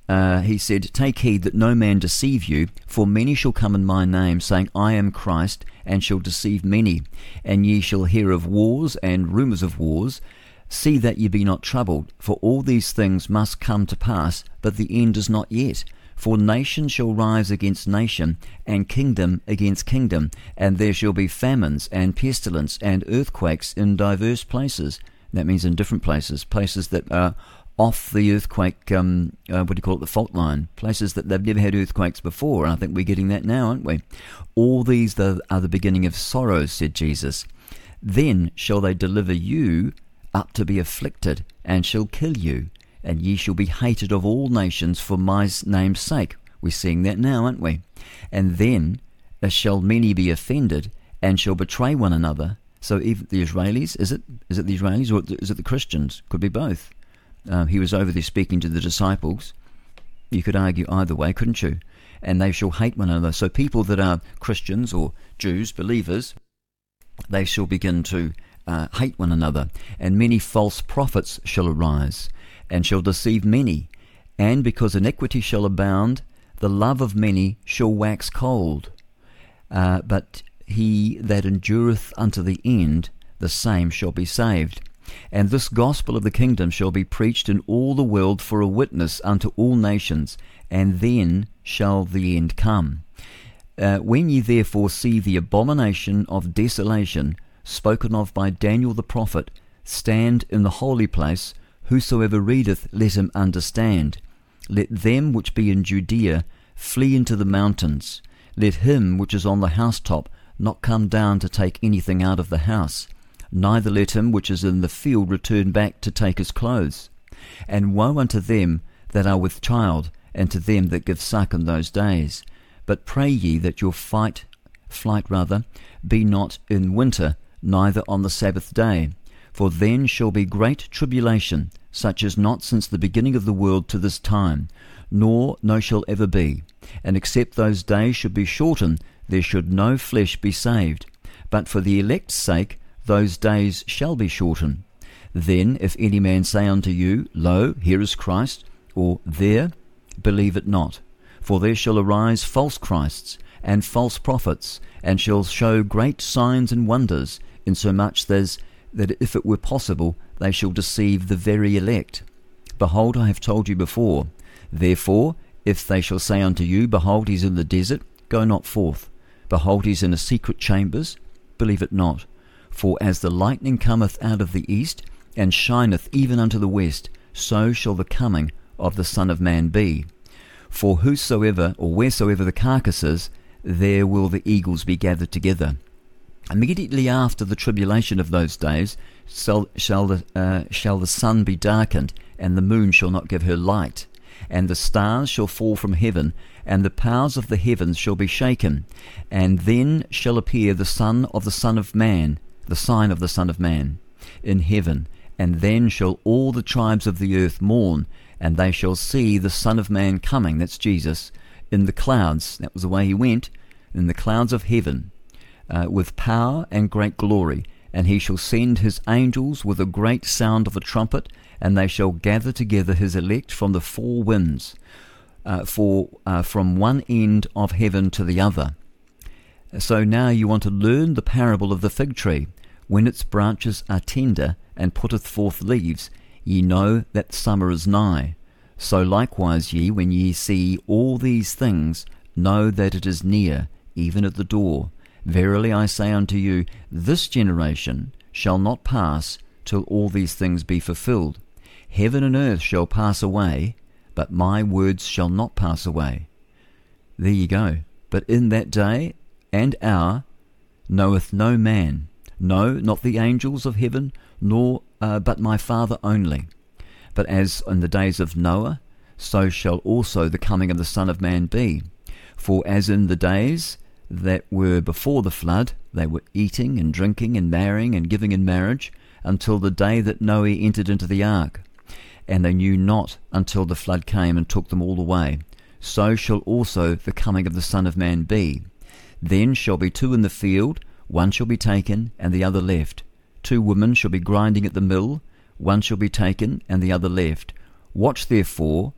uh, He said, Take heed that no man deceive you, for many shall come in my name, saying, I am Christ, and shall deceive many. And ye shall hear of wars and rumours of wars. See that ye be not troubled, for all these things must come to pass, but the end is not yet. For nation shall rise against nation, and kingdom against kingdom, and there shall be famines, and pestilence, and earthquakes in diverse places. That means in different places, places that are off the earthquake, um, uh, what do you call it, the fault line, places that they've never had earthquakes before, and I think we're getting that now, aren't we? All these are the beginning of sorrows, said Jesus. Then shall they deliver you up to be afflicted, and shall kill you and ye shall be hated of all nations for my name's sake. We're seeing that now, aren't we? And then uh, shall many be offended and shall betray one another. So even the Israelis, is it is it the Israelis or is it the Christians? Could be both. Um, he was over there speaking to the disciples. You could argue either way, couldn't you? And they shall hate one another. So people that are Christians or Jews, believers, they shall begin to uh, hate one another, and many false prophets shall arise and shall deceive many. And because iniquity shall abound, the love of many shall wax cold. Uh, but he that endureth unto the end, the same shall be saved. And this gospel of the kingdom shall be preached in all the world for a witness unto all nations, and then shall the end come. Uh, when ye therefore see the abomination of desolation spoken of by Daniel the prophet stand in the holy place, Whosoever readeth, let him understand. Let them which be in Judea flee into the mountains. Let him which is on the housetop not come down to take anything out of the house. Neither let him which is in the field return back to take his clothes. And woe unto them that are with child, and to them that give suck in those days. But pray ye that your fight, flight rather, be not in winter, neither on the Sabbath day. For then shall be great tribulation, such as not since the beginning of the world to this time, nor no shall ever be. And except those days should be shortened, there should no flesh be saved. But for the elect's sake, those days shall be shortened. Then, if any man say unto you, Lo, here is Christ, or there, believe it not. For there shall arise false Christs, and false prophets, and shall show great signs and wonders, insomuch that if it were possible, they shall deceive the very elect. Behold, I have told you before. Therefore, if they shall say unto you, Behold, he is in the desert, go not forth. Behold, he is in a secret chambers, believe it not. For as the lightning cometh out of the east, and shineth even unto the west, so shall the coming of the Son of Man be. For whosoever or wheresoever the carcass is, there will the eagles be gathered together. Immediately after the tribulation of those days shall, shall, the, uh, shall the sun be darkened, and the moon shall not give her light, and the stars shall fall from heaven, and the powers of the heavens shall be shaken. And then shall appear the Son of the Son of Man, the sign of the Son of Man, in heaven. And then shall all the tribes of the earth mourn, and they shall see the Son of Man coming, that's Jesus, in the clouds, that was the way he went, in the clouds of heaven uh, with power and great glory. And he shall send his angels with a great sound of a trumpet, and they shall gather together his elect from the four winds, uh, for uh, from one end of heaven to the other. So now you want to learn the parable of the fig tree. When its branches are tender and putteth forth leaves, ye know that summer is nigh. So likewise ye, when ye see all these things, know that it is near, even at the door. Verily I say unto you, this generation shall not pass till all these things be fulfilled. Heaven and earth shall pass away, but my words shall not pass away. There you go. But in that day and hour knoweth no man, no, not the angels of heaven, nor uh, but my Father only. But as in the days of Noah, so shall also the coming of the Son of Man be. For as in the days that were before the flood, they were eating and drinking and marrying and giving in marriage, until the day that Noah entered into the ark. And they knew not until the flood came and took them all away. So shall also the coming of the Son of Man be. Then shall be two in the field, one shall be taken, and the other left. Two women shall be grinding at the mill, one shall be taken, and the other left. Watch therefore,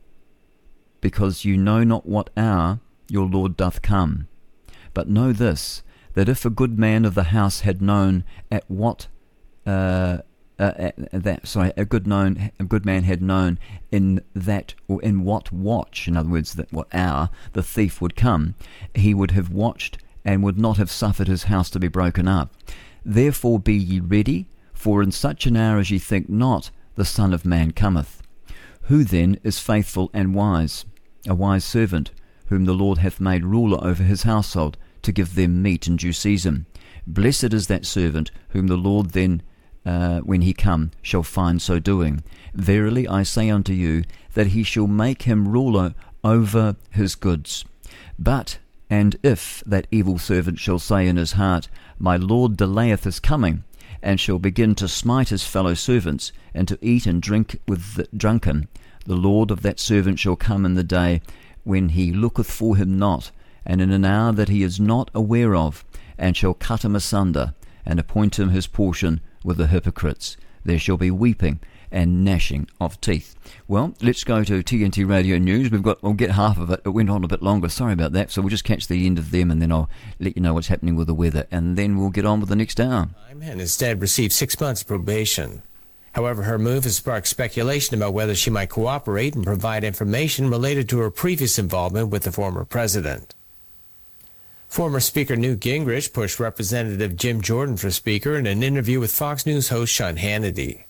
because you know not what hour your Lord doth come. But know this, that if a good man of the house had known at what uh, uh, that sorry, a good known a good man had known in that or in what watch, in other words, that what hour the thief would come, he would have watched and would not have suffered his house to be broken up. Therefore be ye ready, for in such an hour as ye think not, the Son of Man cometh. Who then is faithful and wise? A wise servant, whom the Lord hath made ruler over his household, to give them meat in due season. Blessed is that servant, whom the Lord then, uh, when he come, shall find so doing. Verily I say unto you, that he shall make him ruler over his goods. But and if that evil servant shall say in his heart, My Lord delayeth his coming, and shall begin to smite his fellow servants, and to eat and drink with the drunken, the Lord of that servant shall come in the day when he looketh for him not, and in an hour that he is not aware of, and shall cut him asunder, and appoint him his portion with the hypocrites. There shall be weeping and gnashing of teeth. Well, let's go to TNT Radio News. We've got, we'll get half of it. It went on a bit longer. Sorry about that. So we'll just catch the end of them and then I'll let you know what's happening with the weather. And then we'll get on with the next hour. And instead received six months probation. However, her move has sparked speculation about whether she might cooperate and provide information related to her previous involvement with the former president. Former Speaker Newt Gingrich pushed Representative Jim Jordan for Speaker in an interview with Fox News host Sean Hannity.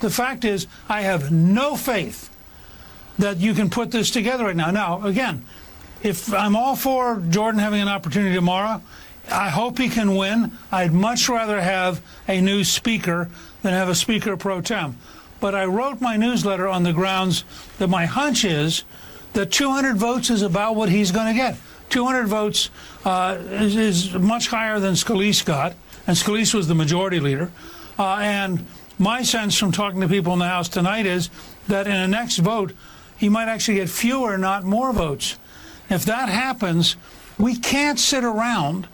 The fact is, I have no faith that you can put this together right now. Now, again, if I'm all for Jordan having an opportunity tomorrow, I hope he can win. I'd much rather have a new speaker than have a speaker pro tem. But I wrote my newsletter on the grounds that my hunch is that 200 votes is about what he's going to get. 200 votes uh, is, is, much higher than Scalise got, and Scalise was the majority leader. Uh, and my sense from talking to people in the House tonight is that in the next vote, he might actually get fewer, not more votes. If that happens, we can't sit around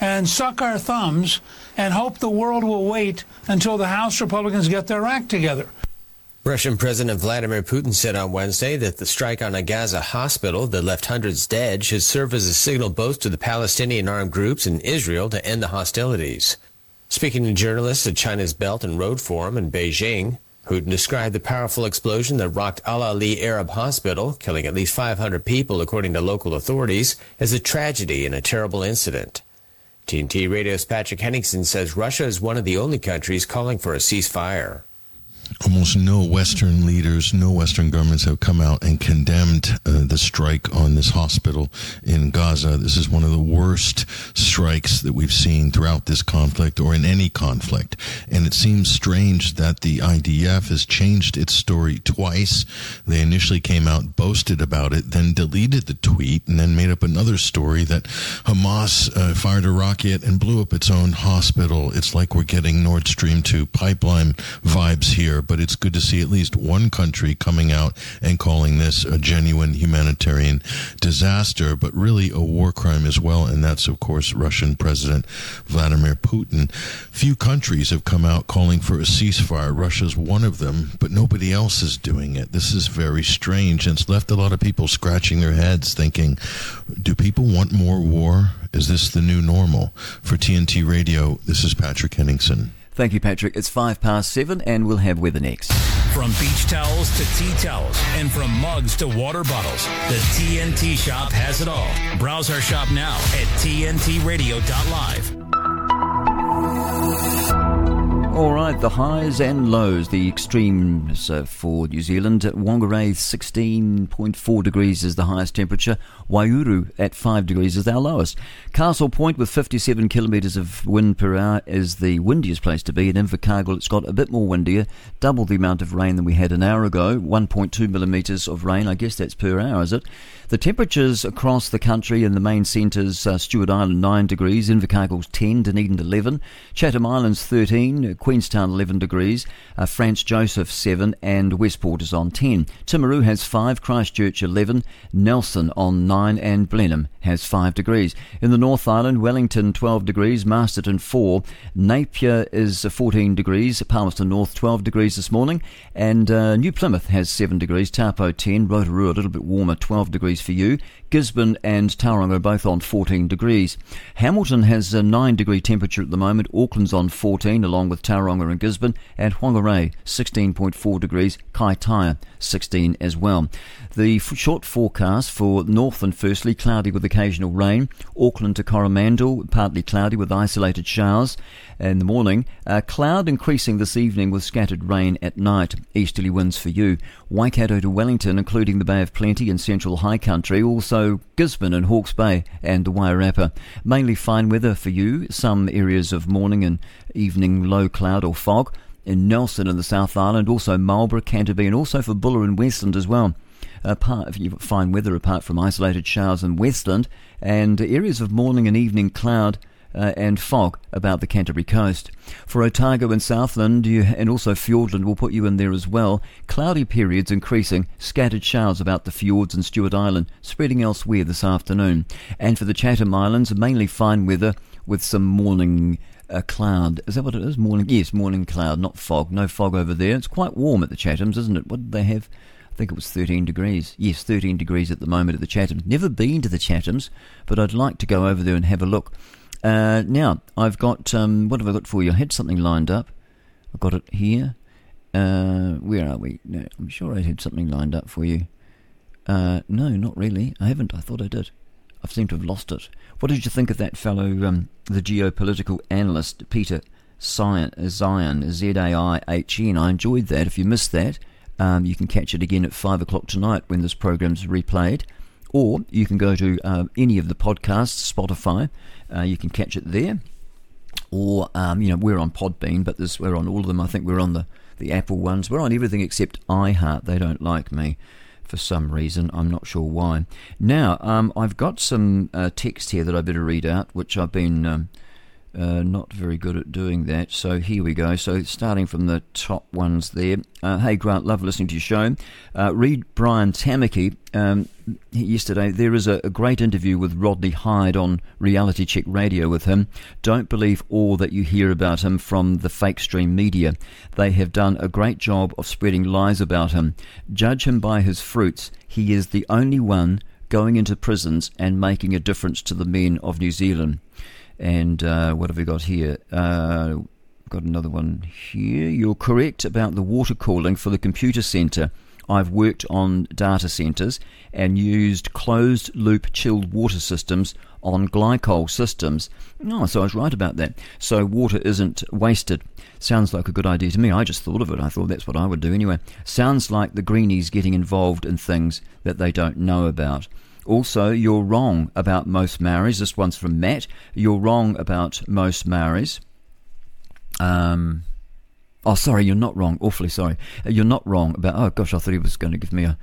and suck our thumbs and hope the world will wait until the House Republicans get their act together. Russian President Vladimir Putin said on Wednesday that the strike on a Gaza hospital that left hundreds dead should serve as a signal both to the Palestinian armed groups and Israel to end the hostilities. Speaking to journalists at China's Belt and Road Forum in Beijing, Putin described the powerful explosion that rocked Al Ahli Arab Hospital, killing at least 500 people according to local authorities, as a tragedy and a terrible incident. TNT Radio's Patrick Henningsen says Russia is one of the only countries calling for a ceasefire almost no Western leaders, no Western governments have come out and condemned uh, the strike on this hospital in Gaza. This is one of the worst strikes that we've seen throughout this conflict or in any conflict. And it seems strange that the IDF has changed its story twice. They initially came out, boasted about it, then deleted the tweet, and then made up another story that Hamas uh, fired a rocket and blew up its own hospital. It's like we're getting Nord Stream 2 pipeline vibes here but it's good to see at least one country coming out and calling this a genuine humanitarian disaster, but really a war crime as well. And that's, of course, Russian President Vladimir Putin. Few countries have come out calling for a ceasefire. Russia's one of them, but nobody else is doing it. This is very strange. And it's left a lot of people scratching their heads thinking, do people want more war? Is this the new normal? For TNT Radio, this is Patrick Henningsen. Thank you, Patrick. It's five past seven, and we'll have weather next. From beach towels to tea towels, and from mugs to water bottles, the TNT shop has it all. Browse our shop now at tntradio.live. All right, the highs and lows, the extremes uh, for New Zealand. Whangarei, 16.4 degrees is the highest temperature. Waiouru at 5 degrees is our lowest. Castle Point with 57 kilometres of wind per hour is the windiest place to be. And Invercargill, it's got a bit more windier, double the amount of rain than we had an hour ago. 1.2 millimetres of rain, I guess that's per hour, is it? The temperatures across the country in the main centres, uh, Stewart Island 9 degrees, Invercargill's 10, Dunedin 11, Chatham Islands 13, Queenstown 11 degrees, uh, Franz Josef 7, and Westport is on 10. Timaru has 5, Christchurch 11, Nelson on 9, and Blenheim has 5 degrees. In the North Island, Wellington 12 degrees, Masterton 4, Napier is 14 degrees, Palmerston North 12 degrees this morning, and uh, New Plymouth has 7 degrees, Taupo 10, Rotorua a little bit warmer, 12 degrees for you. Gisborne and Tauranga are both on 14 degrees. Hamilton has a 9 degree temperature at the moment. Auckland's on 14 along with Tauranga and Gisborne. And Whangarei 16.4 degrees. Kaitaia 16 as well. The f- short forecast for Northland firstly cloudy with occasional rain. Auckland to Coromandel partly cloudy with isolated showers in the morning. Uh, cloud increasing this evening with scattered rain at night. Easterly winds for you. Waikato to Wellington, including the Bay of Plenty and central high country. Also Gisborne and Hawke's Bay and the Wairarapa. Mainly fine weather for you. Some areas of morning and evening low cloud or fog. In Nelson and the South Island, also Marlborough, Canterbury, and also for Buller and Westland as well apart fine weather apart from isolated showers in Westland and areas of morning and evening cloud uh, and fog about the Canterbury coast. For Otago and Southland you, and also Fiordland will put you in there as well. Cloudy periods increasing, scattered showers about the fjords and Stewart Island, spreading elsewhere this afternoon. And for the Chatham Islands, mainly fine weather with some morning a cloud. Is that what it is? Morning? Yes, morning cloud, not fog. No fog over there. It's quite warm at the Chathams, isn't it? What did they have? I think it was 13 degrees. Yes, 13 degrees at the moment at the Chathams. Never been to the Chathams, but I'd like to go over there and have a look. Uh, now, I've got, um, what have I got for you? I had something lined up. I've got it here. Uh, where are we? No, I'm sure I had something lined up for you. Uh, no, not really. I haven't. I thought I did. I seem to have lost it. What did you think of that fellow, um, the geopolitical analyst, Peter Zeihan, Zeihan Z-A-I-H-N? I enjoyed that. If you missed that, um, you can catch it again at 5 o'clock tonight when this program's replayed. Or you can go to uh, any of the podcasts, Spotify. Uh, you can catch it there. Or, um, you know, we're on Podbean, but this, we're on all of them. I think we're on the, the Apple ones. We're on everything except iHeart. They don't like me for some reason. I'm not sure why. Now, um, I've got some uh, text here that I better read out, which I've been um, uh, not very good at doing that. So here we go. So starting from the top ones there. Uh, hey Grant, love listening to your show. Uh, read Brian Tamaki um, yesterday. There is a, a, great interview with Rodney Hide on Reality Check Radio with him. Don't believe all that you hear about him from the fake stream media. They have done a great job of spreading lies about him. Judge him by his fruits. He is the only one going into prisons and making a difference to the men of New Zealand. And uh, what have we got here? Uh, got another one here. You're correct about the water cooling for the computer center. I've worked on data centers and used closed loop chilled water systems on glycol systems. Oh, so I was right about that. So water isn't wasted. Sounds like a good idea to me. I just thought of it. I thought that's what I would do anyway. Sounds like the greenies getting involved in things that they don't know about. Also, you're wrong about most Maoris. This one's from Matt. You're wrong about most Maoris. Um, oh, sorry, you're not wrong. Awfully sorry. Uh, you're not wrong about. Oh gosh, I thought he was going to give me a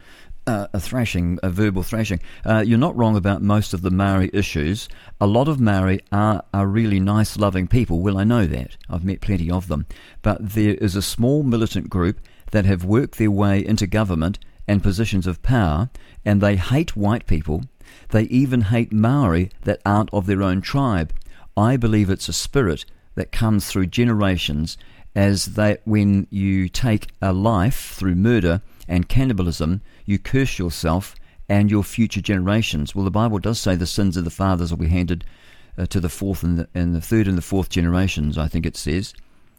uh, a thrashing, a verbal thrashing. Uh, you're not wrong about most of the Maori issues. A lot of Maori are, are really nice, loving people. Well, I know that. I've met plenty of them. But there is a small militant group that have worked their way into government and positions of power, and they hate white people. They even hate Maori that aren't of their own tribe. I believe it's a spirit that comes through generations as that when you take a life through murder and cannibalism, you curse yourself and your future generations. Well, the Bible does say the sins of the fathers will be handed uh, to the fourth and the, and the third and the fourth generations, I think it says.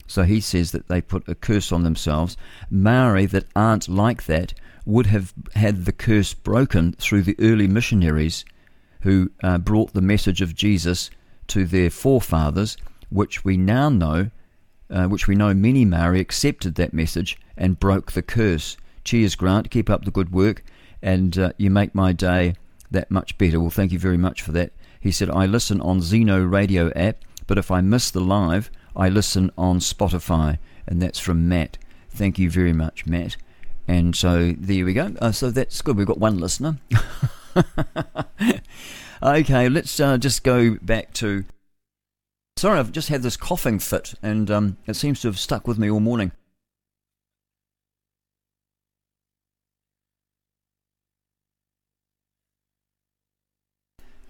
So he says that they put a curse on themselves. Maori that aren't like that would have had the curse broken through the early missionaries who uh, brought the message of Jesus to their forefathers, which we now know, uh, which we know many Maori accepted that message and broke the curse. Cheers, Grant. Keep up the good work, and uh, you make my day that much better. Well, thank you very much for that. He said, I listen on Zeno radio app, but if I miss the live, I listen on Spotify. And that's from Matt. Thank you very much, Matt. And so there we go. Uh, so that's good. We've got one listener. okay, let's uh, just go back to. Sorry, I've just had this coughing fit, and um, it seems to have stuck with me all morning.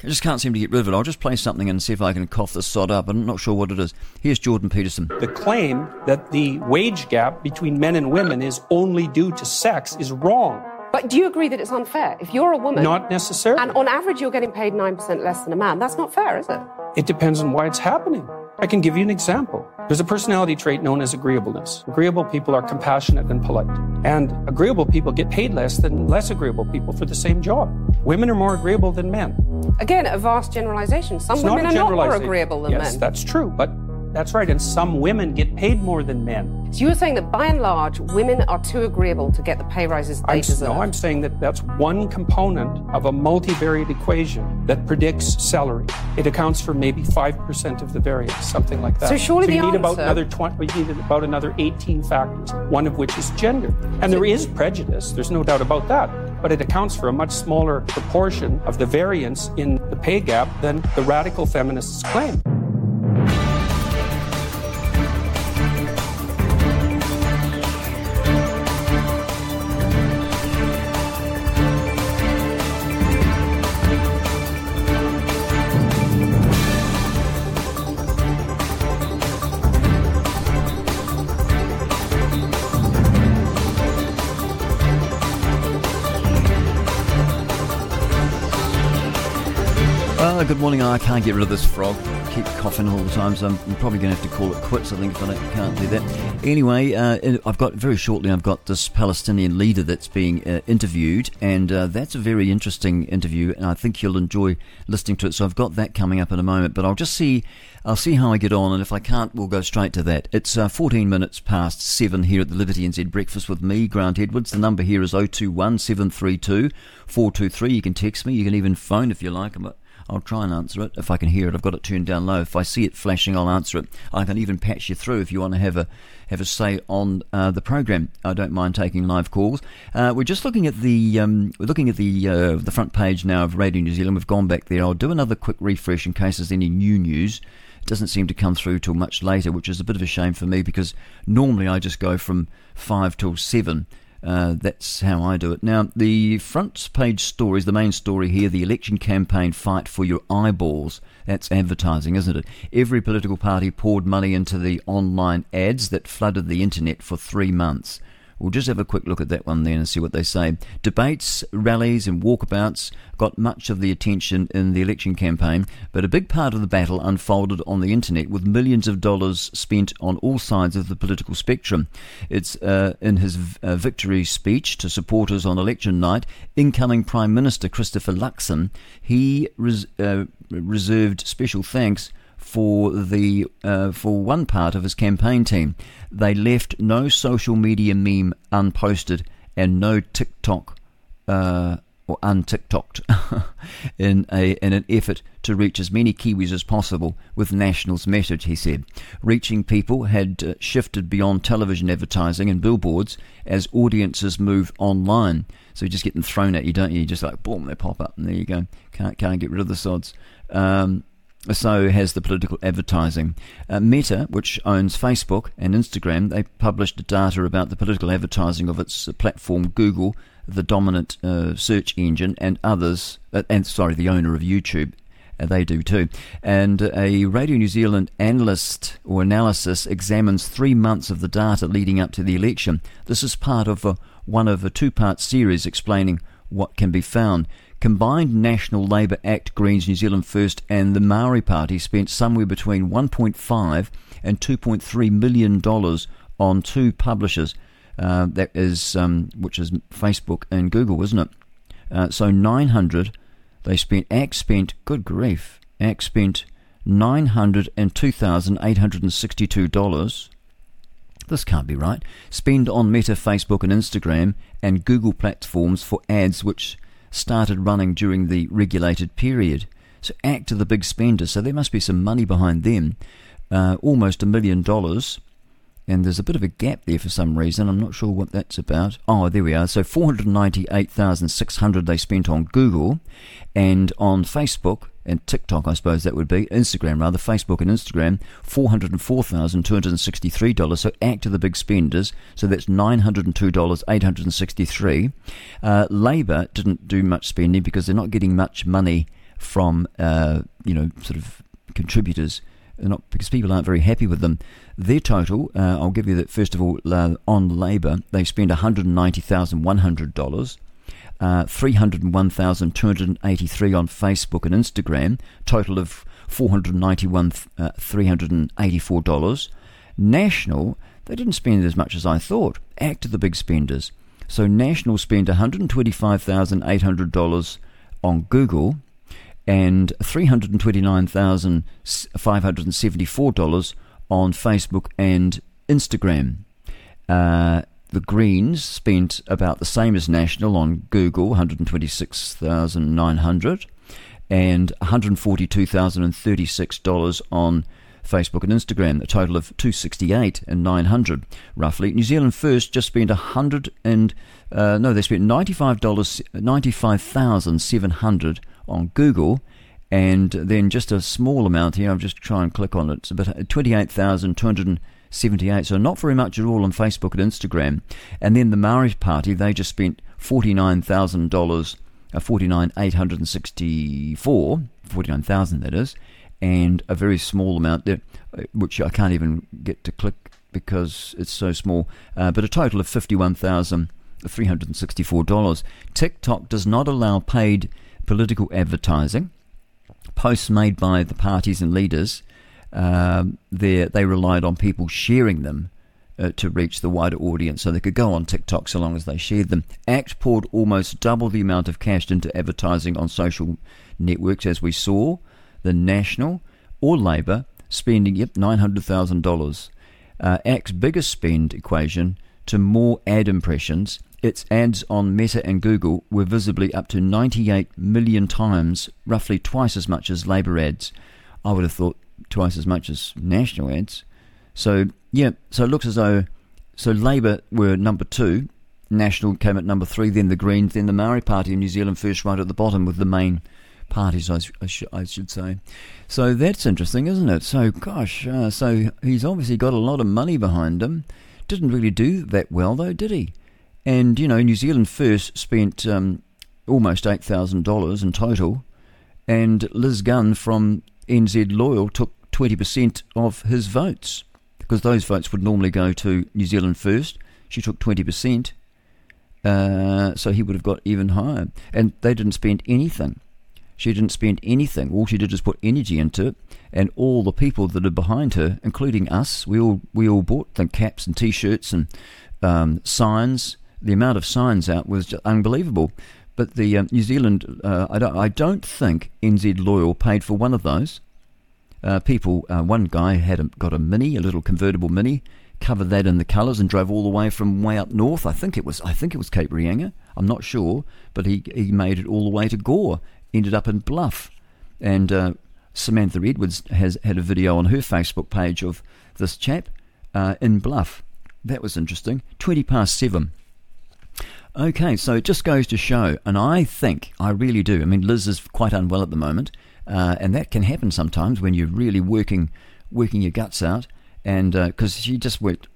I just can't seem to get rid of it. I'll just play something and see if I can cough the sod up. I'm not sure what it is. Here's Jordan Peterson. The claim that the wage gap between men and women is only due to sex is wrong. But do you agree that it's unfair? If you're a woman. Not necessarily. And on average, you're getting paid 9% less than a man. That's not fair, is it? It depends on why it's happening. I can give you an example. There's a personality trait known as agreeableness. Agreeable people are compassionate and polite. And agreeable people get paid less than less agreeable people for the same job. Women are more agreeable than men. Again, a vast generalization. Some It's women not are not more agreeable than yes, men. that's true. But that's right. And some women get paid more than men. So you were saying that by and large, women are too agreeable to get the pay rises they I'm, deserve. no, I'm saying that that's one component of a multivariate equation that predicts salary. It accounts for maybe 5% of the variance, something like that. So surely you the need about another 20, you need about another 18 factors, one of which is gender. And there is prejudice, there's no doubt about that. But it accounts for a much smaller proportion of the variance in the pay gap than the radical feminists claim. Good morning. I can't get rid of this frog. I Keep coughing all the time, so I'm probably going to have to call it quits. I think if I can't do that. Anyway, uh, I've got very shortly. I've got this Palestinian leader that's being uh, interviewed, and uh, that's a very interesting interview, and I think you'll enjoy listening to it. So I've got that coming up in a moment, but I'll just see. I'll see how I get on, and if I can't, we'll go straight to that. It's uh, 14 minutes past seven here at the Liberty NZ Breakfast with me, Grant Edwards. The number here is 021 732 423. You can text me. You can even phone if you like. But I'll try and answer it if I can hear it. I've got it turned down low. If I see it flashing, I'll answer it. I can even patch you through if you want to have a have a say on uh, the program. I don't mind taking live calls. Uh, we're just looking at the um, we're looking at the uh, the front page now of Radio New Zealand. We've gone back there. I'll do another quick refresh in case there's any new news. It doesn't seem to come through till much later, which is a bit of a shame for me because normally I just go from five till seven. Uh, that's how I do it. Now, the front page story is the main story here the election campaign fight for your eyeballs. That's advertising, isn't it? Every political party poured money into the online ads that flooded the internet for three months. We'll just have a quick look at that one then and see what they say. Debates, rallies, and walkabouts got much of the attention in the election campaign, but a big part of the battle unfolded on the internet with millions of dollars spent on all sides of the political spectrum. It's uh, in his uh, victory speech to supporters on election night, incoming Prime Minister Christopher Luxon, he res- uh, reserved special thanks for the uh, for one part of his campaign team. They left no social media meme unposted and no TikTok uh, or untiktoked in a in an effort to reach as many Kiwis as possible with National's message. He said, reaching people had uh, shifted beyond television advertising and billboards as audiences move online. So you just get them thrown at you, don't you? You just like boom, they pop up, and there you go. Can't can't get rid of the sods. Um, so has the political advertising. Uh, Meta, which owns Facebook and Instagram, they published data about the political advertising of its platform Google, the dominant uh, search engine, and others, uh, and sorry, the owner of YouTube. Uh, they do too. And a Radio New Zealand analyst or analysis examines three months of the data leading up to the election. This is part of a, one of a two part series explaining what can be found. Combined National Labour Act, Greens, New Zealand First, and the Maori Party spent somewhere between 1.5 and 2.3 million dollars on two publishers. Uh, that is, um, which is Facebook and Google, isn't it? Uh, so 900. They spent. ACT spent. Good grief. ACT spent nine hundred and two thousand eight hundred and sixty-two dollars. This can't be right. Spend on Meta, Facebook, and Instagram and Google platforms for ads which started running during the regulated period. So ACT are the big spenders, so there must be some money behind them. Uh, almost a million dollars. And there's a bit of a gap there for some reason. I'm not sure what that's about. Oh, there we are. So 498,600 they spent on Google and on Facebook and TikTok, I suppose that would be, Instagram rather, Facebook and Instagram, $404,263. So ACT of the big spenders. So that's $902,863. Uh, Labour didn't do much spending because they're not getting much money from, uh, you know, sort of contributors. Not, because people aren't very happy with them. Their total, uh, I'll give you that first of all, uh, on Labour, they spend $190,100 uh, 301,283 on Facebook and Instagram, total of 491 uh, $384. National, they didn't spend as much as I thought. Act the big spenders. So National spent $125,800 on Google and $329,574 on Facebook and Instagram. Uh, the Greens spent about the same as National on Google, 126,900, and 142,036 dollars on Facebook and Instagram, a total of 268 and 900 roughly. New Zealand First just spent 100 and uh, no, they spent 95 dollars, 95,700 on Google, and then just a small amount here. I'll just try and click on it. It's about 28,200. 78. So not very much at all on Facebook and Instagram. And then the Maori Party, they just spent $49,000, uh, 49,864, 49,000 that is, and a very small amount there, uh, which I can't even get to click because it's so small, uh, but a total of $51,364. TikTok does not allow paid political advertising. Posts made by the parties and leaders um, they relied on people sharing them uh, to reach the wider audience, so they could go on TikTok so long as they shared them. ACT poured almost double the amount of cash into advertising on social networks as we saw. The National or Labor spending yep nine hundred thousand uh, dollars. ACT's biggest spend equation to more ad impressions. Its ads on Meta and Google were visibly up to 98 million times, roughly twice as much as Labor ads. I would have thought twice as much as national ads. So yeah, so it looks as though so Labor were number two, National came at number three, then the Greens, then the Maori Party in New Zealand first right at the bottom with the main parties, I, I, sh- I should say. So that's interesting, isn't it? So gosh, uh, so he's obviously got a lot of money behind him. Didn't really do that well though, did he? And you know, New Zealand first spent um, almost eight thousand dollars in total, and Liz Gunn from NZ Loyal took 20% of his votes because those votes would normally go to New Zealand First. She took 20%, uh, so he would have got even higher. And they didn't spend anything. She didn't spend anything. All she did was put energy into it, and all the people that are behind her, including us, we all we all bought the caps and T-shirts and um, signs. The amount of signs out was unbelievable. But the um, New Zealand, uh, I, don't, I don't think NZ Loyal paid for one of those. Uh, people, uh, one guy had a, got a mini, a little convertible mini, covered that in the colours and drove all the way from way up north. I think it was, I think it was Cape Reinga. I'm not sure, but he he made it all the way to Gore. Ended up in Bluff, and uh, Samantha Edwards has had a video on her Facebook page of this chap uh, in Bluff. That was interesting. Twenty past seven. Okay, so it just goes to show, and I think, I really do. I mean, Liz is quite unwell at the moment, uh, and that can happen sometimes when you're really working, working your guts out, and because uh, she just worked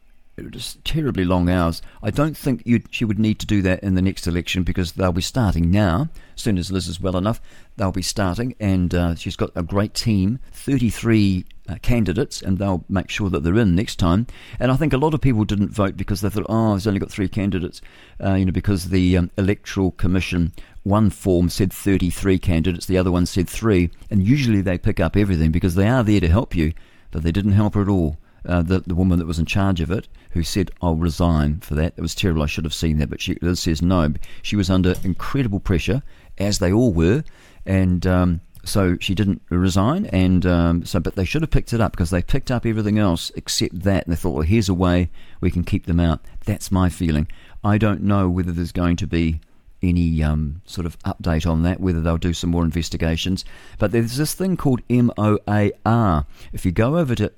just terribly long hours. I don't think she would need to do that in the next election because they'll be starting now. As soon as Liz is well enough, they'll be starting, and uh, she's got a great team 33 uh, candidates, and they'll make sure that they're in next time. And I think a lot of people didn't vote because they thought, oh, I've only got three candidates, uh, you know, because the um, Electoral Commission one form said 33 candidates, the other one said three, and usually they pick up everything because they are there to help you, but they didn't help her at all. Uh, the, the woman that was in charge of it, who said, I'll resign for that. It was terrible. I should have seen that. But she Liz says no. She was under incredible pressure, as they all were. And um, so she didn't resign. And um, so, but they should have picked it up because they picked up everything else except that. And they thought, well, here's a way we can keep them out. That's my feeling. I don't know whether there's going to be any um, sort of update on that, whether they'll do some more investigations. But there's this thing called MOAR. If you go over to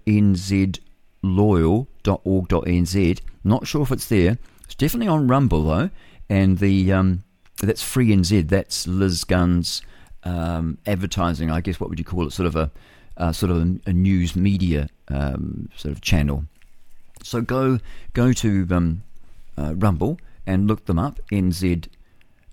nzloyal.org.nz, not sure if it's there. It's definitely on Rumble though, and the um, that's free NZ. That's Liz Gunn's um, advertising. I guess what would you call it? Sort of a uh, sort of a, a news media um, sort of channel. So go go to um, uh, Rumble and look them up. NZ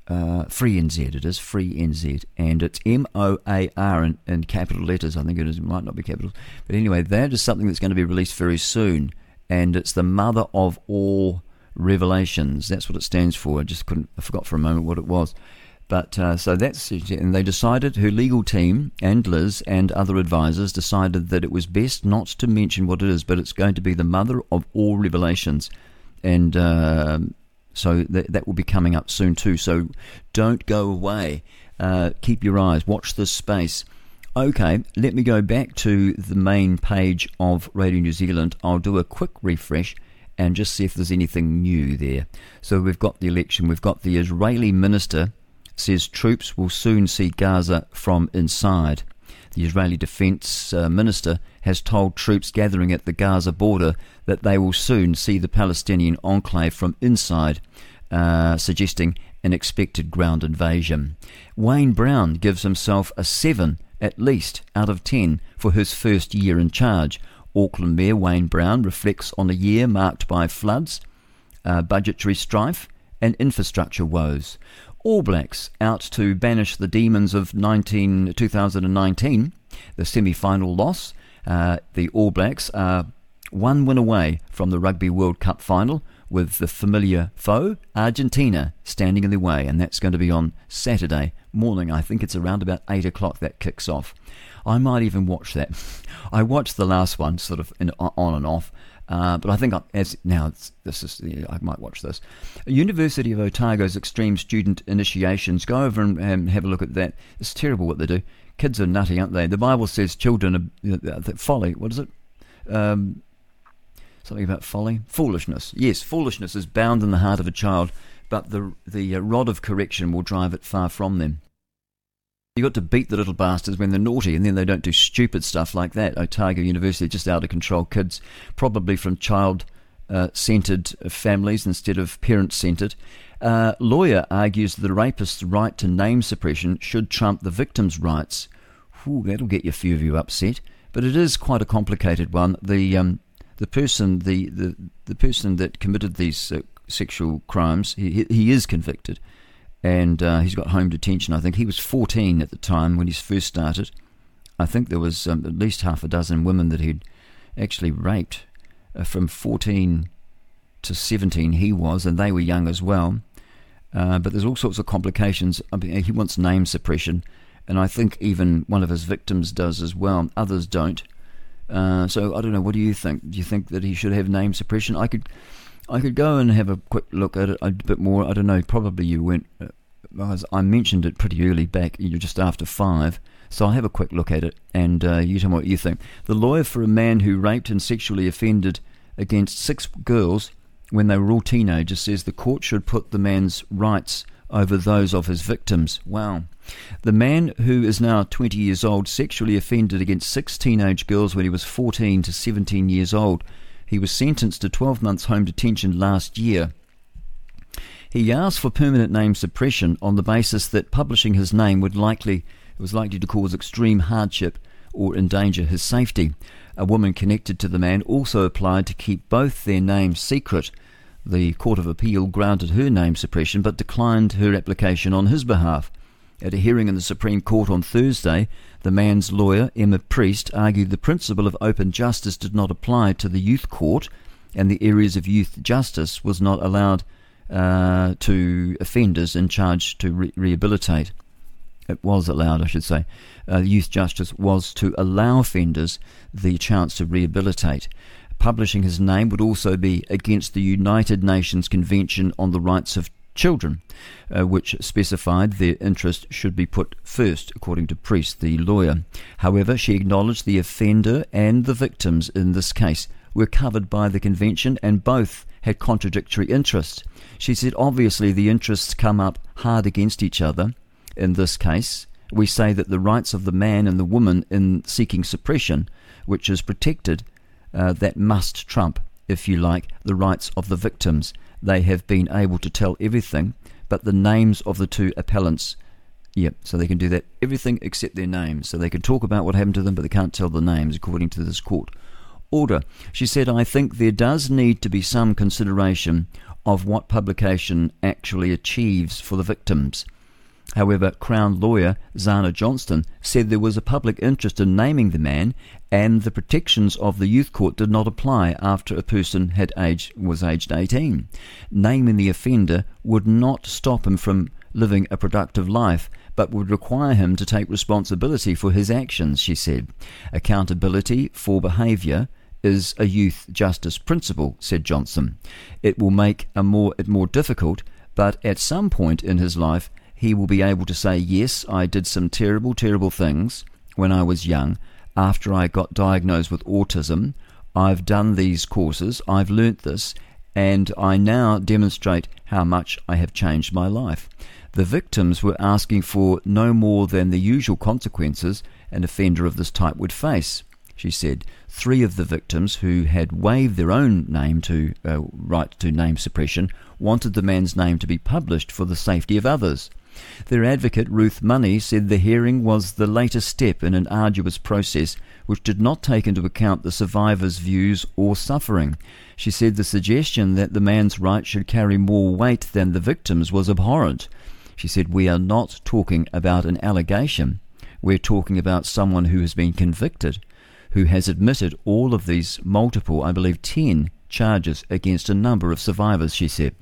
uh, free NZ. It is free NZ, and it's M O A R in, in capital letters. I think it is. It might not be capital, but anyway, that is something that's going to be released very soon, and it's the mother of all revelations. That's what it stands for. I just couldn't. I forgot for a moment what it was. But uh, so that's and they decided her legal team and Liz and other advisors decided that it was best not to mention what it is, but it's going to be the mother of all revelations, and uh, so that, that will be coming up soon too. So don't go away. Uh, keep your eyes. Watch this space. Okay, let me go back to the main page of Radio New Zealand. I'll do a quick refresh and just see if there's anything new there. So we've got the election. We've got the Israeli minister says troops will soon see Gaza from inside. The Israeli Defense uh, Minister has told troops gathering at the Gaza border that they will soon see the Palestinian enclave from inside, uh, suggesting an expected ground invasion. Wayne Brown gives himself a 7 at least out of 10 for his first year in charge. Auckland Mayor Wayne Brown reflects on a year marked by floods, uh, budgetary strife, and infrastructure woes. All Blacks out to banish the demons of 19, 2019. The semi final loss. Uh, the All Blacks are one win away from the Rugby World Cup final with the familiar foe, Argentina, standing in their way, and that's going to be on Saturday morning. I think it's around about 8 o'clock that kicks off. I might even watch that. I watched the last one sort of in, on and off, uh, but I think as now this is I might watch this. University of Otago's extreme student initiations. Go over and um, have a look at that. It's terrible what they do. Kids are nutty, aren't they? The Bible says children are uh, folly. What is it? Um, something about folly, foolishness. Yes, foolishness is bound in the heart of a child, but the the uh, rod of correction will drive it far from them. You got to beat the little bastards when they're naughty, and then they don't do stupid stuff like that. Otago University, just out of control kids, probably from child uh, centered families instead of parent centered. Uh, lawyer argues the rapist's right to name suppression should trump the victim's rights. That'll get a few of you upset, but it is quite a complicated one. The um, the person the, the, the person that committed these uh, sexual crimes he, he is convicted and uh, he's got home detention. I think he was 14 at the time when he first started. I think there was um, at least half a dozen women that he'd actually raped. Uh, from 14 to 17, he was, and they were young as well. Uh, but there's all sorts of complications. I mean, he wants name suppression, and I think even one of his victims does as well. Others don't. Uh, so I don't know. What do you think? Do you think that he should have name suppression? I could I could go and have a quick look at it a bit more. I don't know. Probably you went. Uh, I mentioned it pretty early back. You're just after five. So I'll have a quick look at it, and uh, you tell me what you think. The lawyer for a man who raped and sexually offended against six girls when they were all teenagers says the court should put the man's rights over those of his victims. Wow. The man who is now 20 years old sexually offended against six teenage girls when he was 14 to 17 years old. He was sentenced to 12 months home detention last year. He asked for permanent name suppression on the basis that publishing his name would likely was likely to cause extreme hardship or endanger his safety. A woman connected to the man also applied to keep both their names secret. The Court of Appeal granted her name suppression but declined her application on his behalf. At a hearing in the Supreme Court on Thursday, the man's lawyer, Emma Priest, argued the principle of open justice did not apply to the youth court and the areas of youth justice was not allowed uh, to offenders in charge to re- rehabilitate. It was allowed, I should say. Uh, youth justice was to allow offenders the chance to rehabilitate. Publishing his name would also be against the United Nations Convention on the Rights of Children, uh, which specified their interest should be put first, according to Priest, the lawyer. However, she acknowledged the offender and the victims in this case were covered by the convention and both had contradictory interests. She said, obviously, the interests come up hard against each other. In this case, we say that the rights of the man and the woman in seeking suppression, which is protected, uh, that must trump, if you like, the rights of the victims. They have been able to tell everything, but the names of the two appellants, yep, so they can do that, everything except their names. So they can talk about what happened to them, but they can't tell the names, according to this court order. She said, I think there does need to be some consideration of what publication actually achieves for the victims. However, Crown lawyer Zana Johnston said there was a public interest in naming the man, and the protections of the youth court did not apply after a person had aged, was aged 18. Naming the offender would not stop him from living a productive life, but would require him to take responsibility for his actions, she said. Accountability for behaviour is a youth justice principle, said Johnson. It will make a more, it more difficult, but at some point in his life, he will be able to say, Yes, I did some terrible, terrible things when I was young. After I got diagnosed with autism, I've done these courses, I've learnt this, and I now demonstrate how much I have changed my life. The victims were asking for no more than the usual consequences an offender of this type would face. She said three of the victims who had waived their own name to uh, right to name suppression wanted the man's name to be published for the safety of others. Their advocate, Ruth Money, said the hearing was the latest step in an arduous process which did not take into account the survivor's views or suffering. She said the suggestion that the man's right should carry more weight than the victim's was abhorrent. She said, We are not talking about an allegation. We're talking about someone who has been convicted, who has admitted all of these multiple, I believe, 10 charges against a number of survivors, she said.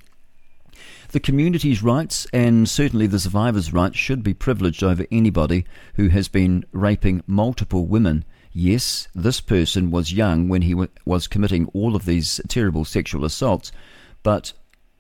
The community's rights and certainly the survivor's rights should be privileged over anybody who has been raping multiple women. Yes, this person was young when he w- was committing all of these terrible sexual assaults, but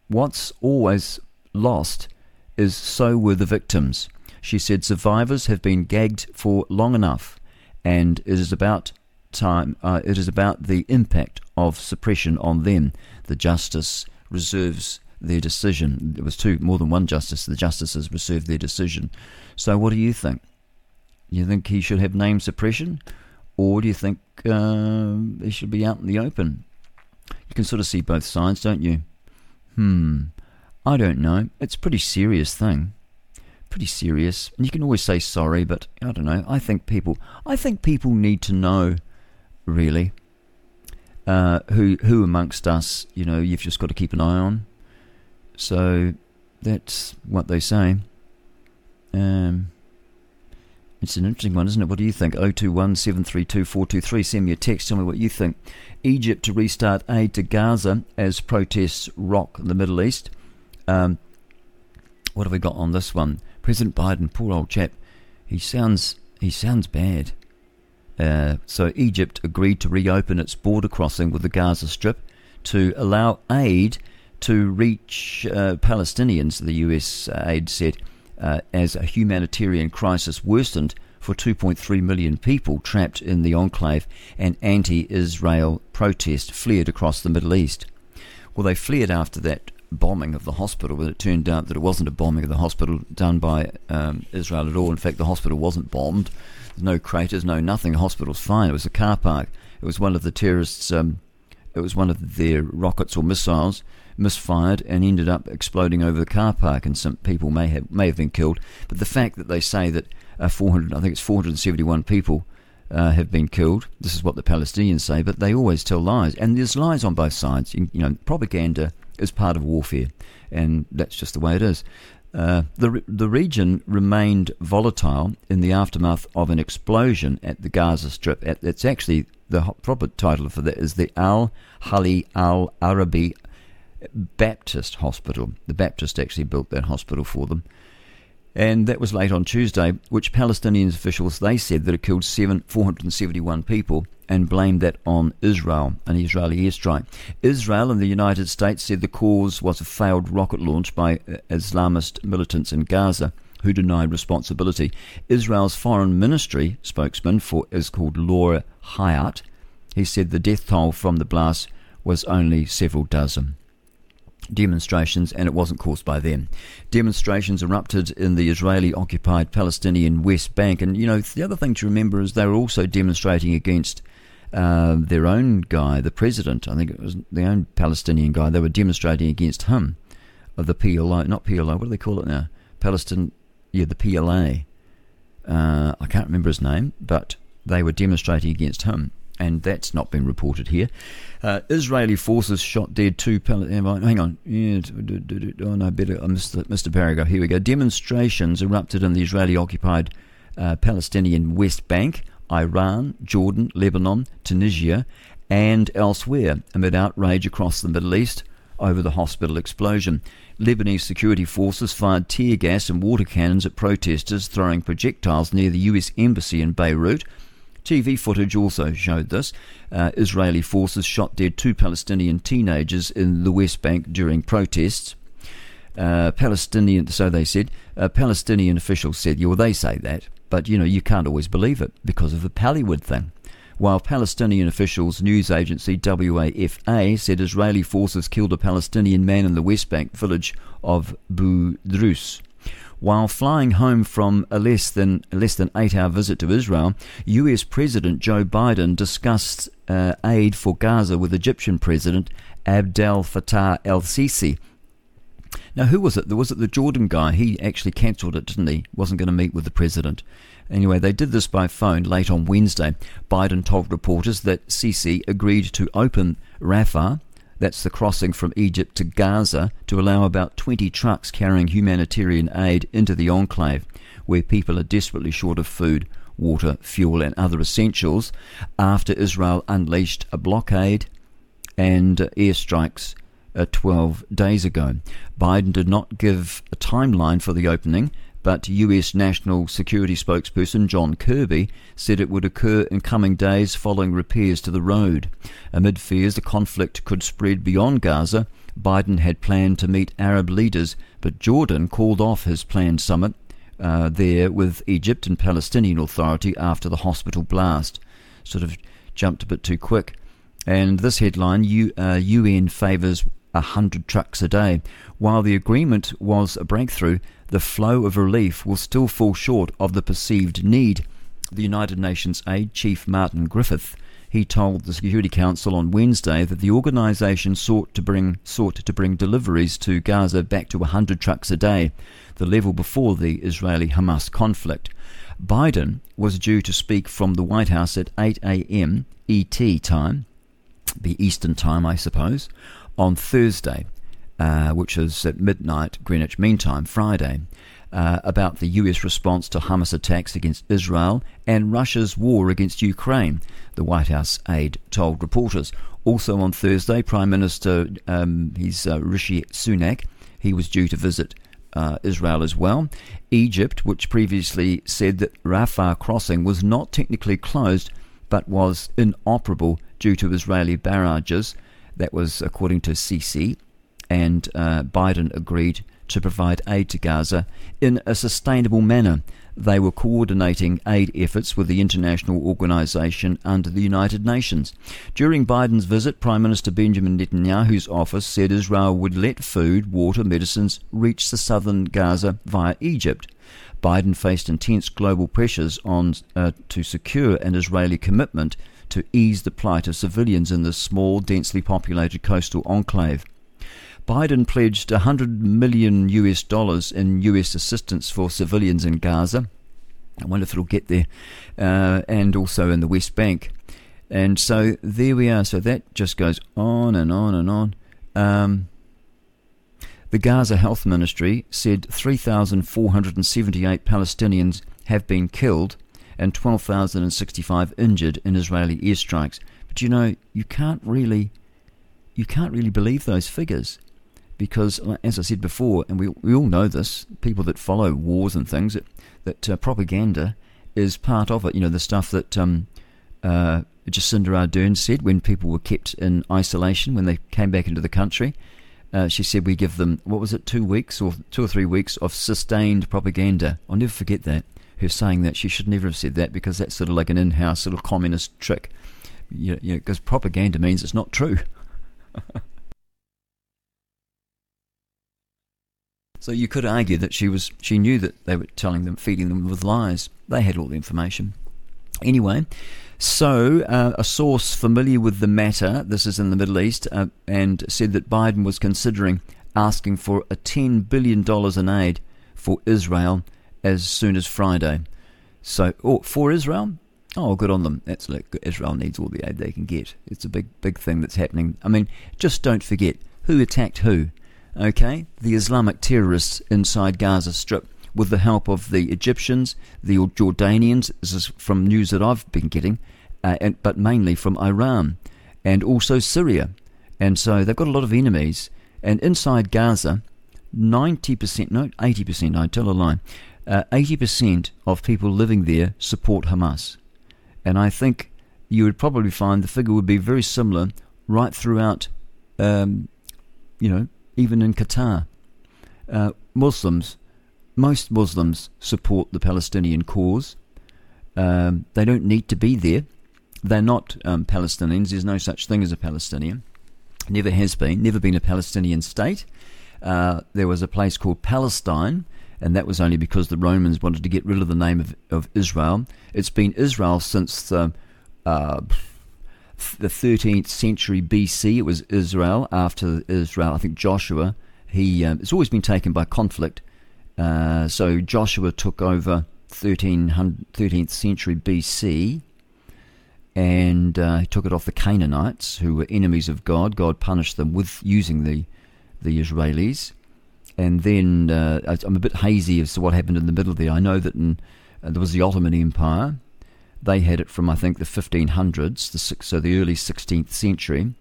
what's always lost is so were the victims. She said survivors have been gagged for long enough, and it is about time. Uh, it is about the impact of suppression on them. The justice reserves their decision. There was two, more than one justice. The justices reserved their decision. So, what do you think? You think he should have name suppression, or do you think uh, he should be out in the open? You can sort of see both sides, don't you? Hmm. I don't know. It's a pretty serious thing. Pretty serious. And you can always say sorry, but I don't know. I think people. I think people need to know, really. Uh, who who amongst us, you know, you've just got to keep an eye on. So that's what they say. Um, it's an interesting one, isn't it? What do you think? 021 732 Send me a text. Tell me what you think. Egypt to restart aid to Gaza as protests rock the Middle East. Um, what have we got on this one? President Biden, poor old chap. He sounds he sounds bad. Uh, so Egypt agreed to reopen its border crossing with the Gaza Strip to allow aid to reach uh, Palestinians, the US aid said, uh, as a humanitarian crisis worsened for 2.3 million people trapped in the enclave and anti Israel protest fled across the Middle East. Well, they fled after that bombing of the hospital, but it turned out that it wasn't a bombing of the hospital done by um, Israel at all. In fact, the hospital wasn't bombed. There's no craters, no nothing. The hospital's fine. It was a car park. It was one of the terrorists. Um, it was one of their rockets or missiles misfired and ended up exploding over the car park, and some people may have may have been killed. But the fact that they say that uh, 400, I think it's 471 people uh, have been killed. This is what the Palestinians say, but they always tell lies, and there's lies on both sides. You, you know, propaganda is part of warfare, and that's just the way it is. Uh, the the region remained volatile in the aftermath of an explosion at the Gaza Strip. It's actually the proper title for that is the Al Ahli Al Arabi Baptist Hospital. The Baptist actually built that hospital for them. And that was late on Tuesday, which Palestinian officials they said that it killed seven, 471 people and blamed that on Israel, an Israeli airstrike. Israel and the United States said the cause was a failed rocket launch by uh, Islamist militants in Gaza who denied responsibility. Israel's foreign ministry spokesman for is called Lior Haiat. He said the death toll from the blast was only several dozen demonstrations, and it wasn't caused by them. Demonstrations erupted in the Israeli occupied Palestinian West Bank. And, you know, the other thing to remember is they were also demonstrating against uh, their own guy, the president. I think it was the own Palestinian guy. They were demonstrating against him, of the PLO, not PLO, what do they call it now? Palestine, yeah, the PLA. Uh, I can't remember his name, but they were demonstrating against him and that's not been reported here. Uh, Israeli forces shot dead two. Pal- hang on, yeah, oh no, better. I missed the, missed paragraph. Here we go. Demonstrations erupted in the Israeli-occupied uh, Palestinian West Bank, Iran, Jordan, Lebanon, Tunisia, and elsewhere amid outrage across the Middle East over the hospital explosion. Lebanese security forces fired tear gas and water cannons at protesters, throwing projectiles near the U.S. embassy in Beirut TV footage also showed this. Uh, Israeli forces shot dead two Palestinian teenagers in the West Bank during protests. Uh, Palestinian, so they said, uh, Palestinian officials said, yeah, well, they say that, but you know, you can't always believe it because of the Pallywood thing. While Palestinian officials' news agency WAFA said Israeli forces killed a Palestinian man in the West Bank village of Budrus. While flying home from a less than less than eight hour visit to Israel, U.S. President Joe Biden discussed uh, aid for Gaza with Egyptian President Abdel Fattah el-Sisi. Now, who was it? Was it the Jordan guy? He actually cancelled it, didn't he? Wasn't going to meet with the president. Anyway, they did this by phone late on Wednesday. Biden told reporters that Sisi agreed to open Rafah, that's the crossing from Egypt to Gaza to allow about 20 trucks carrying humanitarian aid into the enclave, where people are desperately short of food, water, fuel, and other essentials after Israel unleashed a blockade and airstrikes uh, 12 days ago. Biden did not give a timeline for the opening, but US National Security spokesperson John Kirby said it would occur in coming days following repairs to the road. Amid fears the conflict could spread beyond Gaza, Biden had planned to meet Arab leaders, but Jordan called off his planned summit uh, there with Egypt and Palestinian Authority after the hospital blast. Sort of jumped a bit too quick. And this headline U, uh, UN favours 100 trucks a day. While the agreement was a breakthrough, the flow of relief will still fall short of the perceived need. The United Nations aid chief Martin Griffith he told the Security Council on Wednesday that the organisation sought to bring sought to bring deliveries to Gaza back to 100 trucks a day, the level before the Israeli-Hamas conflict. Biden was due to speak from the White House at 8 a.m. ET time, the Eastern time, I suppose, on Thursday uh, which is at midnight Greenwich Mean Time, Friday, uh, about the US response to Hamas attacks against Israel and Russia's war against Ukraine, the White House aide told reporters. Also on Thursday, Prime Minister um, he's, uh, Rishi Sunak, he was due to visit uh, Israel as well. Egypt, which previously said that Rafah crossing was not technically closed but was inoperable due to Israeli barrages. That was according to Sisi and uh, Biden agreed to provide aid to Gaza in a sustainable manner. They were coordinating aid efforts with the international organization under the United Nations. During Biden's visit, Prime Minister Benjamin Netanyahu's office said Israel would let food, water, medicines reach the southern Gaza via Egypt. Biden faced intense global pressures on uh, to secure an Israeli commitment to ease the plight of civilians in this small, densely populated coastal enclave. Biden pledged 100 million US dollars in US assistance for civilians in Gaza. I wonder if it'll get there, uh, and also in the West Bank. And so there we are. So that just goes on and on and on. Um, the Gaza Health Ministry said 3,478 Palestinians have been killed and 12,065 injured in Israeli airstrikes. But you know, you can't really, you can't really believe those figures because, as I said before, and we, we all know this, people that follow wars and things, that, that uh, propaganda is part of it. You know, the stuff that um, uh, Jacinda Ardern said when people were kept in isolation when they came back into the country. Uh, she said we give them, what was it, two weeks or two or three weeks of sustained propaganda. I'll never forget that. Her saying that she should never have said that because that's sort of like an in house little communist trick. You know, because propaganda means it's not true. So you could argue that she was she knew that they were telling them, feeding them with lies. They had all the information. Anyway, so uh, a source familiar with the matter, this is in the Middle East, uh, and said that Biden was considering asking for a ten billion dollars in aid for Israel as soon as Friday. So, oh, for Israel, oh, good on them. That's like Israel needs all the aid they can get. It's a big, big thing that's happening. I mean, just don't forget who attacked who okay, the Islamic terrorists inside Gaza Strip with the help of the Egyptians, the Jordanians, this is from news that I've been getting, uh, and, but mainly from Iran and also Syria. And so they've got a lot of enemies. And inside Gaza, 90%, no, 80%, I tell a lie, uh, 80% of people living there support Hamas. And I think you would probably find the figure would be very similar right throughout, um, you know, even in Qatar. Uh, Muslims, most Muslims support the Palestinian cause. Um, they don't need to be there. They're not um, Palestinians. There's no such thing as a Palestinian. Never has been. Never been a Palestinian state. Uh, there was a place called Palestine, and that was only because the Romans wanted to get rid of the name of, of Israel. It's been Israel since the uh, the 13th century BC. It was Israel. After Israel, I think Joshua, he um, it's always been taken by conflict. Uh, so Joshua took over 13th century BC and uh, he took it off the Canaanites, who were enemies of God. God punished them with using the the Israelis. And then uh, I'm a bit hazy as to what happened in the middle there. I know that in, uh, there was the Ottoman Empire, they had it from I think the 1500s, the so the early 16th century,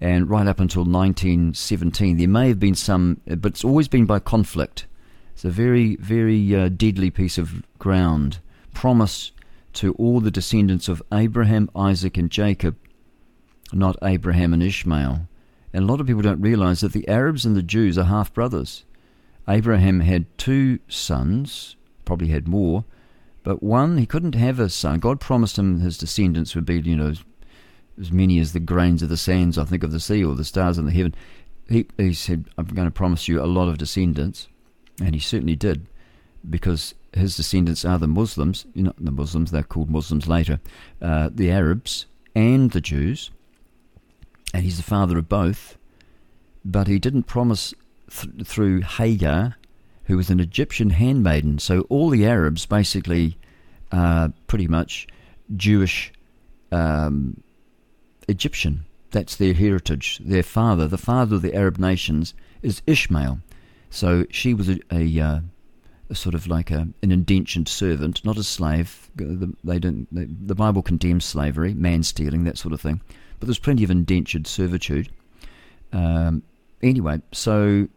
and right up until 1917. There may have been some, but it's always been by conflict. It's a very very uh, deadly piece of ground promised to all the descendants of Abraham, Isaac, and Jacob, not Abraham and Ishmael. And a lot of people don't realize that the Arabs and the Jews are half brothers. Abraham had two sons, probably had more, but one, he couldn't have a son. God promised him his descendants would be, you know, as many as the grains of the sands, I think, of the sea or the stars in the heaven. He, he said, I'm going to promise you a lot of descendants. And he certainly did, because his descendants are the Muslims, you know, the Muslims, they're called Muslims later, uh, the Arabs and the Jews. And he's the father of both. But he didn't promise th- through Hagar who was an Egyptian handmaiden. So all the Arabs basically are pretty much Jewish um, Egyptian. That's their heritage. Their father, the father of the Arab nations, is Ishmael. So she was a, a, uh, a sort of like a, an indentured servant, not a slave. They don't. They, the Bible condemns slavery, man stealing, that sort of thing. But there's plenty of indentured servitude. Um, anyway, so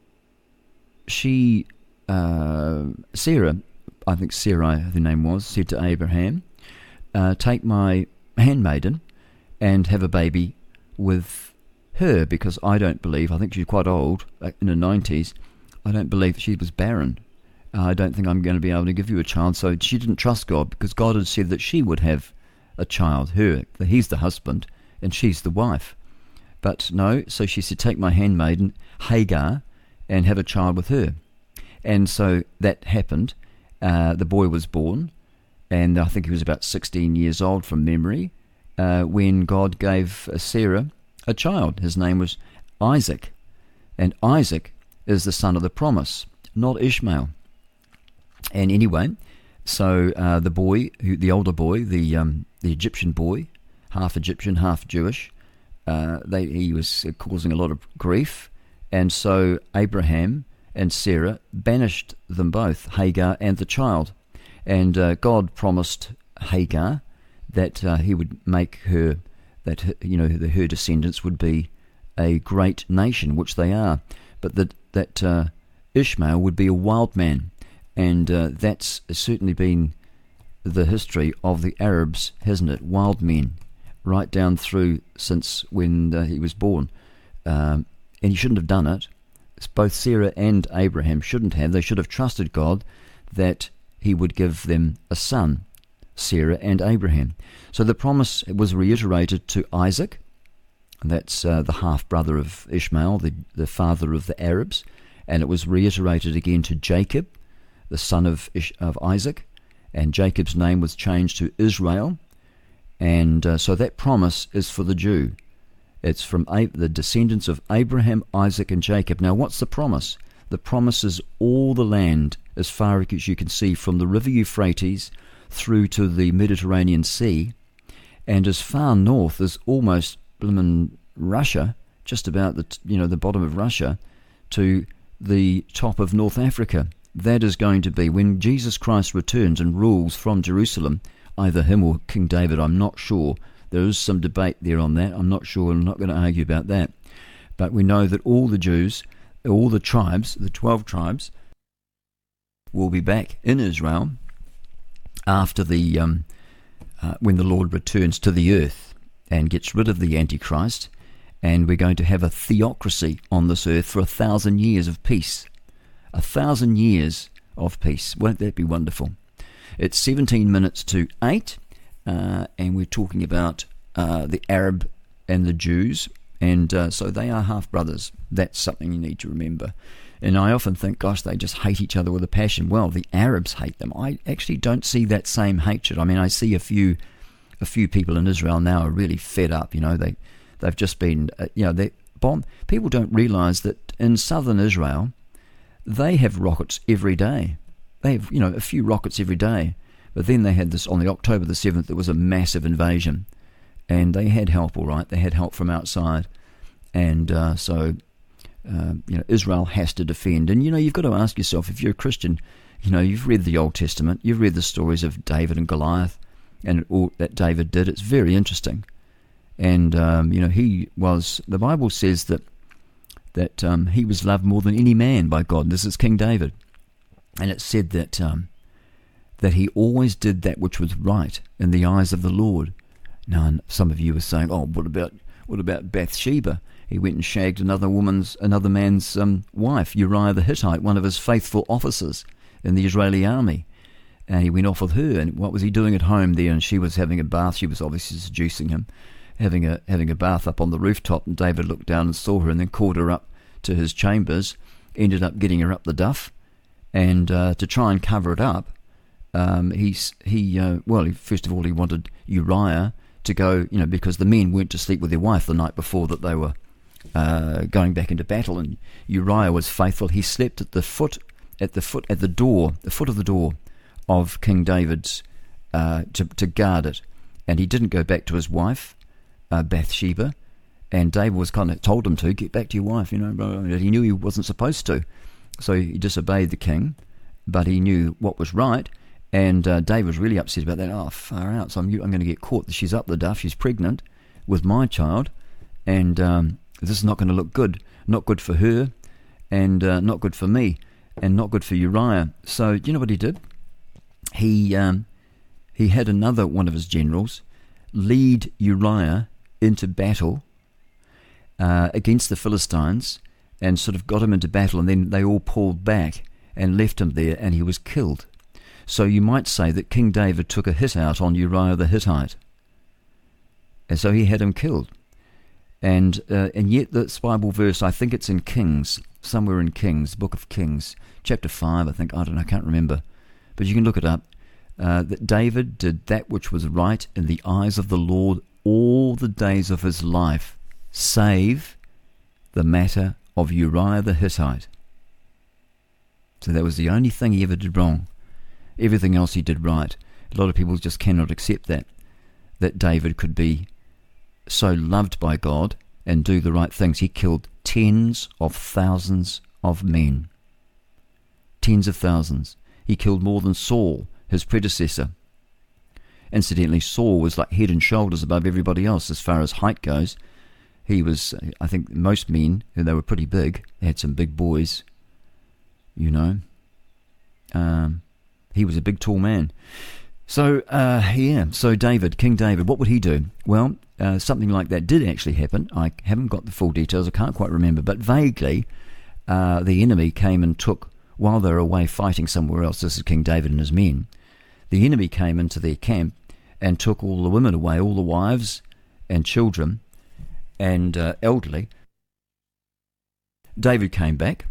she uh, Sarah, I think Sarai, her name was, said to Abraham, uh, Take my handmaiden and have a baby with her because I don't believe, I think she's quite old, in her 90s, I don't believe she was barren. I don't think I'm going to be able to give you a child. So she didn't trust God because God had said that she would have a child, her. He's the husband and she's the wife. But no, so she said, Take my handmaiden, Hagar, and have a child with her. And so that happened. Uh, the boy was born, and I think he was about 16 years old from memory uh, when God gave Sarah a child. His name was Isaac. And Isaac is the son of the promise, not Ishmael. And anyway, so uh, the boy, who, the older boy, the um, the Egyptian boy, half Egyptian, half Jewish, uh, they, he was causing a lot of grief, and so Abraham and Sarah banished them both, Hagar and the child. And uh, God promised Hagar that uh, he would make her, that you know, her descendants would be a great nation, which they are. but that that uh, Ishmael would be a wild man, and uh, that's certainly been the history of the Arabs, hasn't it? Wild men, right down through since when uh, he was born, um, and he shouldn't have done it. Both Sarah and Abraham shouldn't have. They should have trusted God that He would give them a son, Sarah and Abraham. So the promise was reiterated to Isaac, that's uh, the half brother of Ishmael, the, the father of the Arabs, and it was reiterated again to Jacob, the son of, Ish, of Isaac, and Jacob's name was changed to Israel. And uh, so that promise is for the Jew. It's from the descendants of Abraham, Isaac, and Jacob. Now, what's the promise? The promise is all the land as far as you can see from the river Euphrates through to the Mediterranean Sea, and as far north as almost Russia, just about the you know the bottom of Russia, to the top of North Africa. That is going to be when Jesus Christ returns and rules from Jerusalem, either him or King David. I'm not sure. There is some debate there on that. I'm not sure. I'm not going to argue about that. But we know that all the Jews, all the tribes, the 12 tribes, will be back in Israel after the um, uh, when the Lord returns to the earth and gets rid of the Antichrist, and we're going to have a theocracy on this earth for a thousand years of peace. A thousand years of peace. Won't that be wonderful? It's 17 minutes to 8 uh, and we're talking about uh, the Arab and the Jews, and uh, so they are half brothers. That's something you need to remember. And I often think, gosh, they just hate each other with a passion. Well, the Arabs hate them. I actually don't see that same hatred. I mean, I see a few, a few people in Israel now are really fed up. You know, they, they've just been, uh, you know, they bomb. People don't realise that in southern Israel, they have rockets every day. They have, you know, a few rockets every day. But then they had this on the October the 7th, there was a massive invasion. And they had help, all right. They had help from outside. And uh, so, uh, you know, Israel has to defend. And, you know, you've got to ask yourself if you're a Christian, you know, you've read the Old Testament, you've read the stories of David and Goliath and all that David did. It's very interesting. And, um, you know, he was, the Bible says that that um, he was loved more than any man by God. This is King David. And it said that um, that he always did that which was right in the eyes of the Lord. Now, some of you are saying, "Oh, what about what about Bathsheba? He went and shagged another woman's, another man's um, wife, Uriah the Hittite, one of his faithful officers in the Israeli army." And he went off with her. And what was he doing at home there? And she was having a bath. She was obviously seducing him, having a having a bath up on the rooftop. And David looked down and saw her, and then called her up to his chambers. Ended up getting her up the duff, and uh, to try and cover it up, um, he's he uh, well, he, first of all, he wanted Uriah to go, you know, because the men weren't to sleep with their wife the night before that they were uh, going back into battle, and Uriah was faithful. He slept at the foot, at the foot, at the door, the foot of the door of King David's uh, to to guard it, and he didn't go back to his wife, uh, Bathsheba. And David was kind of told him to get back to your wife, you know. He knew he wasn't supposed to, so he disobeyed the king, but he knew what was right and uh, Dave was really upset about that. Oh, far out. So I'm, I'm going to get caught. She's up the duff. She's pregnant with my child. And um, this is not going to look good. Not good for her. And uh, not good for me. And not good for Uriah. So, you know what he did? He, um, he had another one of his generals lead Uriah into battle uh, against the Philistines and sort of got him into battle. And then they all pulled back and left him there. And he was killed. So you might say that King David took a hit out on Uriah the Hittite. And so he had him killed. And uh, and yet this Bible verse, I think it's in Kings, somewhere in Kings, Book of Kings, chapter 5, I think, I don't know, I can't remember. But you can look it up. Uh, that David did that which was right in the eyes of the Lord all the days of his life, save the matter of Uriah the Hittite. So that was the only thing he ever did wrong. Everything else he did right. A lot of people just cannot accept that. That David could be so loved by God and do the right things. He killed tens of thousands of men. Tens of thousands. He killed more than Saul, his predecessor. Incidentally, Saul was like head and shoulders above everybody else as far as height goes. he was, I think, most men, they were pretty big. They had some big boys, you know. Um, he was a big, tall man. So, uh, yeah, so David, King David, what would he do? Well, uh, something like that did actually happen. I haven't got the full details, I can't quite remember, but vaguely, uh, the enemy came and took, while they were away fighting somewhere else, this is King David and his men, the enemy came into their camp and took all the women away, all the wives and children and uh, elderly. David came back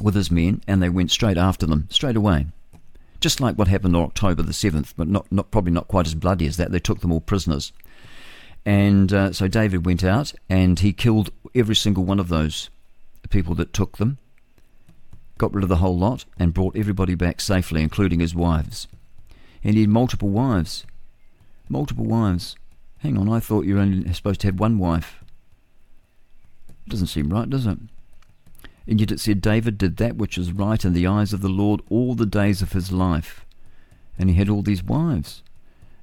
with his men and they went straight after them, straight away. Just like what happened on October the 7th, but not, not probably not quite as bloody as that. They took them all prisoners. And uh, so David went out and he killed every single one of those people that took them, got rid of the whole lot, and brought everybody back safely, including his wives. And he had multiple wives. Multiple wives. Hang on, I thought you were only supposed to have one wife. Doesn't seem right, does it? And yet it said David did that which was right in the eyes of the Lord all the days of his life. And he had all these wives.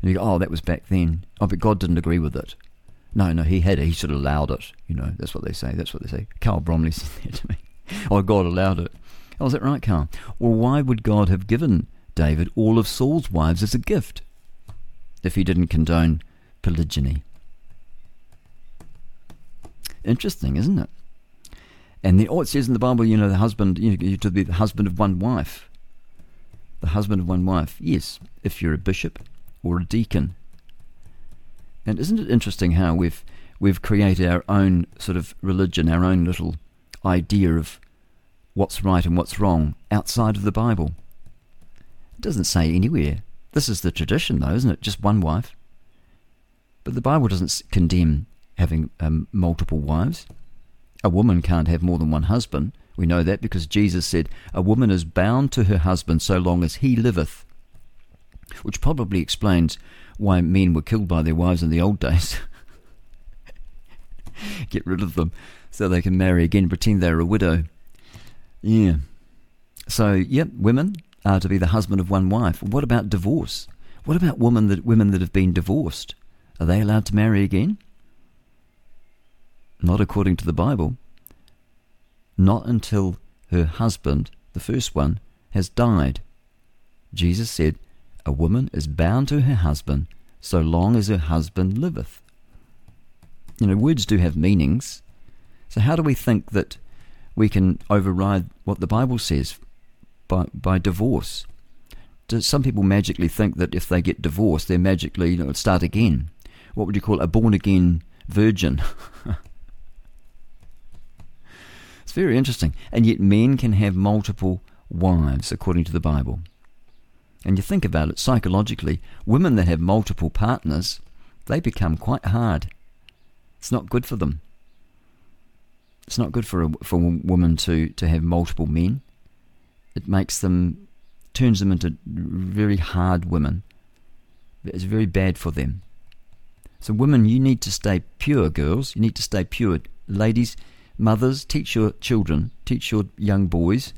And you go, oh, that was back then. Oh, but God didn't agree with it. No, no, he had it. He should have allowed it. You know, that's what they say. That's what they say. Carl Bromley said that to me. oh, God allowed it. Oh, is that right, Carl? Well, why would God have given David all of Saul's wives as a gift if he didn't condone polygyny? Interesting, isn't it? And then, oh, it says in the Bible, you know, the husband, you know, to be the husband of one wife. The husband of one wife. Yes, if you're a bishop or a deacon. And isn't it interesting how we've we've created our own sort of religion, our own little idea of what's right and what's wrong outside of the Bible? It doesn't say anywhere. This is the tradition, though, isn't it? Just one wife. But the Bible doesn't condemn having um, multiple wives. A woman can't have more than one husband. We know that because Jesus said, A woman is bound to her husband so long as he liveth. Which probably explains why men were killed by their wives in the old days. Get rid of them so they can marry again, pretend they're a widow. Yeah. So, yep, women are to be the husband of one wife. What about divorce? What about women that women that have been divorced? Are they allowed to marry again? Not according to the Bible. Not until her husband, the first one, has died. Jesus said, A woman is bound to her husband so long as her husband liveth. You know, words do have meanings. So, how do we think that we can override what the Bible says by, by divorce? Do some people magically think that if they get divorced, they're magically you know, start again? What would you call a born again virgin? It's very interesting. And yet, men can have multiple wives, according to the Bible. And you think about it psychologically, women that have multiple partners, they become quite hard. It's not good for them. It's not good for a, for a woman to, to have multiple men. It makes them, turns them into very hard women. It's very bad for them. So, women, you need to stay pure, girls. You need to stay pure. Ladies, Mothers, teach your children, teach your young boys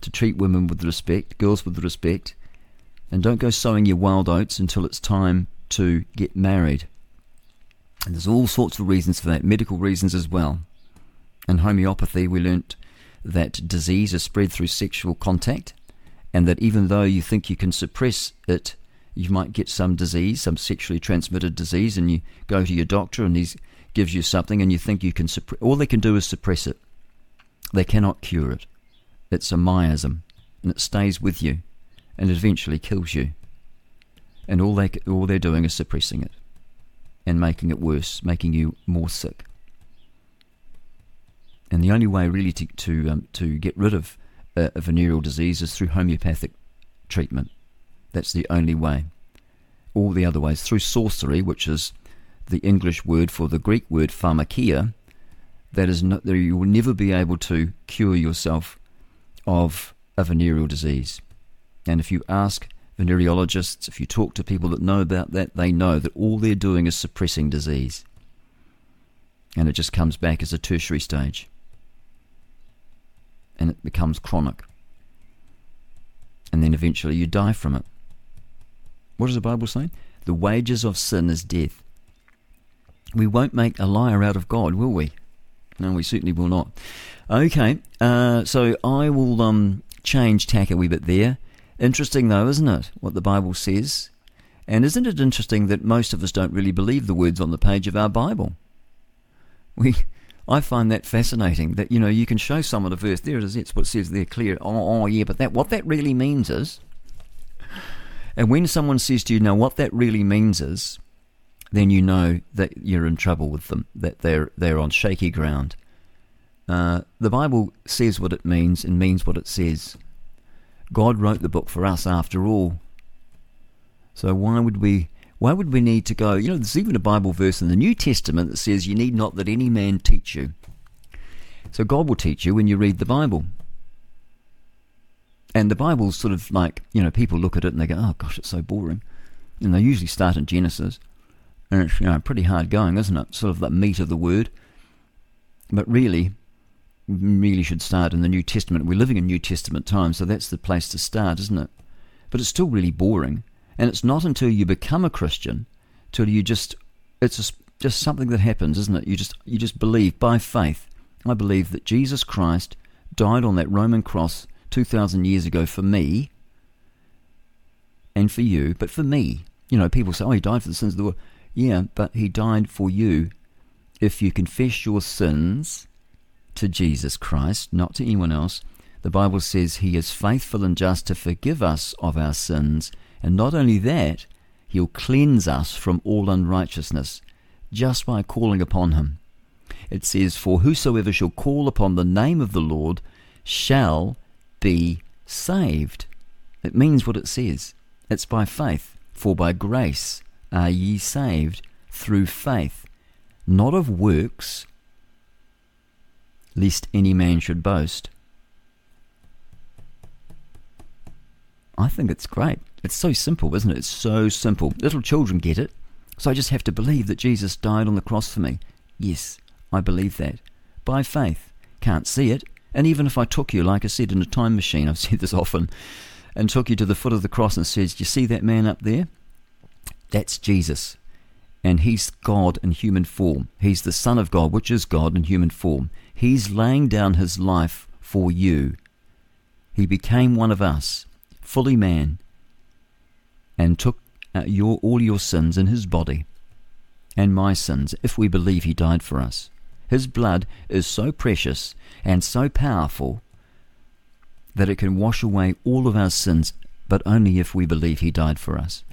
to treat women with respect, girls with respect, and don't go sowing your wild oats until it's time to get married. And there's all sorts of reasons for that, medical reasons as well. In homeopathy, we learnt that disease is spread through sexual contact, and that even though you think you can suppress it, you might get some disease, some sexually transmitted disease, and you go to your doctor and he's gives you something and you think you can suppress all they can do is suppress it. They cannot cure it. It's a miasm and it stays with you and eventually kills you. And all they all they're doing is suppressing it and making it worse, making you more sick. And the only way really to to um, to get rid of a, a venereal disease is through homeopathic treatment. That's the only way. All the other ways through sorcery, which is the English word for the Greek word pharmakeia, that is not, that you will never be able to cure yourself of a venereal disease. And if you ask venereologists, if you talk to people that know about that, they know that all they're doing is suppressing disease. And it just comes back as a tertiary stage. And it becomes chronic. And then eventually you die from it. What does the Bible say? The wages of sin is death. We won't make a liar out of God, will we? No, we certainly will not. Okay, uh, so I will um, change tack a wee bit there. Interesting, though, isn't it, what the Bible says? And isn't it interesting that most of us don't really believe the words on the page of our Bible? We, I find that fascinating. That you know, you can show someone a verse. There it is. It's what it says there clear. Oh, oh, yeah. But that what that really means is, and when someone says to you, "Now, what that really means is," then you know that you're in trouble with them. That they're they're on shaky ground. Uh, the Bible says what it means and means what it says. God wrote the book for us, after all. So why would we why would we need to go? You know, there's even a Bible verse in the New Testament that says, You need not that any man teach you. So God will teach you when you read the Bible. And the Bible's sort of like, you know, people look at it and they go, Oh gosh, it's so boring. And they usually start in Genesis. And it's, you know, pretty hard going, isn't it? Sort of the meat of the word. But really, really should start in the New Testament. We're living in New Testament times, so that's the place to start, isn't it? But it's still really boring. And it's not until you become a Christian, till you just, it's just, just something that happens, isn't it? You just, you just believe by faith. I believe that Jesus Christ died on that Roman cross 2,000 years ago for me and for you, but for me. You know, people say, oh, he died for the sins of the world. Yeah, but he died for you. If you confess your sins to Jesus Christ, not to anyone else, the Bible says he is faithful and just to forgive us of our sins and not only that, he'll cleanse us from all unrighteousness just by calling upon him. It says, For whosoever shall call upon the name of the Lord shall be saved. It means what it says. It's by faith. For by grace are ye saved through faith, not of works, lest any man should boast. I think it's great. It's so simple, isn't it? It's so simple. Little children get it. So I just have to believe that Jesus died on the cross for me. Yes, I believe that. By faith. Can't see it. And even if I took you, like I said, in a time machine, I've said this often, and took you to the foot of the cross and says, Do you see that man up there? That's Jesus. And he's God in human form. He's the Son of God, which is God in human form. He's laying down his life for you. He became one of us, fully man, and took uh, your, all your sins in his body and my sins if we believe he died for us. His blood is so precious and so powerful that it can wash away all of our sins, but only if we believe he died for us.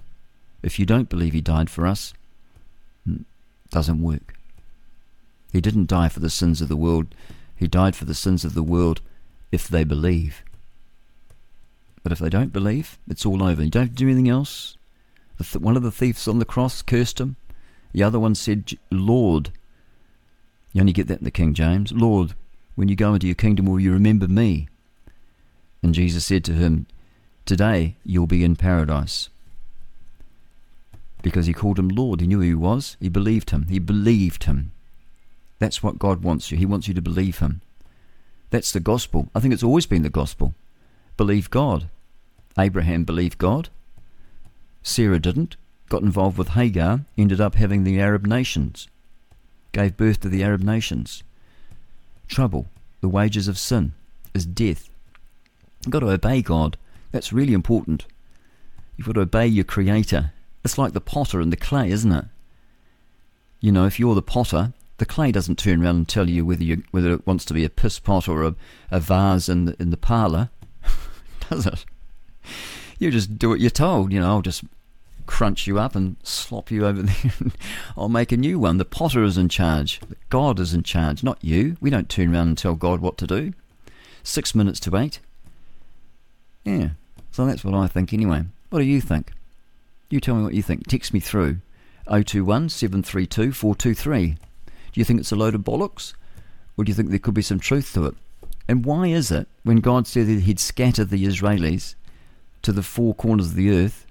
If you don't believe he died for us, doesn't work. He didn't die for the sins of the world. He died for the sins of the world if they believe. But if they don't believe, it's all over. You don't do anything else. One of the thieves on the cross cursed him. The other one said, Lord. You only get that in the King James. Lord, when you go into your kingdom, will you remember me? And Jesus said to him, Today you'll be in paradise. Because he called him Lord. He knew who he was. He believed him. He believed him. That's what God wants you. He wants you to believe him. That's the gospel. I think it's always been the gospel believe God. Abraham believed God. Sarah didn't, got involved with Hagar, ended up having the Arab nations, gave birth to the Arab nations. Trouble, the wages of sin, is death. You've got to obey God. That's really important. You've got to obey your Creator. It's like the potter and the clay, isn't it? You know, if you're the potter, the clay doesn't turn around and tell you whether you whether it wants to be a piss pot or a, a vase in the, in the parlour does it? You just do what you're told. You know, I'll just crunch you up and slop you over there. I'll make a new one. The potter is in charge. God is in charge, not you. We don't turn around and tell God what to do. Six minutes to eight. Yeah. So that's what I think anyway. What do you think? You tell me what you think. Text me through 021 732 423. Do you think it's a load of bollocks? Or do you think there could be some truth to it? And why is it when God said that He'd scatter the Israelis to the four corners of the earth,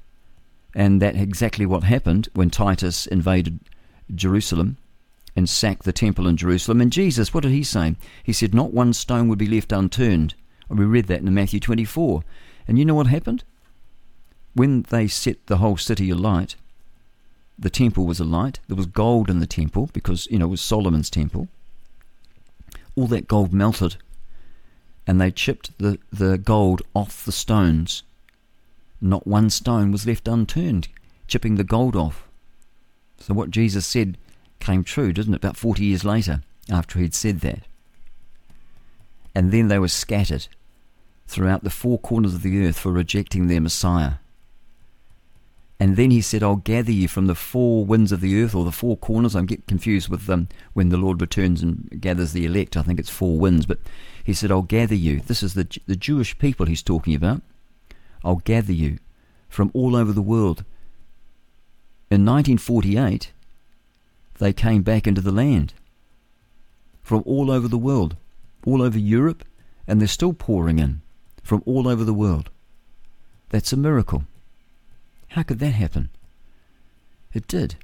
and that exactly what happened when Titus invaded Jerusalem and sacked the temple in Jerusalem? And Jesus, what did He say? He said, Not one stone would be left unturned. And we read that in Matthew 24. And you know what happened? When they set the whole city alight, the temple was alight. There was gold in the temple because, you know, it was Solomon's temple. All that gold melted and they chipped the, the gold off the stones. Not one stone was left unturned, chipping the gold off. So what Jesus said came true, didn't it? About 40 years later, after he'd said that. And then they were scattered throughout the four corners of the earth for rejecting their Messiah. And then he said, I'll gather you from the four winds of the earth, or the four corners. I get confused with them when the Lord returns and gathers the elect. I think it's four winds. But he said, I'll gather you. This is the, the Jewish people he's talking about. I'll gather you from all over the world. In 1948, they came back into the land from all over the world, all over Europe, and they're still pouring in from all over the world. That's a miracle. How could that happen? It did.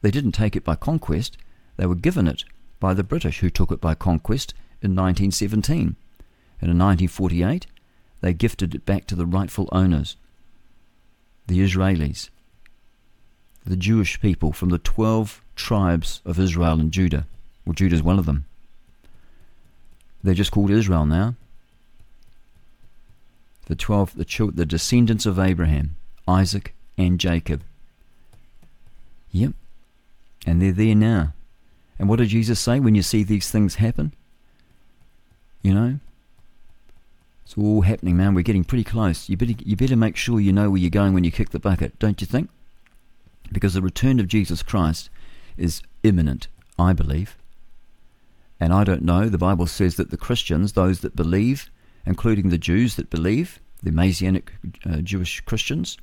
They didn't take it by conquest, they were given it by the British, who took it by conquest in 1917. And in 1948, they gifted it back to the rightful owners, the Israelis, the Jewish people from the 12 tribes of Israel and Judah. Well, Judah is one of them. They're just called Israel now. The 12, the, the descendants of Abraham. Isaac, and Jacob. Yep. And they're there now. And what did Jesus say when you see these things happen? You know? It's all happening, man. We're getting pretty close. You better, you better make sure you know where you're going when you kick the bucket, don't you think? Because the return of Jesus Christ is imminent, I believe. And I don't know. The Bible says that the Christians, those that believe, including the Jews that believe, the Messianic uh, Jewish Christians,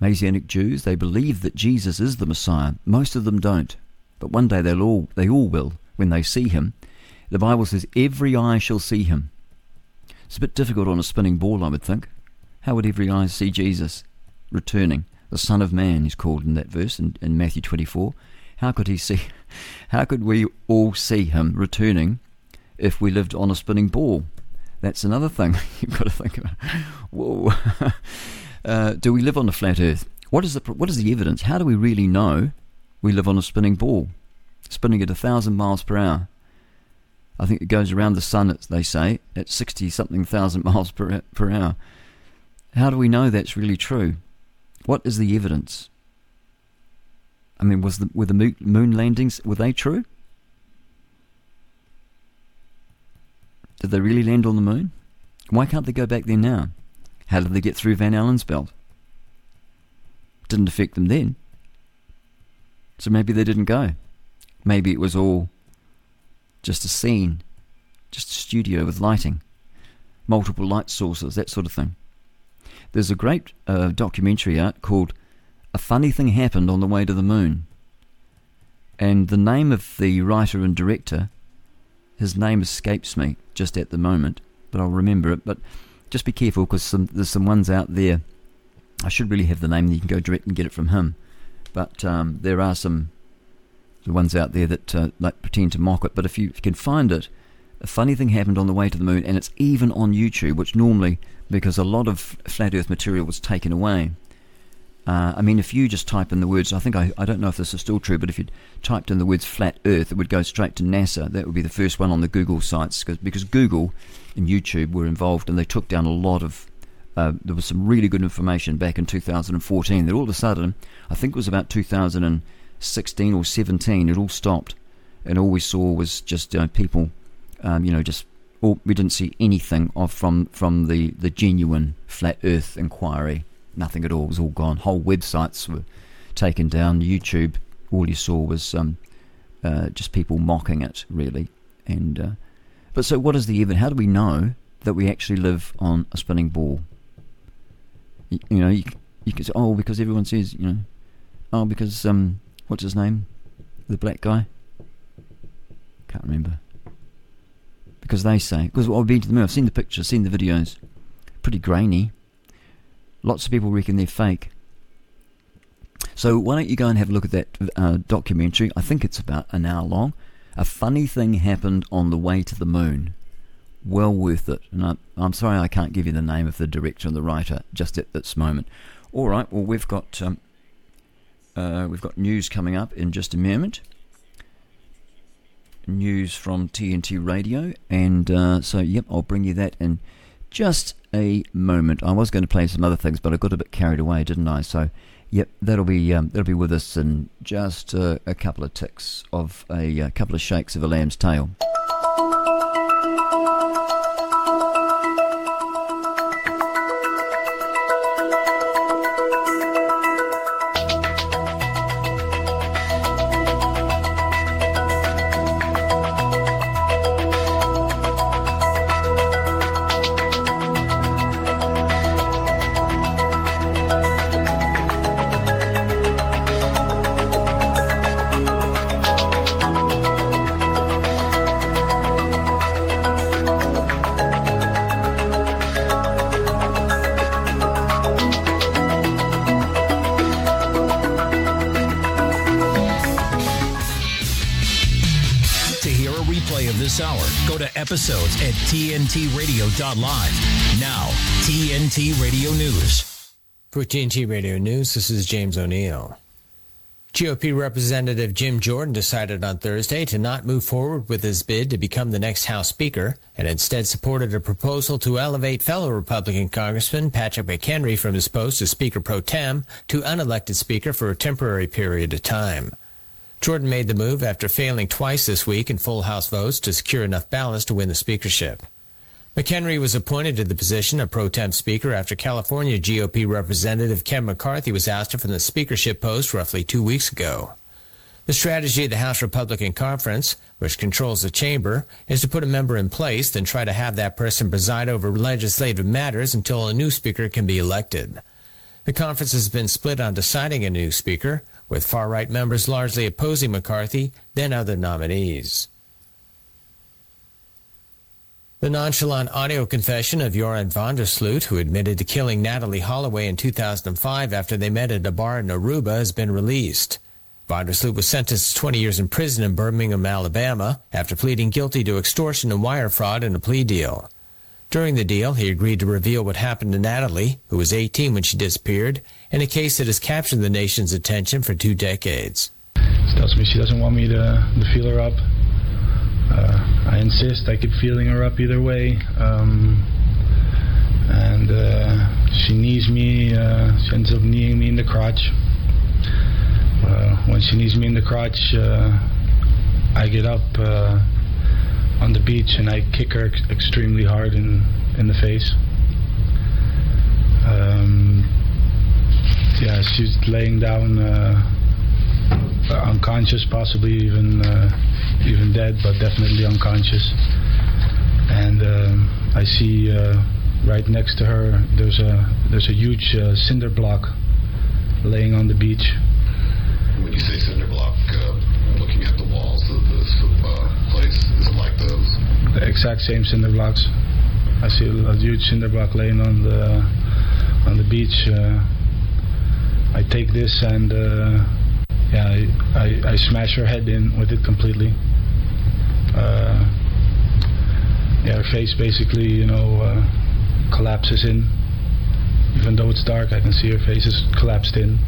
Messianic Jews, they believe that Jesus is the Messiah. Most of them don't, but one day they'll all they all will when they see him. The Bible says every eye shall see him. It's a bit difficult on a spinning ball, I would think. How would every eye see Jesus returning? The Son of Man is called in that verse in, in Matthew 24. How could he see? How could we all see him returning if we lived on a spinning ball? That's another thing you've got to think about. Whoa. Uh, do we live on a flat Earth? What is the what is the evidence? How do we really know we live on a spinning ball, spinning at a thousand miles per hour? I think it goes around the sun. They say at sixty something thousand miles per per hour. How do we know that's really true? What is the evidence? I mean, was the were the moon landings were they true? Did they really land on the moon? Why can't they go back there now? How did they get through Van Allen's belt? Didn't affect them then. So maybe they didn't go. Maybe it was all just a scene, just a studio with lighting, multiple light sources, that sort of thing. There's a great uh, documentary out called A Funny Thing Happened on the Way to the Moon. And the name of the writer and director, his name escapes me just at the moment, but I'll remember it. But just be careful because there's some ones out there. I should really have the name. You can go direct and get it from him. But um, there are some the ones out there that uh, like pretend to mock it. But if you, can find it, a funny thing happened on the way to the moon, and it's even on YouTube, which normally because a lot of flat Earth material was taken away. Uh, I mean, if you just type in the words, I think I, I don't know if this is still true, but if you typed in the words flat Earth, it would go straight to NASA. That would be the first one on the Google sites because Google and YouTube were involved, and they took down a lot of. Uh, there was some really good information back in 2014. That all of a sudden, I think it was about 2016 or 17, it all stopped, and all we saw was just uh, people, um, you know, just all, we didn't see anything of from from the the genuine flat Earth inquiry. Nothing at all. It was all gone. Whole websites were taken down. YouTube, all you saw was um, uh, just people mocking it, really, and uh, but so, what is the evidence? How do we know that we actually live on a spinning ball? You, you know, you, you can say, oh, because everyone says, you know, oh, because um, what's his name, the black guy? Can't remember. Because they say, because I've been to the moon, I've seen the pictures, seen the videos, pretty grainy. Lots of people reckon they're fake. So why don't you go and have a look at that uh, documentary? I think it's about an hour long. A funny thing happened on the way to the moon. Well worth it. And I, am sorry I can't give you the name of the director and the writer just at this moment. All right, well, we've got. Um, uh, we've got news coming up in just a moment. News from TNT Radio, and uh, so yep, I'll bring you that in just a moment. I was going to play some other things, but I got a bit carried away, didn't I? So yep, that'll be um, that'll be with us in just uh, a couple of ticks of a, a couple of shakes of a lamb's tail. tntradio.live. Now, TNT Radio News. For TNT Radio News, this is James O'Neill. GOP Representative Jim Jordan decided on Thursday to not move forward with his bid to become the next House Speaker and instead supported a proposal to elevate fellow Republican Congressman Patrick McHenry from his post as Speaker pro tem to unelected Speaker for a temporary period of time. Jordan made the move after failing twice this week in full House votes to secure enough balance to win the speakership. McHenry was appointed to the position of pro tem speaker after California GOP Representative Kevin McCarthy was ousted from the speakership post roughly two weeks ago. The strategy of the House Republican Conference, which controls the chamber, is to put a member in place, then try to have that person preside over legislative matters until a new speaker can be elected. The conference has been split on deciding a new speaker, with far right members largely opposing McCarthy, then other nominees. The nonchalant audio confession of Joran van der Sloot, who admitted to killing Natalee Holloway in 2005 after they met at a bar in Aruba, has been released. Van der Sloot was sentenced to 20 years in prison in Birmingham, Alabama, after pleading guilty to extortion and wire fraud in a plea deal. During the deal, he agreed to reveal what happened to Natalie, who was 18 when she disappeared, in a case that has captured the nation's attention for two decades. She tells me she doesn't want me to, to feel her up. Uh, I insist. I keep feeling her up either way. Um, and uh, she knees me. Uh, she ends up kneeing me in the crotch. Uh, when she knees me in the crotch, uh, I get up uh, on the beach and I kick her ex- extremely hard in, in the face. Um, yeah, she's laying down unconscious, possibly even even dead, but definitely unconscious. And um, I see uh, right next to her there's a there's a huge uh, cinder block laying on the beach. When you say cinder block, uh, looking at the walls of this uh, place, is it like those? The exact same cinder blocks. I see a, a huge cinder block laying on the on the beach. Uh, I take this and uh, yeah, I, I, I smash her head in with it completely. Uh, yeah, her face basically, you know, uh, collapses in. Even though it's dark, I can see her face is collapsed in.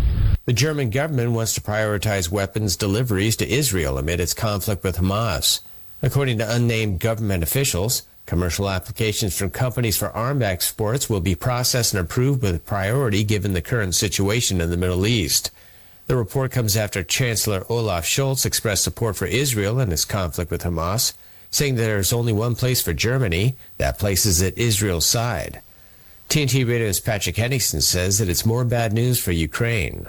The German government wants to prioritize weapons deliveries to Israel amid its conflict with Hamas. According to unnamed government officials, commercial applications from companies for arms exports will be processed and approved with priority given the current situation in the Middle East. The report comes after Chancellor Olaf Scholz expressed support for Israel in its conflict with Hamas, saying that there is only one place for Germany. That place is at Israel's side. TNT Radio's Patrick Henningsen says that it's more bad news for Ukraine.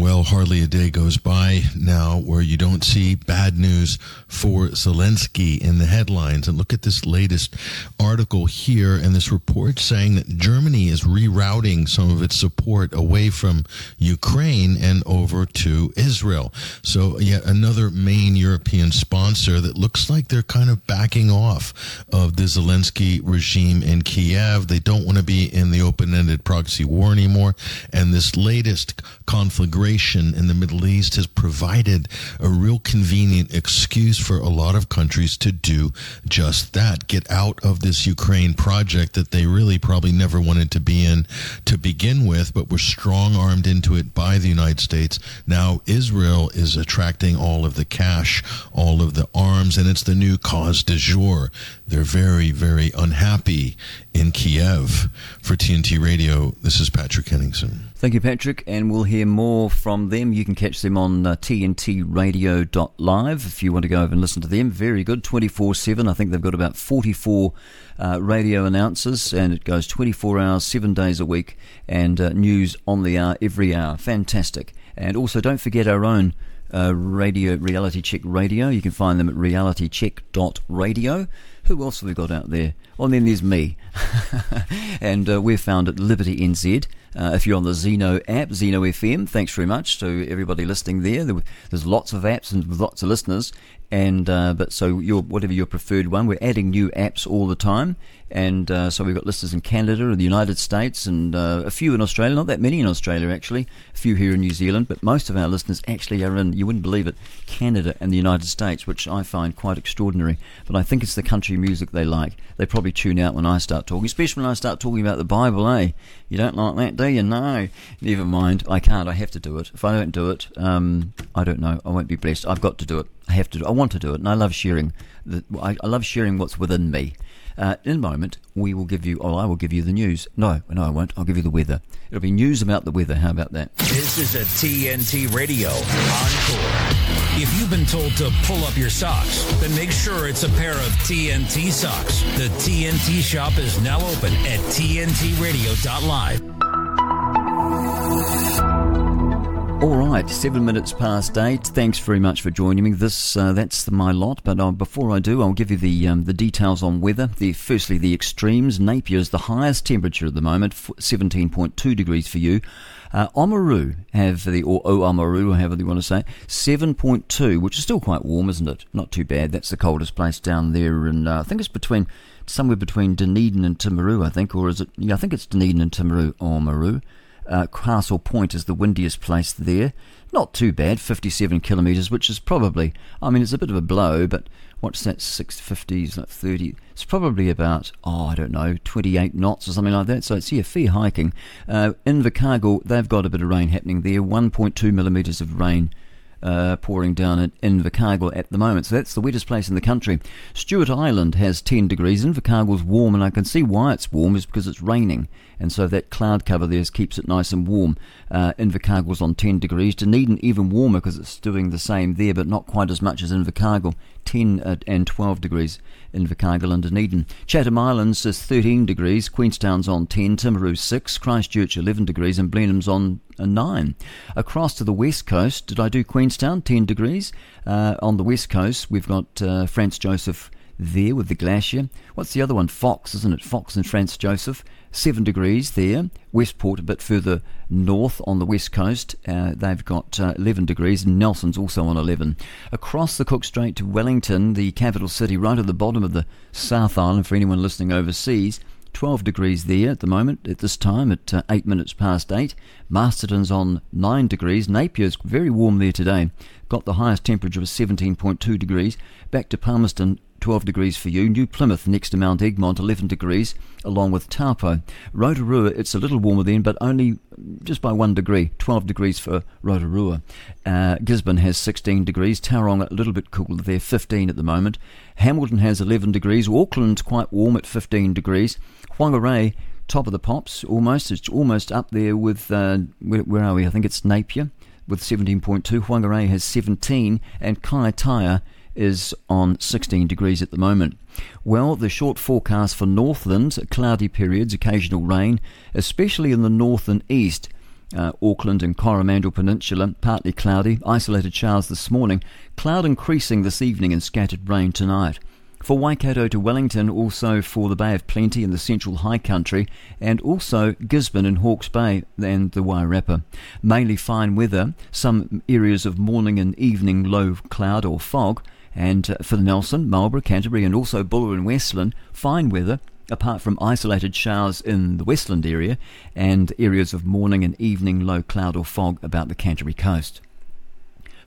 Well, hardly a day goes by now where you don't see bad news for Zelensky in the headlines. And look at this latest article here and this report saying that Germany is rerouting some of its support away from Ukraine and over to Israel. So, yet another main European sponsor that looks like they're kind of backing off of the Zelensky regime in Kiev. They don't want to be in the open ended proxy war anymore. And this latest conflagration frustration in the Middle East has provided a real convenient excuse for a lot of countries to do just that get out of this Ukraine project that they really probably never wanted to be in to begin with, but were strong armed into it by the United States. Now Israel is attracting all of the cash, all of the arms, and it's the new cause du jour. They're very, very unhappy in Kiev. For TNT Radio, this is Patrick Henningsen. Thank you, Patrick, and we'll hear more from them. You can catch them on uh, tntradio.live if you want to go over and listen to them. Very good, 24 7. I think they've got about 44 uh, radio announcers, and it goes 24 hours, seven days a week, and uh, news on the hour every hour. Fantastic. And also, don't forget our own uh, radio, Reality Check Radio. You can find them at realitycheck.radio. Who else have we got out there? Well, then there's me. and uh, we're found at Liberty NZ. Uh, if you're on the Zeno app, Zeno FM, thanks very much to everybody listening there. There's lots of apps and lots of listeners, and uh, but so your whatever your preferred one, we're adding new apps all the time, and uh, so we've got listeners in Canada and the United States, and uh, a few in Australia. Not that many in Australia actually, a few here in New Zealand, but most of our listeners actually are in. You wouldn't believe it, Canada and the United States, which I find quite extraordinary. But I think it's the country music they like. They probably tune out when I start talking, especially when I start talking about the Bible. Eh? You don't like that, do you? No. Never mind. I can't. I have to do it. If I don't do it, um, I don't know. I won't be blessed. I've got to do it. I have to. Do, I want to do it, and I love sharing. The, I, I love sharing what's within me. Uh, in a moment, we will give you, oh, I will give you the news. No, no, I won't. I'll give you the weather. It'll be news about the weather. How about that? This is a TNT Radio Encore. If you've been told to pull up your socks, then make sure it's a pair of TNT socks. The TNT shop is now open at TNTRadio.live. All right, seven minutes past eight. Thanks very much for joining me. This uh, that's my lot. But uh, before I do, I'll give you the um, the details on weather. The firstly the extremes. Napier is the highest temperature at the moment, seventeen point two degrees for you. Uh, Oamaru have the or Oamaru, however you want to say, seven point two, which is still quite warm, isn't it? Not too bad. That's the coldest place down there, and uh, I think it's between somewhere between Dunedin and Timaru, I think, or is it? Yeah, I think it's Dunedin and Timaru, Oamaru. Uh, Castle Point is the windiest place there. Not too bad, 57 kilometres, which is probably, I mean, it's a bit of a blow, but what's that, 650s, like 30? It's probably about, oh, I don't know, 28 knots or something like that. So it's, yeah, fair hiking. Uh, Invercargill, they've got a bit of rain happening there, 1.2 millimetres of rain uh, pouring down at Invercargill at the moment. So that's the wettest place in the country. Stewart Island has 10 degrees. Invercargill's warm, and I can see why it's warm is because it's raining. And so that cloud cover there keeps it nice and warm. Uh, Invercargill's on 10 degrees. Dunedin even warmer because it's doing the same there, but not quite as much as Invercargill. 10 uh, and 12 degrees Invercargill and Dunedin. Chatham Islands is 13 degrees. Queenstown's on 10. Timaru 6. Christchurch 11 degrees. And Blenheim's on a 9. Across to the west coast, did I do Queenstown? 10 degrees. Uh, on the west coast, we've got uh, Franz Josef there with the glacier. What's the other one? Fox, isn't it? Fox and Franz Josef. 7 degrees there. Westport a bit further north on the west coast. Uh, they've got uh, 11 degrees. Nelson's also on 11. Across the Cook Strait to Wellington, the capital city, right at the bottom of the South Island for anyone listening overseas. 12 degrees there at the moment, at this time, at uh, 8 minutes past 8. Masterton's on 9 degrees. Napier's very warm there today. Got the highest temperature of 17.2 degrees. Back to Palmerston, 12 degrees for you. New Plymouth next to Mount Egmont, 11 degrees, along with Taupo. Rotorua, it's a little warmer then, but only just by 1 degree, 12 degrees for Rotorua. Uh, Gisborne has 16 degrees. Tauranga, a little bit cooler there, 15 at the moment. Hamilton has 11 degrees. Auckland's quite warm at 15 degrees. Whangarei, top of the pops, almost. It's almost up there with, uh, where, where are we? I think it's Napier with 17.2. Whangarei has 17, and Kaitaia is on 16 degrees at the moment. Well, the short forecast for Northland, cloudy periods, occasional rain, especially in the north and east. Uh, Auckland and Coromandel Peninsula, partly cloudy, isolated showers this morning, cloud increasing this evening and scattered rain tonight. For Waikato to Wellington, also for the Bay of Plenty in the central high country, and also Gisborne and Hawke's Bay and the Wairarapa. Mainly fine weather, some areas of morning and evening low cloud or fog, and uh, for the Nelson, Marlborough, Canterbury, and also Buller and Westland, fine weather apart from isolated showers in the westland area and areas of morning and evening low cloud or fog about the Canterbury coast.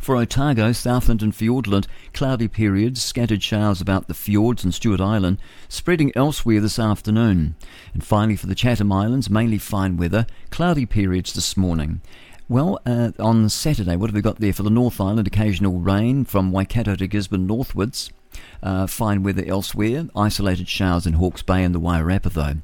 For Otago, Southland and Fiordland, cloudy periods, scattered showers about the fjords and Stewart Island, spreading elsewhere this afternoon. And finally for the Chatham Islands, mainly fine weather, cloudy periods this morning. Well, uh, on Saturday, what have we got there? For the North Island, occasional rain from Waikato to Gisborne northwards. Uh, fine weather elsewhere, isolated showers in Hawke's Bay and the Wairarapa though.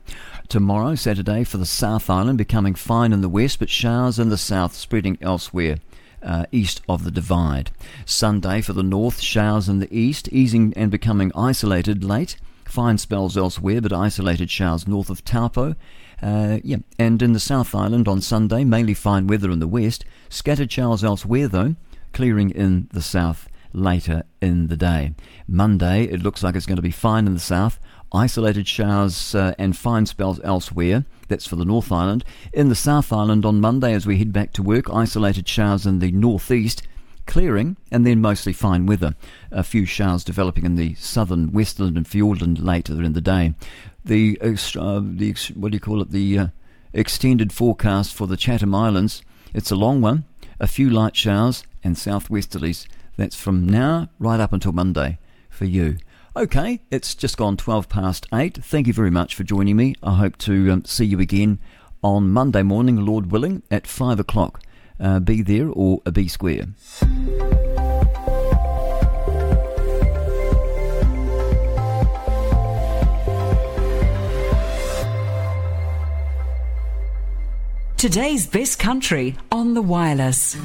Tomorrow, Saturday, for the South Island, becoming fine in the west, but showers in the south spreading elsewhere uh, east of the divide. Sunday for the north, showers in the east, easing and becoming isolated late. Fine spells elsewhere, but isolated showers north of Taupo. Uh, yeah, and in the South Island on Sunday, mainly fine weather in the west. Scattered showers elsewhere, though, clearing in the south later in the day. Monday, it looks like it's going to be fine in the south. Isolated showers uh, and fine spells elsewhere. That's for the North Island. In the South Island on Monday, as we head back to work, isolated showers in the northeast, clearing, and then mostly fine weather. A few showers developing in the southern Westland and Fiordland later in the day. The, uh, the what do you call it? The uh, extended forecast for the Chatham Islands. It's a long one. A few light showers and southwesterlies. That's from now right up until Monday for you. Okay, it's just gone 12 past 8. Thank you very much for joining me. I hope to um, see you again on Monday morning, Lord willing, at 5 o'clock. Uh, be there or a B square. Today's best country on the wireless.